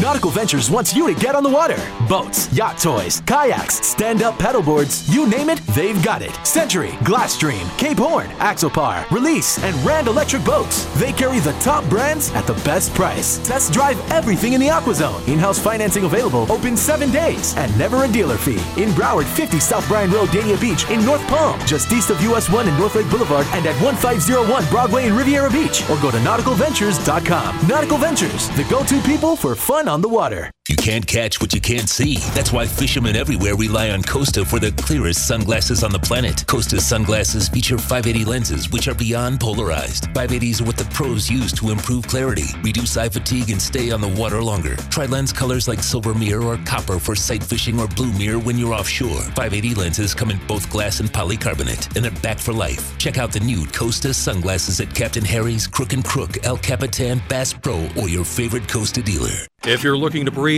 Nautical Ventures wants you to get on the water. Boats, yacht toys, kayaks, stand up paddleboards, you name it, they've got it. Century, Glasstream, Cape Horn, Axopar, Release, and Rand Electric Boats. They carry the top brands at the best price. Test drive everything in the AquaZone. In house financing available, open seven days, and never a dealer fee. In Broward, 50 South Bryan Road, Dania Beach. In North Palm, just east of US 1 and North Lake Boulevard, and at 1501 Broadway in Riviera Beach. Or go to nauticalventures.com. Nautical Ventures, the go to people for fun on the water. You can't catch what you can't see. That's why fishermen everywhere rely on Costa for the clearest sunglasses on the planet. Costa sunglasses feature 580 lenses, which are beyond polarized. 580s are what the pros use to improve clarity, reduce eye fatigue, and stay on the water longer. Try lens colors like silver mirror or copper for sight fishing or blue mirror when you're offshore. 580 lenses come in both glass and polycarbonate, and they're back for life. Check out the new Costa sunglasses at Captain Harry's, Crook and Crook, El Capitan, Bass Pro, or your favorite Costa dealer. If you're looking to breathe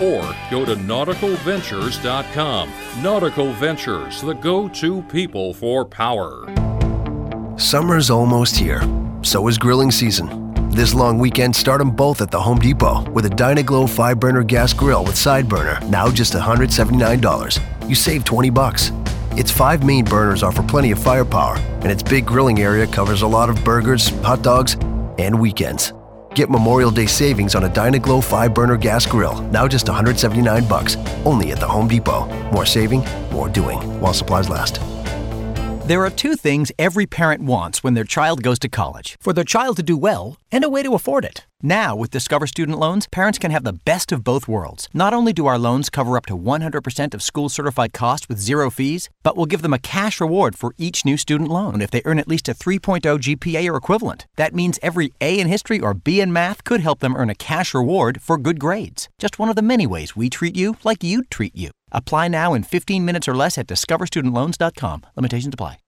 or go to nauticalventures.com. Nautical Ventures, the go to people for power. Summer's almost here. So is grilling season. This long weekend, start them both at the Home Depot with a Dyna-Glo 5 burner gas grill with side burner, now just $179. You save 20 bucks. Its five main burners offer plenty of firepower, and its big grilling area covers a lot of burgers, hot dogs, and weekends. Get Memorial Day savings on a Dyna-Glo 5 burner gas grill, now just 179 bucks, only at the Home Depot. More saving, more doing, while supplies last. There are two things every parent wants when their child goes to college for their child to do well and a way to afford it. Now, with Discover Student Loans, parents can have the best of both worlds. Not only do our loans cover up to 100% of school certified costs with zero fees, but we'll give them a cash reward for each new student loan if they earn at least a 3.0 GPA or equivalent. That means every A in history or B in math could help them earn a cash reward for good grades. Just one of the many ways we treat you like you'd treat you. Apply now in 15 minutes or less at discoverstudentloans.com. Limitations apply.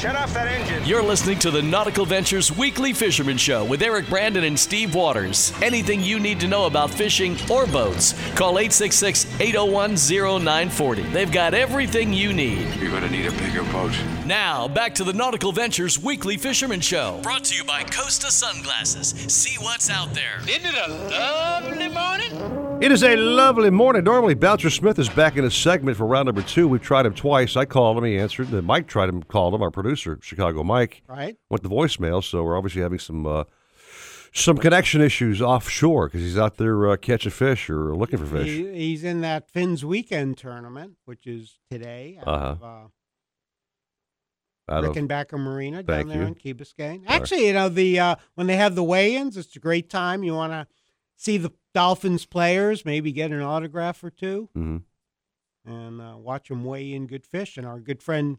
Shut off that engine. You're listening to the Nautical Ventures Weekly Fisherman Show with Eric Brandon and Steve Waters. Anything you need to know about fishing or boats, call 866 801 0940. They've got everything you need. You're going to need a bigger boat. Now, back to the Nautical Ventures Weekly Fisherman Show. Brought to you by Costa Sunglasses. See what's out there. Isn't it a lovely morning? It is a lovely morning. Normally, Bouncer Smith is back in a segment for round number two. We've tried him twice. I called him. He answered. Then Mike tried him, called him, our producer, Chicago Mike. Right. Went to voicemail, so we're obviously having some uh, some connection issues offshore because he's out there uh, catching fish or looking for fish. He, he's in that Fins Weekend tournament, which is today. Out Uh-huh. of, uh, Out of- Rickenbacker Marina down there you. in Key Biscayne. Actually, you know the uh, when they have the weigh-ins, it's a great time. You want to see the Dolphins players, maybe get an autograph or two, Mhm. and uh, watch them weigh in good fish. And our good friend,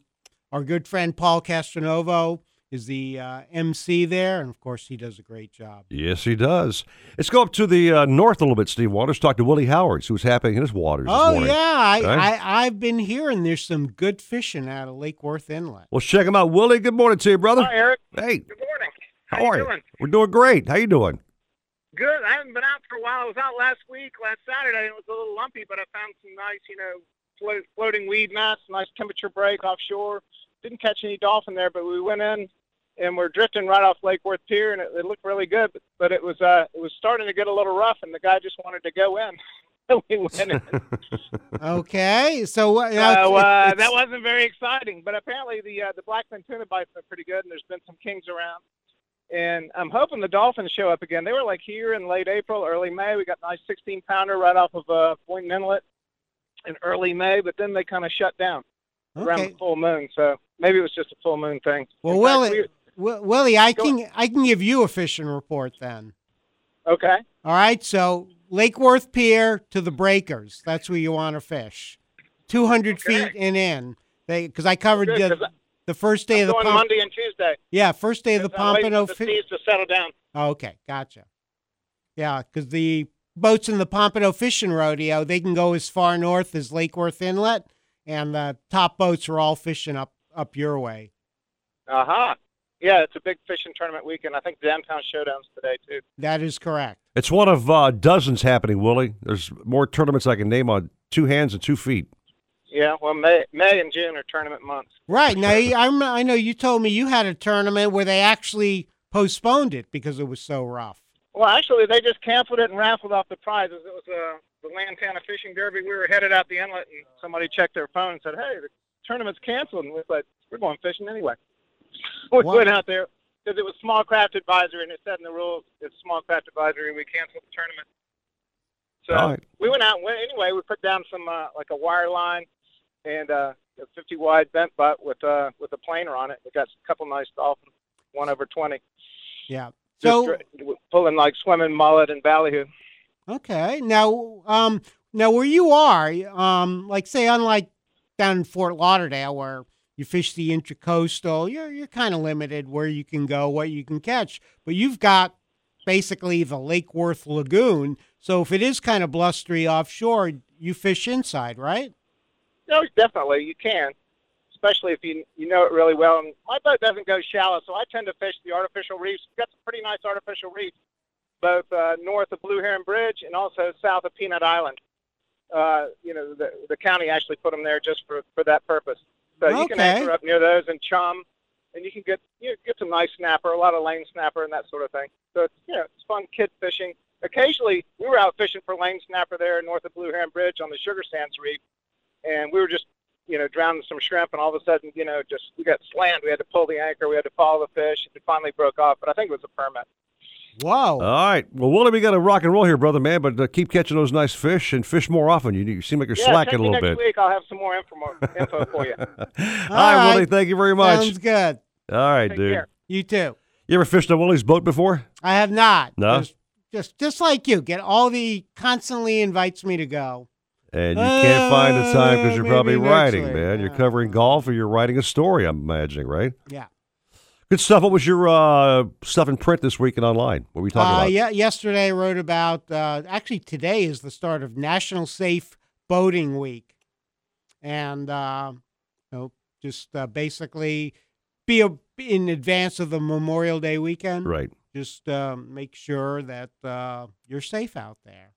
our good friend Paul Castronovo is the uh, MC there, and of course he does a great job. Yes, he does. Let's go up to the uh, north a little bit, Steve Waters. Talk to Willie Howard, see what's happening in his waters. this Oh morning. yeah, I, Right? I I've been hearing there's some good fishing out of Lake Worth Inlet. Well, check him out. Willie, good morning to you, brother. Hi, Eric. Hey. Good morning. How, How, are you you? doing? We're doing great. How you doing? Good. I haven't been out for a while. I was out last week, last Saturday, and it was a little lumpy, but I found some nice, you know, float, floating weed mats, nice temperature break offshore. Didn't catch any dolphin there, but we went in and we're drifting right off Lake Worth Pier, and it, it looked really good. But, but it was uh, it was starting to get a little rough, and the guy just wanted to go in. [laughs] So we went in. [laughs] Okay, so uh, So uh, that wasn't very exciting, but apparently the uh, the blackfin tuna bites been pretty good, and there's been some kings around. And I'm hoping the dolphins show up again. They were like here in late April, early May. We got a nice 16 pounder right off of uh, Boynton Inlet in early May, but then they kind of shut down around the full moon. So maybe it was just a full moon thing. well, fact, Willie, we- Wi- Willie, I can I can give you a fishing report then. okay. All right, so Lake Worth Pier to the breakers. That's where you want to fish. 200 feet and in. They because I covered Good, the, the first day of the Going pump. Monday and Tuesday. Yeah, first day of the Pompano. the fi- seas to settle down. Okay, gotcha. Yeah, because the boats in the Pompano Fishing Rodeo, they can go as far north as Lake Worth Inlet, and the top boats are all fishing up up your way. Uh huh. Yeah, it's a big fishing tournament weekend. I think downtown showdowns today too. That is correct. It's one of uh, dozens happening, Willie. There's more tournaments I can name on two hands and two feet. Yeah, well, May May and June are tournament months. Right now, I rem- I know you told me you had a tournament where they actually postponed it because it was so rough. Well, actually, they just canceled it and raffled off the prizes. It was uh, the Lantana Fishing Derby. We were headed out the inlet, and somebody checked their phone and said, "Hey, the tournament's canceled." And we said, "We're going fishing anyway." [laughs] we Wow. went out there because it was small craft advisory, and it said in the rules it's small craft advisory. We canceled the tournament. So right. we went out and went anyway. We put down some uh, like a wire line and uh, a 50 wide bent butt with uh, with a planer on it. We got a couple nice dolphins, one over 20. Yeah. Just So dr- pulling like swimming mullet and ballyhoo. okay, now um now where you are um like say unlike down in Fort Lauderdale where you fish the intracoastal, you're you're kind of limited where you can go, what you can catch, but you've got basically the Lake Worth Lagoon. So if it is kind of blustery offshore, you fish inside, right? No, definitely you can, especially if you you know it really well. And my boat doesn't go shallow, so I tend to fish the artificial reefs. We've got some pretty nice artificial reefs, both uh, north of Blue Heron Bridge and also south of Peanut Island. Uh, you know, the the county actually put them there just for for that purpose. So you can anchor up near those and chum, and you can get you know, get some nice snapper, a lot of lane snapper, and that sort of thing. So it's you know it's fun kid fishing. Occasionally, we were out fishing for lane snapper there north of Blue Heron Bridge on the Sugar Sands Reef, and we were just you know drowning some shrimp, and all of a sudden you know just we got slammed. We had to pull the anchor, we had to follow the fish. It finally broke off, but I think it was a permit. Wow. All right. Well, Willie, we got to rock and roll here, brother, man, but uh, keep catching those nice fish and fish more often. You, you seem like you're yeah, slacking a me little next bit. Next week. I'll have some more info, info for you. [laughs] All right, Willie, thank you very much. Sounds good. All right, Take dude. care. You too. You ever fished on Willie's boat before? I have not. No? Just, just just like you, get all the constantly invites me to go. And you can't find the time because Uh, you're probably maybe next writing, week, man. You're covering golf or you're writing a story, I'm imagining, right? Yeah. Good stuff. What was your uh, stuff in print this week and online? What were we talking Uh, about? yeah, yesterday I wrote about. Uh, actually, today is the start of National Safe Boating Week, and uh, you know, just uh, basically be a, in advance of the Memorial Day weekend. Right. Just um, make sure that uh, you're safe out there.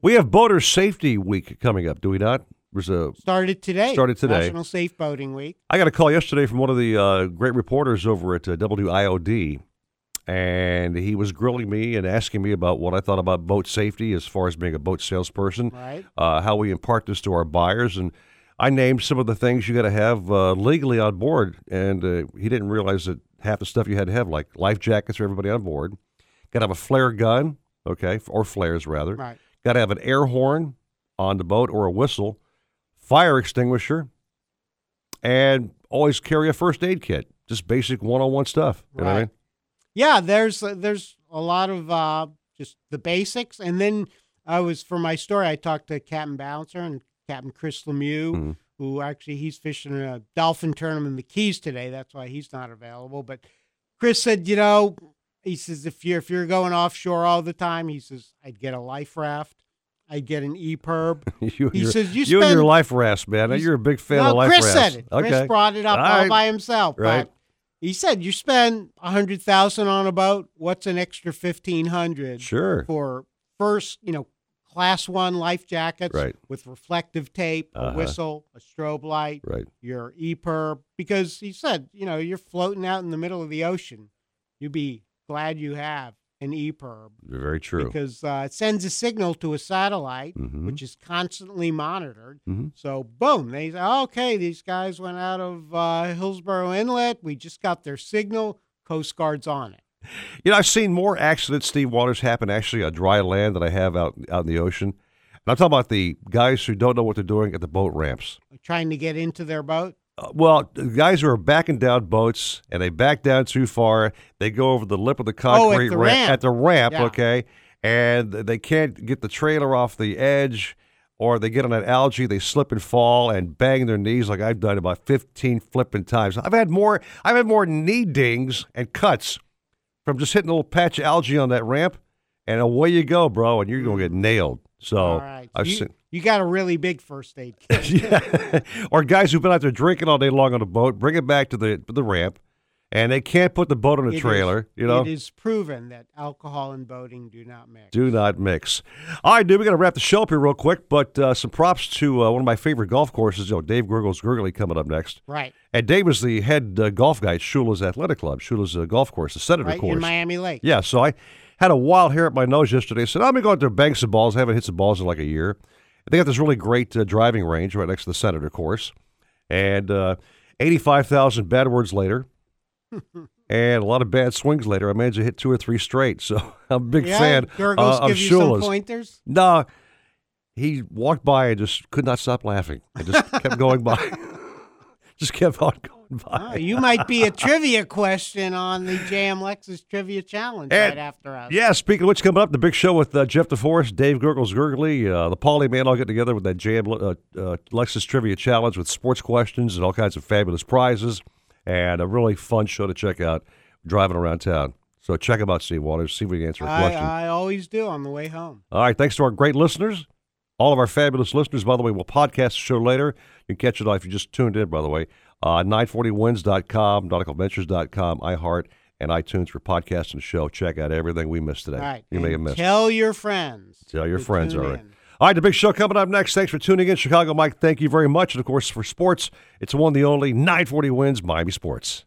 We have Boater Safety Week coming up, do we not? There's a Started today. Started today. National Safe Boating Week. I got a call yesterday from one of the uh, great reporters over at uh, WIOD, and he was grilling me and asking me about what I thought about boat safety as far as being a boat salesperson, Right. uh, how we impart this to our buyers, and I named some of the things you got to have uh, legally on board, and uh, he didn't realize that half the stuff you had to have, like life jackets for everybody on board, got to have a flare gun, okay, or flares rather, Right. Got to have an air horn on the boat or a whistle, fire extinguisher, and always carry a first aid kit. Just basic one-on-one stuff. You know what I Right. mean? Yeah, there's uh, there's a lot of uh, just the basics, and then I was for my story. I talked to Captain Bouncer and Captain Chris Lemieux, Mm-hmm. who actually he's fishing a dolphin tournament in the Keys today. That's why he's not available. But Chris said, you know, he says if you're if you're going offshore all the time, he says I'd get a life raft, I'd get an E EPIRB. [laughs] you, he says you, you and spend your life rafts, man. You're a big fan no, of life Chris rafts. said it. Okay. Chris brought it up All all, right. by himself. Right. He said you spend a hundred thousand on a boat. What's an extra fifteen hundred? Sure. For first, you know, class one life jackets Right. with reflective tape, a Uh-huh. whistle, a strobe light, Right. your EPIRB, because he said, you know, you're floating out in the middle of the ocean. You'd be glad you have an EPIRB Very true. because uh, it sends a signal to a satellite, Mhm. which is constantly monitored. Mhm. So, boom, they say, okay, these guys went out of uh, Hillsborough Inlet. We just got their signal. Coast Guard's on it. [laughs] You know, I've seen more accidents, Steve Waters, happen actually on dry land than I have out out in the ocean. And I'm talking about the guys who don't know what they're doing at the boat ramps. Trying to get into their boat. Uh, well, the guys who are backing down boats and they back down too far, they go over the lip of the Oh, at concrete the ra- ramp. at the ramp, Yeah. okay, and they can't get the trailer off the edge, or they get on that algae, they slip and fall and bang their knees like I've done about 15 flipping times. I've had more, I've had more knee dings and cuts from just hitting a little patch of algae on that ramp, and away you go, bro, and you're gonna get nailed. So All right. I've you, seen. You got a really big first aid [laughs] kit. yeah. or guys who've been out there drinking all day long on a boat, bring it back to the the ramp, and they can't put the boat on a It is- trailer. you know, it is proven that alcohol and boating do not mix. do not mix. All right, dude, we got to wrap the show up here real quick, but uh, some props to uh, one of my favorite golf courses. You know, Dave Gurgles Gurgly coming up next. Right. And Dave is the head uh, golf guy at Shula's Athletic Club, Shula's uh, golf course, the Senator Right course. in Miami Lake. Yeah, so I had a wild hair at my nose yesterday. Said, I'm going to go out there and bang some balls. I haven't hit some balls in like a year. They got this really great uh, driving range right next to the Senator course. And uh, 85,000 bad words later [laughs] and a lot of bad swings later, I managed to hit two or three straight. So [laughs] I'm a big Yeah, fan Gurgles uh, of give you some Shula's. pointers? No, he walked by and just could not stop laughing. I just kept going by. [laughs] just kept on going by. Oh, [laughs] you might be a trivia question on the JM Lexus Trivia Challenge And- right after us. Yeah, speaking of which, coming up, the big show with uh, Jeff DeForest, Dave Gurgles Gurgly, uh, the Paulie Man all get together with that JM uh, uh, Lexus Trivia Challenge with sports questions and all kinds of fabulous prizes. And a really fun show to check out driving around town. So check them out, Steve Waters. See if we can answer a I, question. I always do on the way home. All right, thanks to our great listeners. All of our fabulous listeners, by the way, we'll podcast the show later. You can catch it if you just tuned in, by the way. Uh, 940winz.com, nauticalventures.com, iHeart, and iTunes for podcasting and show. Check out everything we missed today. All right. You may have missed. Tell your friends. Tell your friends, all right. in. All right, the big show coming up next. Thanks for tuning in. Chicago Mike, thank you very much. And of course, for sports, it's one, of the only 940 WINZ Miami Sports.